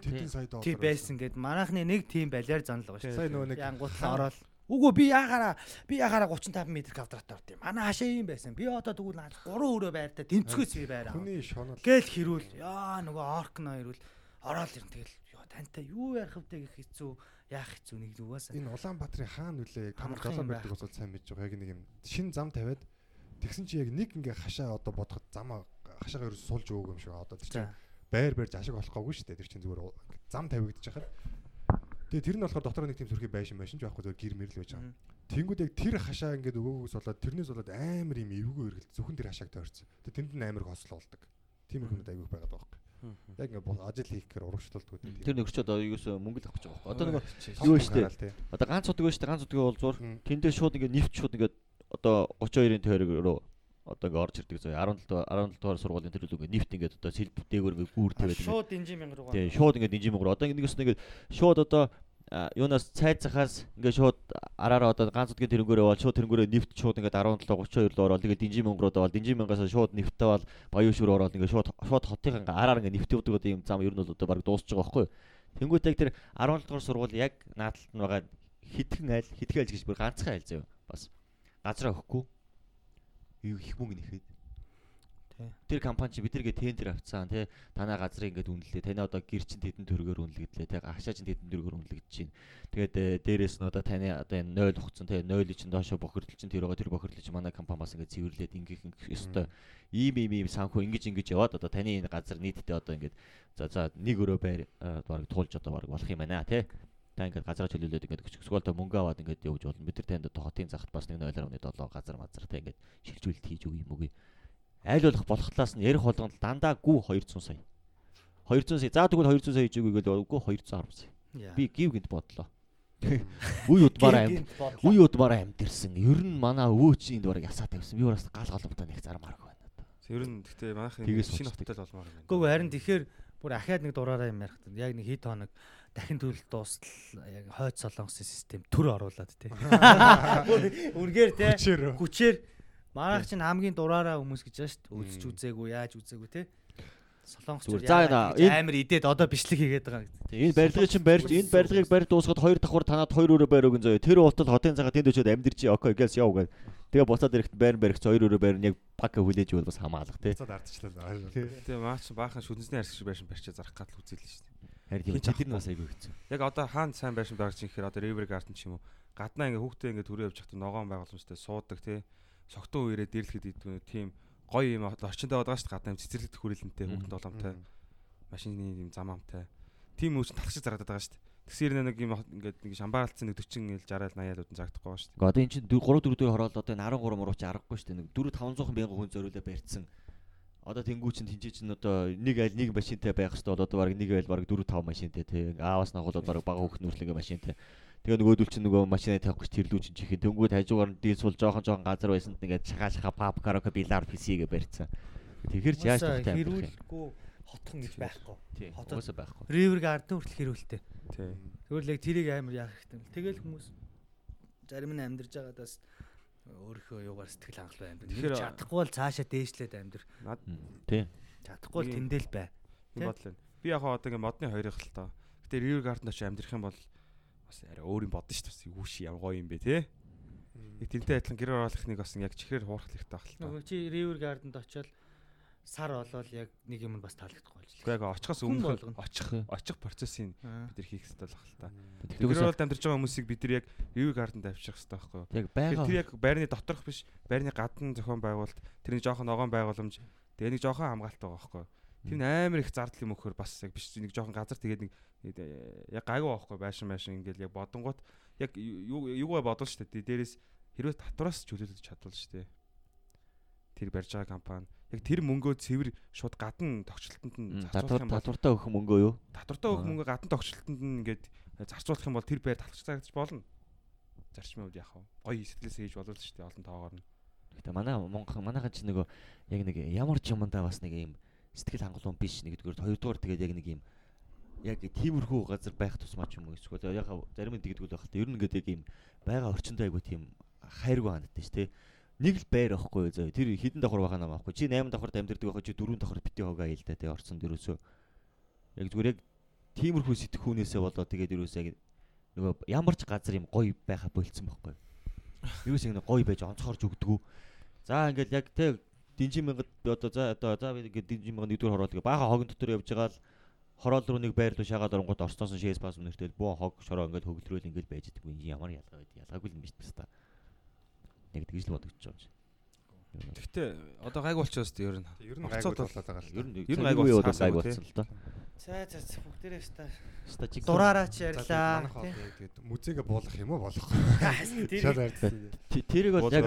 Тий байсан гэд манайхны нэг тийм балиар занал байгаа шүү. Сая нөгөө нэг Янгуутлаа ороод Үгүй би яхаараа би яхаараа 35 м квадраттай орд юм. Манай хашаа юм байсан. Би одоо тэгвэл наад 3 өрөө байртай тэнцгээс би байраа. хүний шонол Гээл хэрүүл. Яа нөгөө орк нөө хэрүүл ороод ирэн тэгэл ёо тантай юу ярих вдэ гэх хэцүү яах хэцүү нэг зүгээс. энэ Улаанбаатарын хаан үлээ тамар юм байдаг бол сайн мэдж байгаа яг нэг юм шин зам тавиад тэгсэн чи яг нэг ингээ хашаа одоо бодоход замаа хашаагаа ерөөс сулж өгөөг юм шиг одоо тэр чинь байр байр ашиг олох гоогүй шүү дээ тэр чинь зүгээр зам тавигдчих хахад тэгээ тэр нь болохоор дотор нэг тийм сөрхий байшин байшин ч байхгүй зүгээр гэр мэрл байж байгаа Тэнгүүд яг тэр хашаа ингээд өгөөгөөс болоод тэрнээс болоод амар юм эвгүй эргэлт зөвхөн тэр хашааг тойрсон. Тэгээ тэнд нь амар хосол болдог. Тийм их юмуд аягүй байгаад байгаа байхгүй. Яг ингээд ажил хийх гэхээр урагшлалдаг үү. Тэр нөхөрч одоо юус мөнгө л авах гэж байгаа. Одоо нэг юу юу штэ. Одоо ганц удаг байж штэ ганц удгийн бол зур. Тэндээ шууд ингээд нэвт шууд ингээд одоо 32-ын тойрог руу одоо ингээд орж ирдэг зөө 17 17 дугаар сургуулийн тэр үл ингээд нэвт ингээд одоо сэлб дээгүүр ингээд гүүр тавиад Шууд инжи мянга руу. тий шууд ингээд динжим мөр одоо ингээд ингээд шууд одоо юунаас цайцахаас ингээд шууд араараа одоо ганц удгийн тэрнгүүрээ бол шууд тэрнгүүрээ нэвт шууд ингээд 17 32 руу ороод тэгээд динжим мөнгөрөө бол динжим мөнгөөс шууд нэвтээ бол баян шүр ороод ингээд шууд шууд хотын ингээд араар ингээд нэвтээ өгдөг одоо юм зам ер нь бол одоо баг дуусч байгаа байхгүй Тэнгүүт яг тэр 17 дугаар сургууль яг наадталд нь байгаа хитгэн айл хитгэн айл гэж бүр ганцхан айл заяа. Бас. Газраа өгөхгүй их мөнгө нэхэд тэр компани чи бидэргээ тендер авцсан тий танаа газрыг ингээд үнэлээ таны одоо гэр чин тэдэн төгрөгөөр үнэлэгдлээ тий агшаа чин тэдэн төгрөгөөр үнэлэгдэж чинь. Тэгээд э, дээрээс нь одоо таны одоо энэ 0 хугацсан тий 0 чин доошо бохирдол чин тэр байгаа. Тэр бохирдол чин манай компани бас ингээд цэвэрлээд ингэх ёстой. Ийм ийм ийм санхүү ингэж ингэж яваад одоо таны энэ газар нийтдээ одоо ингээд за за нэг өрөө байр э, бараг туулж одоо бараг болох юм байна тий та ингээд газараа чөлөөлөөд ингээд өчгсгөл та мөнгө аваад ингээд явж болно. Бид нар танд одоо хотын захад бас нэг 0.7 газар мазар тий ингээд шилжүүлэлт хийж өгье юм үгүй айл болох болох талаас нь ярих болгонд дандаа гүү 200 сая. 200 сая. За тэгвэл 200 сая хийж өгье гэвэл үгүй 210 сая. Би гів гинт бодлоо. Үе удмаараа амт үе удмаараа амтэрсэн ер нь манай өвөө чинь энд бараг ясаа тавьсан. Би бас гал голомтой нэг зармаарг байна одоо Ер нь гэхдээ манайх шинэ сонсдог. хотел болмоор байна. Гэхдээ харин тэгэхээр бүр ахаад нэг дураараа юм ярих. Яг нэг хэд хоног дахин төлөлт дуустал яг хойд солонгосын систем төр оруулаад тий. Үргээр тий. Хүчээр. Манайх чинь хамгийн дураараа хүмүүс гэж байна шүү дээ. Үзэж үзээгүй, яаж үзээгүй тий. Энэ- амар идээд одоо бичлэг хийгээд байгаа. Тэгээ энэ барилгыг чинь барьж энэ барилгыг барь дуусгаад хоёр давхар танаад хоёр өрөө байр өгөн зөө тэр утал хотын цагаа тэнд өчөөд амьдэрч окей гэлс яв гээд тэгээ буцаад ирэхэд байр баригч хоёр өрөө байр нь яг пака хүлээж ивэл бас хамаалах тий Цаад ардчлаа. Тэгээ маач баахан шүнзний арьс шиг байшин барьчаа зарах гал үзэл л шүү дээ. Харин тийм тэр нь бас айгүй хэцүү Яг одоо хаана сайн байшин байгаж чинь гэхээр одоо River Garden ч юм уу гаднаа ингээ хүүхдээ ингээ төрөө явж хахад ногоон байгууламжтай суудаг тий. Согтун үерээ дээрлэхэд идэггүй тийм гоё юм орчиндөө байгаа шүү дээ гаднаа юм цэцэрлэгдэх хүрээлэнтэй хүүхд толомтой машины юм зам амтай. Тим үүс талх шиг зарагдаад байгаа шүү дээ. Тэгсээр нэг юм ингээд нэг шамбаарлцсан нэг 40 ил 60 80 удаа зарагдахгүй байгаа шүү дээ. Одоо эн чинь 3 4 дээр хороол одоо энэ 13 мурууч аргагүй шүү дээ нэг 4 500 мянган хүн зориулаад барьцсан Одоо тэнгүү чин тэнцээ чин одоо нэг айл нэг машинтай байх хэвээр бол одоо баг нэг айл баг 4 5 машинтай тий аавас нагуулаад баг бага хөх нүрслэгээ машинтай Тэгээ нөгөөдөл чинь нөгөө машинаа тавих гэж тэрлүү чин чихээ дөнгүүд хажуугаар нь дийс бол жоохон жоохон газар байсанд ингээд шахаа шахаа пап караоке билар PC гэ барьцсан. Тэгэхээр ч яаж амьдрах юм. хэрүүлэхгүй хотхон гэж байхгүй. Угаасаа байхгүй. River Garden хүртэл хэрүүлтэй. Тэгвэл яг тэрийг амар яах хэрэгтэй юм. Тэгэл хүмүүс зарим нь амьдарч байгаадаас өөрийнхөө юугаар сэтгэл хангалуун амьдар. Тэгэхээр- чадахгүй бол цаашаа дээшлээд амьдар. Над Тий. Чадахгүй бол тэндэл бай. юм Тий. бодлоо. Би яг одоо ингээ модны хоёрыг л тоо. Гэтэ River Garden очиж амьдрах юм бол бас арай өөр юм бодно шүү дээ. Юу ши ямар гоё юм бэ те. Нэг тэрнтэй адилхан гэр оролцохныг бас яг чихээр хуурах хэрэгтэй байх л та. Нөгөө чи River Garden-д очиод сар болол яг нэг юм бас таалагдахгүй болж Гэхдээ яг очихоос өмнө очих очих процессын байна. бид нар хийх хэрэгтэй байх л та. Тэгвэл оролт амьдарч байгаа хүмүүсийг бид нар яг River Garden-д авчрах хэрэгтэй байхгүй юу? яг Тэгэхээр байгаа тэр яг байрны доторх биш, байрны гадна зохион байгуулалт, тэрний жоохон ногоон байгууламж, тэгээ нэг жоохон хамгаалт байгаа байхгүй юу? Тэр нь амар их зардал юм өгөхөр бас яг биш нэг жоохон газар тэгээд нэг яг гайгүй байхгүй байшин байшин ингээл яг бодонгууд яг юу юугаа бодвол шүү дээ. Дээрээс хэрвээ татвараас чөлөөлөж чадвал шүү дээ. Тэр барьж байгаа компани яг тэр мөнгөө цэвэр шууд гадна тогтчлолтод нь зарцуулах юм бол татвартаа өгөх мөнгөө юу? татвартаа өгөх Аа. мөнгө гадна тогтчлолтод нь ингээд зарцуулах юм бол тэр байр талхацагдаж болно. Зарчмын үед яах вэ? Гоё сэтгэлээсээ хийж болов л шүү дээ олон тоогоор нь. Гэтэ манай Монгол манайхан ч нөгөө яг нэг ямар ч юмдаа бас нэг юм сэтгэл хангалуун биш нэгдүгээр хоёрдугаар тэгээд яг нэг юм яг тиймэрхүү газар байх тусмаа ч юм уу эсвэл яг зарим нь тэгдэггүй байх л та ер нь ингээд яг юм байгаа орчиндөө айгу тийм хайргүй ханддаг ш тэ нэг л байр ахгүй юу зөө. Тэр хідэн давхар байгаа нам аахгүй. Чи 8 давхарт амьдэрдэг байх чи 4 давхар бити хогоо ил да тий орцсон дөрөөсөө. Яг зүгээр яг тиймэрхүү сэтгхүүнээсээ болоо тэгээд ерөөсөө яг нөгөө ямар ч газар юм гоё байха болцсон байхгүй. Ерөөсөө ингэ гоё байж онцгорж өгдөггүй. За ингээд яг тий динжин мянгад одоо за одоо за би ингээд динжин мянгад нэгдүгээр хороол гэ баахан хогон дотор явж байгаа л хороол руу нэг байр руу шагаад оронгууд орсноос шээс пас нэртэл буу хог шороо ингээд хөглөрөөл ингээд байж идэг юм ямар ялгаа байд ялгаагүй юм биш та. Яг тэгж л бодогдож байгаа юм шиг. Гэхдээ одоо гайг болчихоос тий ер нь. Ер нь гайгүй болоод байгаа л. Ер нь Ер нь гайг гайг болсон гайг болсон л доо. За за за бүгдээрээ ста. Ста чиг Дураараач За, ярьлаа. тэгээд музейгээ буулгах юм уу ярьсан. тэрийг бол яг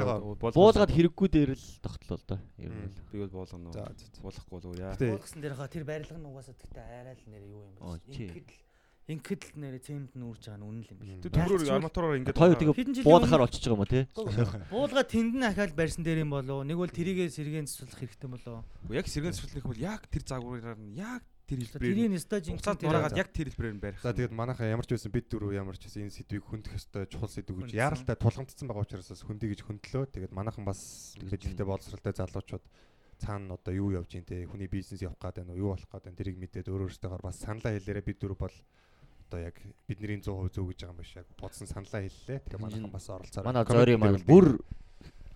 Буулгаад- хэрэггүй дээр л тогтлоо л доо. Ер нь би бол за, за. Болохгүй л яа. Гэтэ Болгосон дээр хаа тэр барилга нь угаасаа тэгтээ арай л нэр юу юм бэ? Ингээд л ингээд л нэр цемент нь үрж байгаа нь үнэн л юм. Тэр төмрөөр арматураар ингээд Хоёр тэгээ буулгахаар болчихж байгаа юм уу те? Буулга тэнд нь ахаал барьсан дээр юм болов? Нэг бол тэрийгээ сэргээн цэцлэх хэрэгтэй болов яг сэргэн цэцлэх бол яг тэр загвараар нь яг тэр хэлбэрээр Тэрийн стажин уцаад нураагаад яг тэр хэлбэрээр нь барих. За тэгээд манайхаа ямар ч байсан бид дөрөв ямар ч байсан энэ сэдвийг хөндөх ёстой чухал сэдв гэж яаралтай тулгамдсан байгаа учраас бас хөндий гэж хөндлөө. Тэгээд манайхан бас мэдээлэлтэй боловсралтай залуучууд цаана одоо юу явж ийн те хүний бизнес явах гээд байна уу юу болох гээд байна тэрийг мэдээд өөр өөртөөгөр бас саналаа хэлээрэ бид дөрөв бол одоо яг бидний 100% зөв гэж байгаа юм биш яг бодсон саналаа хэллээ. Тэгээд манайхан бас оролцоо. Манай зори маань бүр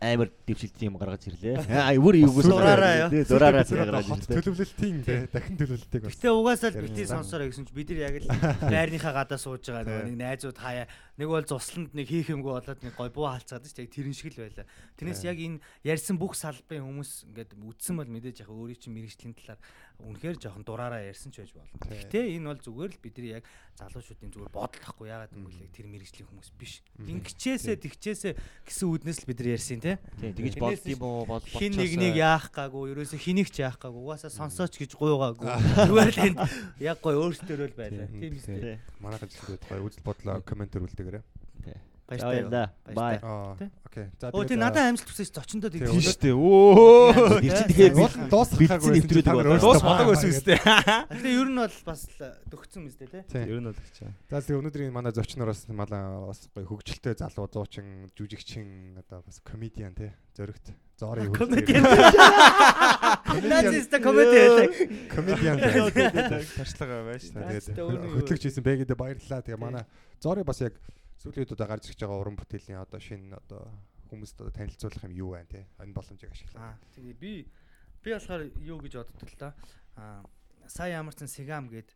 амар дэвшилтийн юм гаргаж ирлээ. Аа бүр юугүйс Зураараа юу? Зураараа гаргаж ирлээ. төлөвлөлтийн те дахин төлөвлөлтийг бас Гэтэ угаасаа л бити сонсороо гэсэн чи бид нар яг л байрныхаа гадаа сууж байгаа нэг найзууд хаяа нэг бол цусланд нэг хийх юмгүй болоод нэг гой буу шүү дээ тэрэн шиг л байлаа. Тэрнээс яг энэ ярьсан бүх салбарын хүмүүс ингээд үдсэн бол мэдээж яг өөрийн чинь мэрэгжлийн талаар үнэхээр жоохон дураараа ярьсан ч байж болно. Гэтэ энэ бол зүгээр л бидний яг залуучуудын зүгээр бодлохгүй ягаад юм бэ тэр мэрэгжлийн хүмүүс биш. Ингэчээсээ тэгчээсээ гэсэн үднэс л бид нар ярьсан тий. Тэгж болд юм уу? Бол Хин нэг нэг яах гаагүй, ерөөсө хэнийг ч яах гаагүй. Угаасаа сонсооч гэж гуйгаагүй. Зүгээр л энд яг гой өөртөө л байлаа. Тийм үстэй. манайхан жилүүд гоё үзэл бодлоо комментэр үлдээгээрэй. Баяртай. Бай. Аа Тий. окей. За тий надад амжилт хүсэж зочиндоо Тий, тийм шүү дээ. Өө. Чинь тэгээд дуусгахаагүй нэвтрүүлэг өөрсдөө Дуус бодог байсан баа- үстэй. Тэгээ ер нь бол бас л дөгцсөн мэт тий. Тий. Ер нь бол гэж. За тэгээ өнөөдрийн манай зочнороос малаа бас гоё хөгжилтэй залуу зуучин жүжигчин одоо бас комедиан тий зөрөгт зоорын Комедиан. Нациста комедиан. комедиан Тарчлага байж та. Наац тэгээд та өөрөө юу- хөтлөгч хийсэн бэ гэдэг баярлалаа. Тэгээ манай зоорын бас яг сүүлийн үеүүд гарч ирж байгаа уран бүтээлийн одоо шинэ одоо хүмүүст одоо танилцуулах юм юу байна тий. Энэ боломжийг ашиглаа. Аа тэгээ би би болохоор юу гэж боддог л да. Аа сая ямарсан Сигам гээд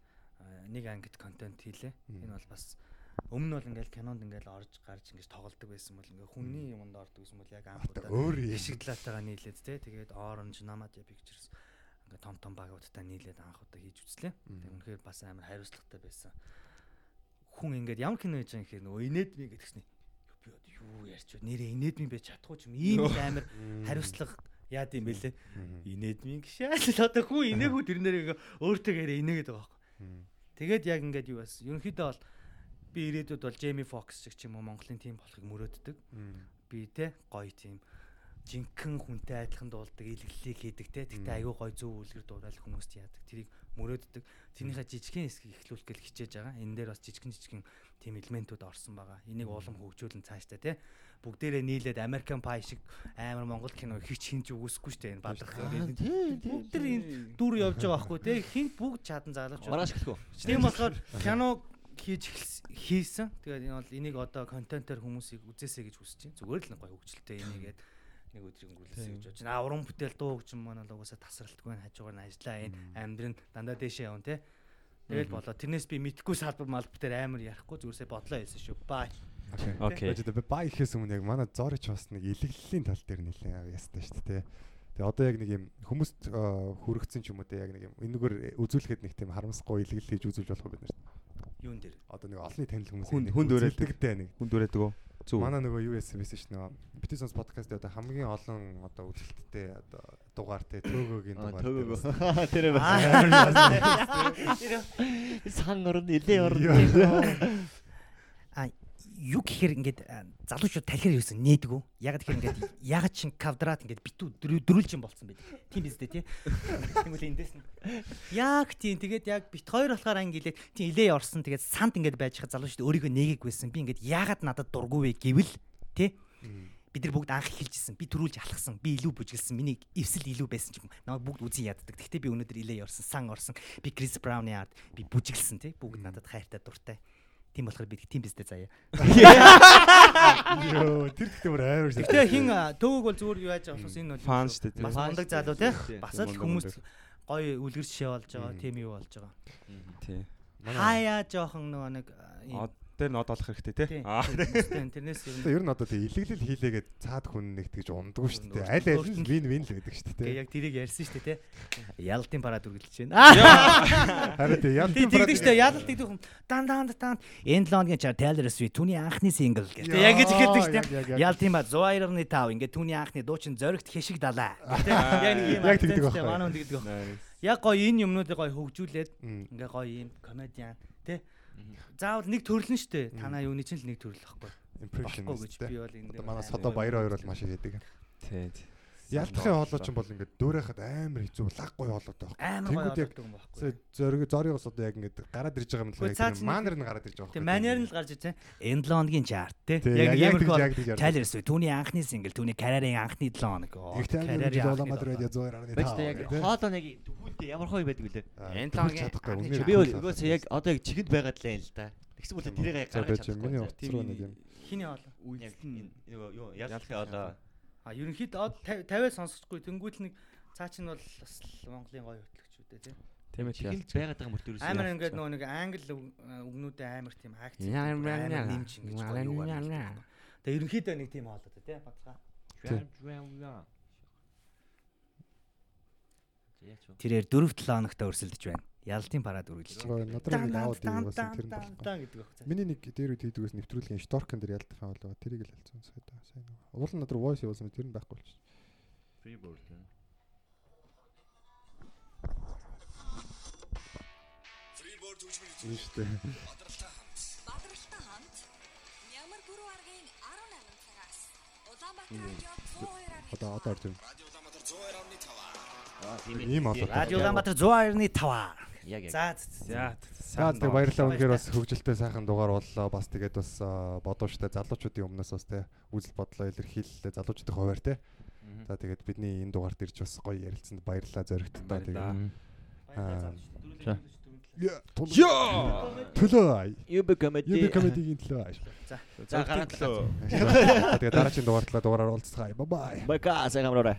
нэг ангид контент хийлээ. Энэ бол бас өмнө нь бол ингээл кинонд ингээл орж гарч ингэж тоглолдог байсан бол ингээ хүний юмд ордог гэсэн бол яг анх Одоо удаа өөр юм. Ишиг талаатайгаа нийлээд те тэгээд Orange Namadia Pictures ингээ том том багуудтай нийлээд анх удаа хийж үзлээ. Тэгээд үнэхээр бас амар хариуцлагатай байсан. Хүн ингээд ямар кино байгаа юм гэхээр нөгөө инээдми гэдгсний би одоо юу ярьч вэ? Нэрээ инээдми байж чадахгүй ч юм ийм амар хариуцлага яад юм бэлээ. Мм. Инээдми гişээл одоо хүн инээгүү тэрнэр ингээ өөртөө гэрээ инээгээд байгаа байхгүй. Тэгээд яг ингээд юу бас ерөнхийдөө бол би ирээдүйд бол Jamie Foxx шиг ч юм уу Монголын тим болохыг мөрөөддөг би те гоё тийм жинхэнэ хүнтэй адилхан дуулдаг, илгэллийг хийдэг те. Тэгтээ аягүй гоё зөв үлгэр дуурайл хүмүүст яадаг. Тэрийг мөрөөддөг. Тэрнийхээ жижигхэн хэсгийг эхлүүлэх гэл хичээж байгаа. Энэ дээр бас жижигхэн жижигхэн тийм элементүүд орсон байгаа. Энийг улам хөгжүүлэн цааштай те. Бүгдээрээ нийлээд American Pie шиг амар Монгол кино хич хинж үгүйсэхгүй штэ энэ бадрах. Бүгд тэр энэ дүр явж байгаа байхгүй те. Хинт бүгд чадан. Маргааш гэлгүй. Тийм болохоор кино хийж хийсэн. Тэгээд энэ бол энийг одоо контентоор хүмүүсийг үзээсэй гэж хүсэж байна. Зүгээр л нэг гоё хөгжилтэй энийгээд нэг өдрийг өнгөрүүлсэй гэж бодож байна. Аа уран бүтээл дуу хөгжим маань бол угаасаа тасралтгүй байна. Хажуугаар нь ажиллаа энэ амьдрын дандаа дэшээ явна те. Тэгэл болоо. Тэрнээс би мэдхгүй салбар малбар дээр амар ярихгүй зүгээрсээ бодлоо хэлсэн шүү. Бай. Окей. Окей. Би баа ихэс өмнө яг манай зорич бас нэг илэглэлийн тал дээр нэлээд ястай шүү дээ. Тэгээ одоо яг нэг юм хүмүүст хүрэгцэн ч юм уу те яг нэг юм энэгээр үзүүлэхэд нэг тийм харамсахгүй илэглэл хийж үзүүлж болох бид нар. Юун дээр. Одоо нэг олонний танил хүмүүс Хүнд- хүнд өрөөлдөг. үзүүлдэгтэй нэг. Хүн дөрөөдөг үү? Зүг. Манай нөгөө юу яасан байсан шүү дээ. Битисонс подкаст одоо хамгийн олон одоо үзэлттэй одоо дугаар те төөгөөгийн дугаар. Төгөөгөө. дээр Тэр Тэр сан орн нилээ орн. Юу гэхээр ингээд залуучууд тархиар юусэн нээдгүү. Яг тэгэхээр ингээд ягаад чин квадрат ингээд битүү дөрүүлж юм болцсон байд. Тийм биз дээ тий. Тэгвэл эндээс нь яг тийм тэгээд яг бит хоёр болохоор ангилээд тийм илээ орсон тэгээд санд ингээд байж хаа залуучууд өөрийгөө нээгэгүйсэн. Би ингээд ягаад надад дургүй вэ гэвэл тий. Би бид нар бүгд анх эхэлжсэн. Би төрүүлж алхсан. Би илүү бүжгэлсэн. Миний эвсэл илүү байсан ч юм. Намайг бүгд үзэн яддаг. Гэхдээ би өнөөдөр илээ орсон, сан орсон. Би Крис Брауны ард би бүжгэлсэн тий. Бүгд надад хайртай дуртай. Тийм болохоор би тийм бистэй заяа. Йоо, тэр гэхдээ бүр амар шээ. Гэхдээ хин төвөг бол зүгээр юу яаж байгаа болохоос энэ бол Фан шүү дээ. Бас Фан ундаг шүү дээ. залуу тий. Тий. Бас л хүмүүс гоё үлгэр жишээ болж байгаа. Тийм юу болж байгаа. Тий. Хаяа жоохон нөгөө нэг дээр нод олох хэрэгтэй тий. тий. Аа. тэрнээс- ер нь Ер нь одоо тэг илэглэл хийлээгээд цаад хүн нэгт гэж ундгүй шүү дээ. Аль аль нь вин вин л байдаг шүү дээ. яг тэрийг ярьсан шүү дээ тий. Ялалтын парад үргэлж байна. Харин Тий тэгдэг шүү дээ. Ялалт тэгдэг юм. Дан дан дан энэ лонгийн чар Taylor Swift түүний анхны сингл гэх. Тэг яг гэж хэлдэг шүү дээ. Ялтын ба 102.5 ингээд түүний анхны дуучин зоригт хэшиг далаа. Тэ? Яг нэг юм. Яг тэгдэг байхгүй. Манай хүн тэгдэг. байхгүй. Яг гоё энэ юмнуудыг гоё хөгжүүлээд ингээ гоё юм комедиан тэ. Заавал нэг төрлөн шүү дээ. Танаа юуны чинь л нэг төрөл байхгүй. Impression гэж би бол энэ Одоо манай Содо Баяр хоёр бол маш их хийдэг. Тий. Ялтахын хоолой ч юм бол ингээд дөөрөхөд амар хэцүү лаг гоё хоолой байхгүй. Амар гоё Тэнгүүд яг болдог юм байхгүй. Сая зориг зоригоос одоо яг ингээд гараад ирж байгаа юм л чинь манер нь гараад ирж байгаа Тэг манер нь л гарч ирсэн. Энэ лонгийн чарт тэ. Тий, Яг яг нэг яг ярьдаг. Taylor Swift түүний анхны сингл түүний карьерийн анхны 7 хоног. Карьерийн долоо. радио 102.5. Бачта яг хоолоо нэг төвхөлдөө ямар хой байдаг вүлээ. Чадахгүй анхны үнээр Би бол угсаа яг одоо яг чигэнд байгаад л юм л да. Тэгсэн мэт тэрийг яг гаргаж байж миний чадахгүй. утас руу нэг юм. Хиний хоол. Яг энэ нөгөө юу ялахын одоо А ерөнхийдөө 50-аас сонсохгүй тэнгуүл нэг цаа чинь бол бас Монголын гоё хөтлөгч үү дээ тий. Тийм ээ. чигэнд байгаад байгаа мөртөрөөс. Амар ингээд нөгөө нэг англи үгнүүдээ амар тийм Яа, амар нэмж ингэж гоё юу байна. Тэгээ ерөнхийдөө нэг тийм хоолой дээ тий. Бацгаа. Тэрээр 4-7 хоногт өрсөлдөж байна. Ялалтын парад үргэлж Гоо байна. надраа нэг аауд юм бас тэр нь болохгүй. Миний нэг дээр үед хийдгээс нэвтрүүлгийн шторкэн дээр ялтахаа болоо тэрийг л ялцсан сайда сайн. Уул нь надраа voice явуулсан тэр нь байхгүй болчих. Freeboard. Тийм шүү дээ. Бадралтай хамт Мянмар бүрүү аргийн 18 цагаас Улаанбаатар радио 102-аар Одоо одоо орж ирнэ. Аа тийм Ийм болоо. Радио Улаанбаатар 102.5. Яг яг. За За. За тэг баярлалаа үнээр бас хөгжилтэй сайхан дугаар боллоо. Бас тэгээд бас бодууштай залуучуудын өмнөөс бас те үзэл бодлоо илэрхийллээ залуучуудын хуваар те. За тэгээд бидний энэ дугаард ирж бас гоё ярилцсанд баярлалаа Баярлалаа. тэгээд. Аа. За. Йоо. Төлөө. UB comedy. Юби комедигийн төлөө. За. За гараад лөө. Тэгээд дараагийн дугаарлаа дугаараар уулзцгаая. Бай бай. Бака сайн хамраарай.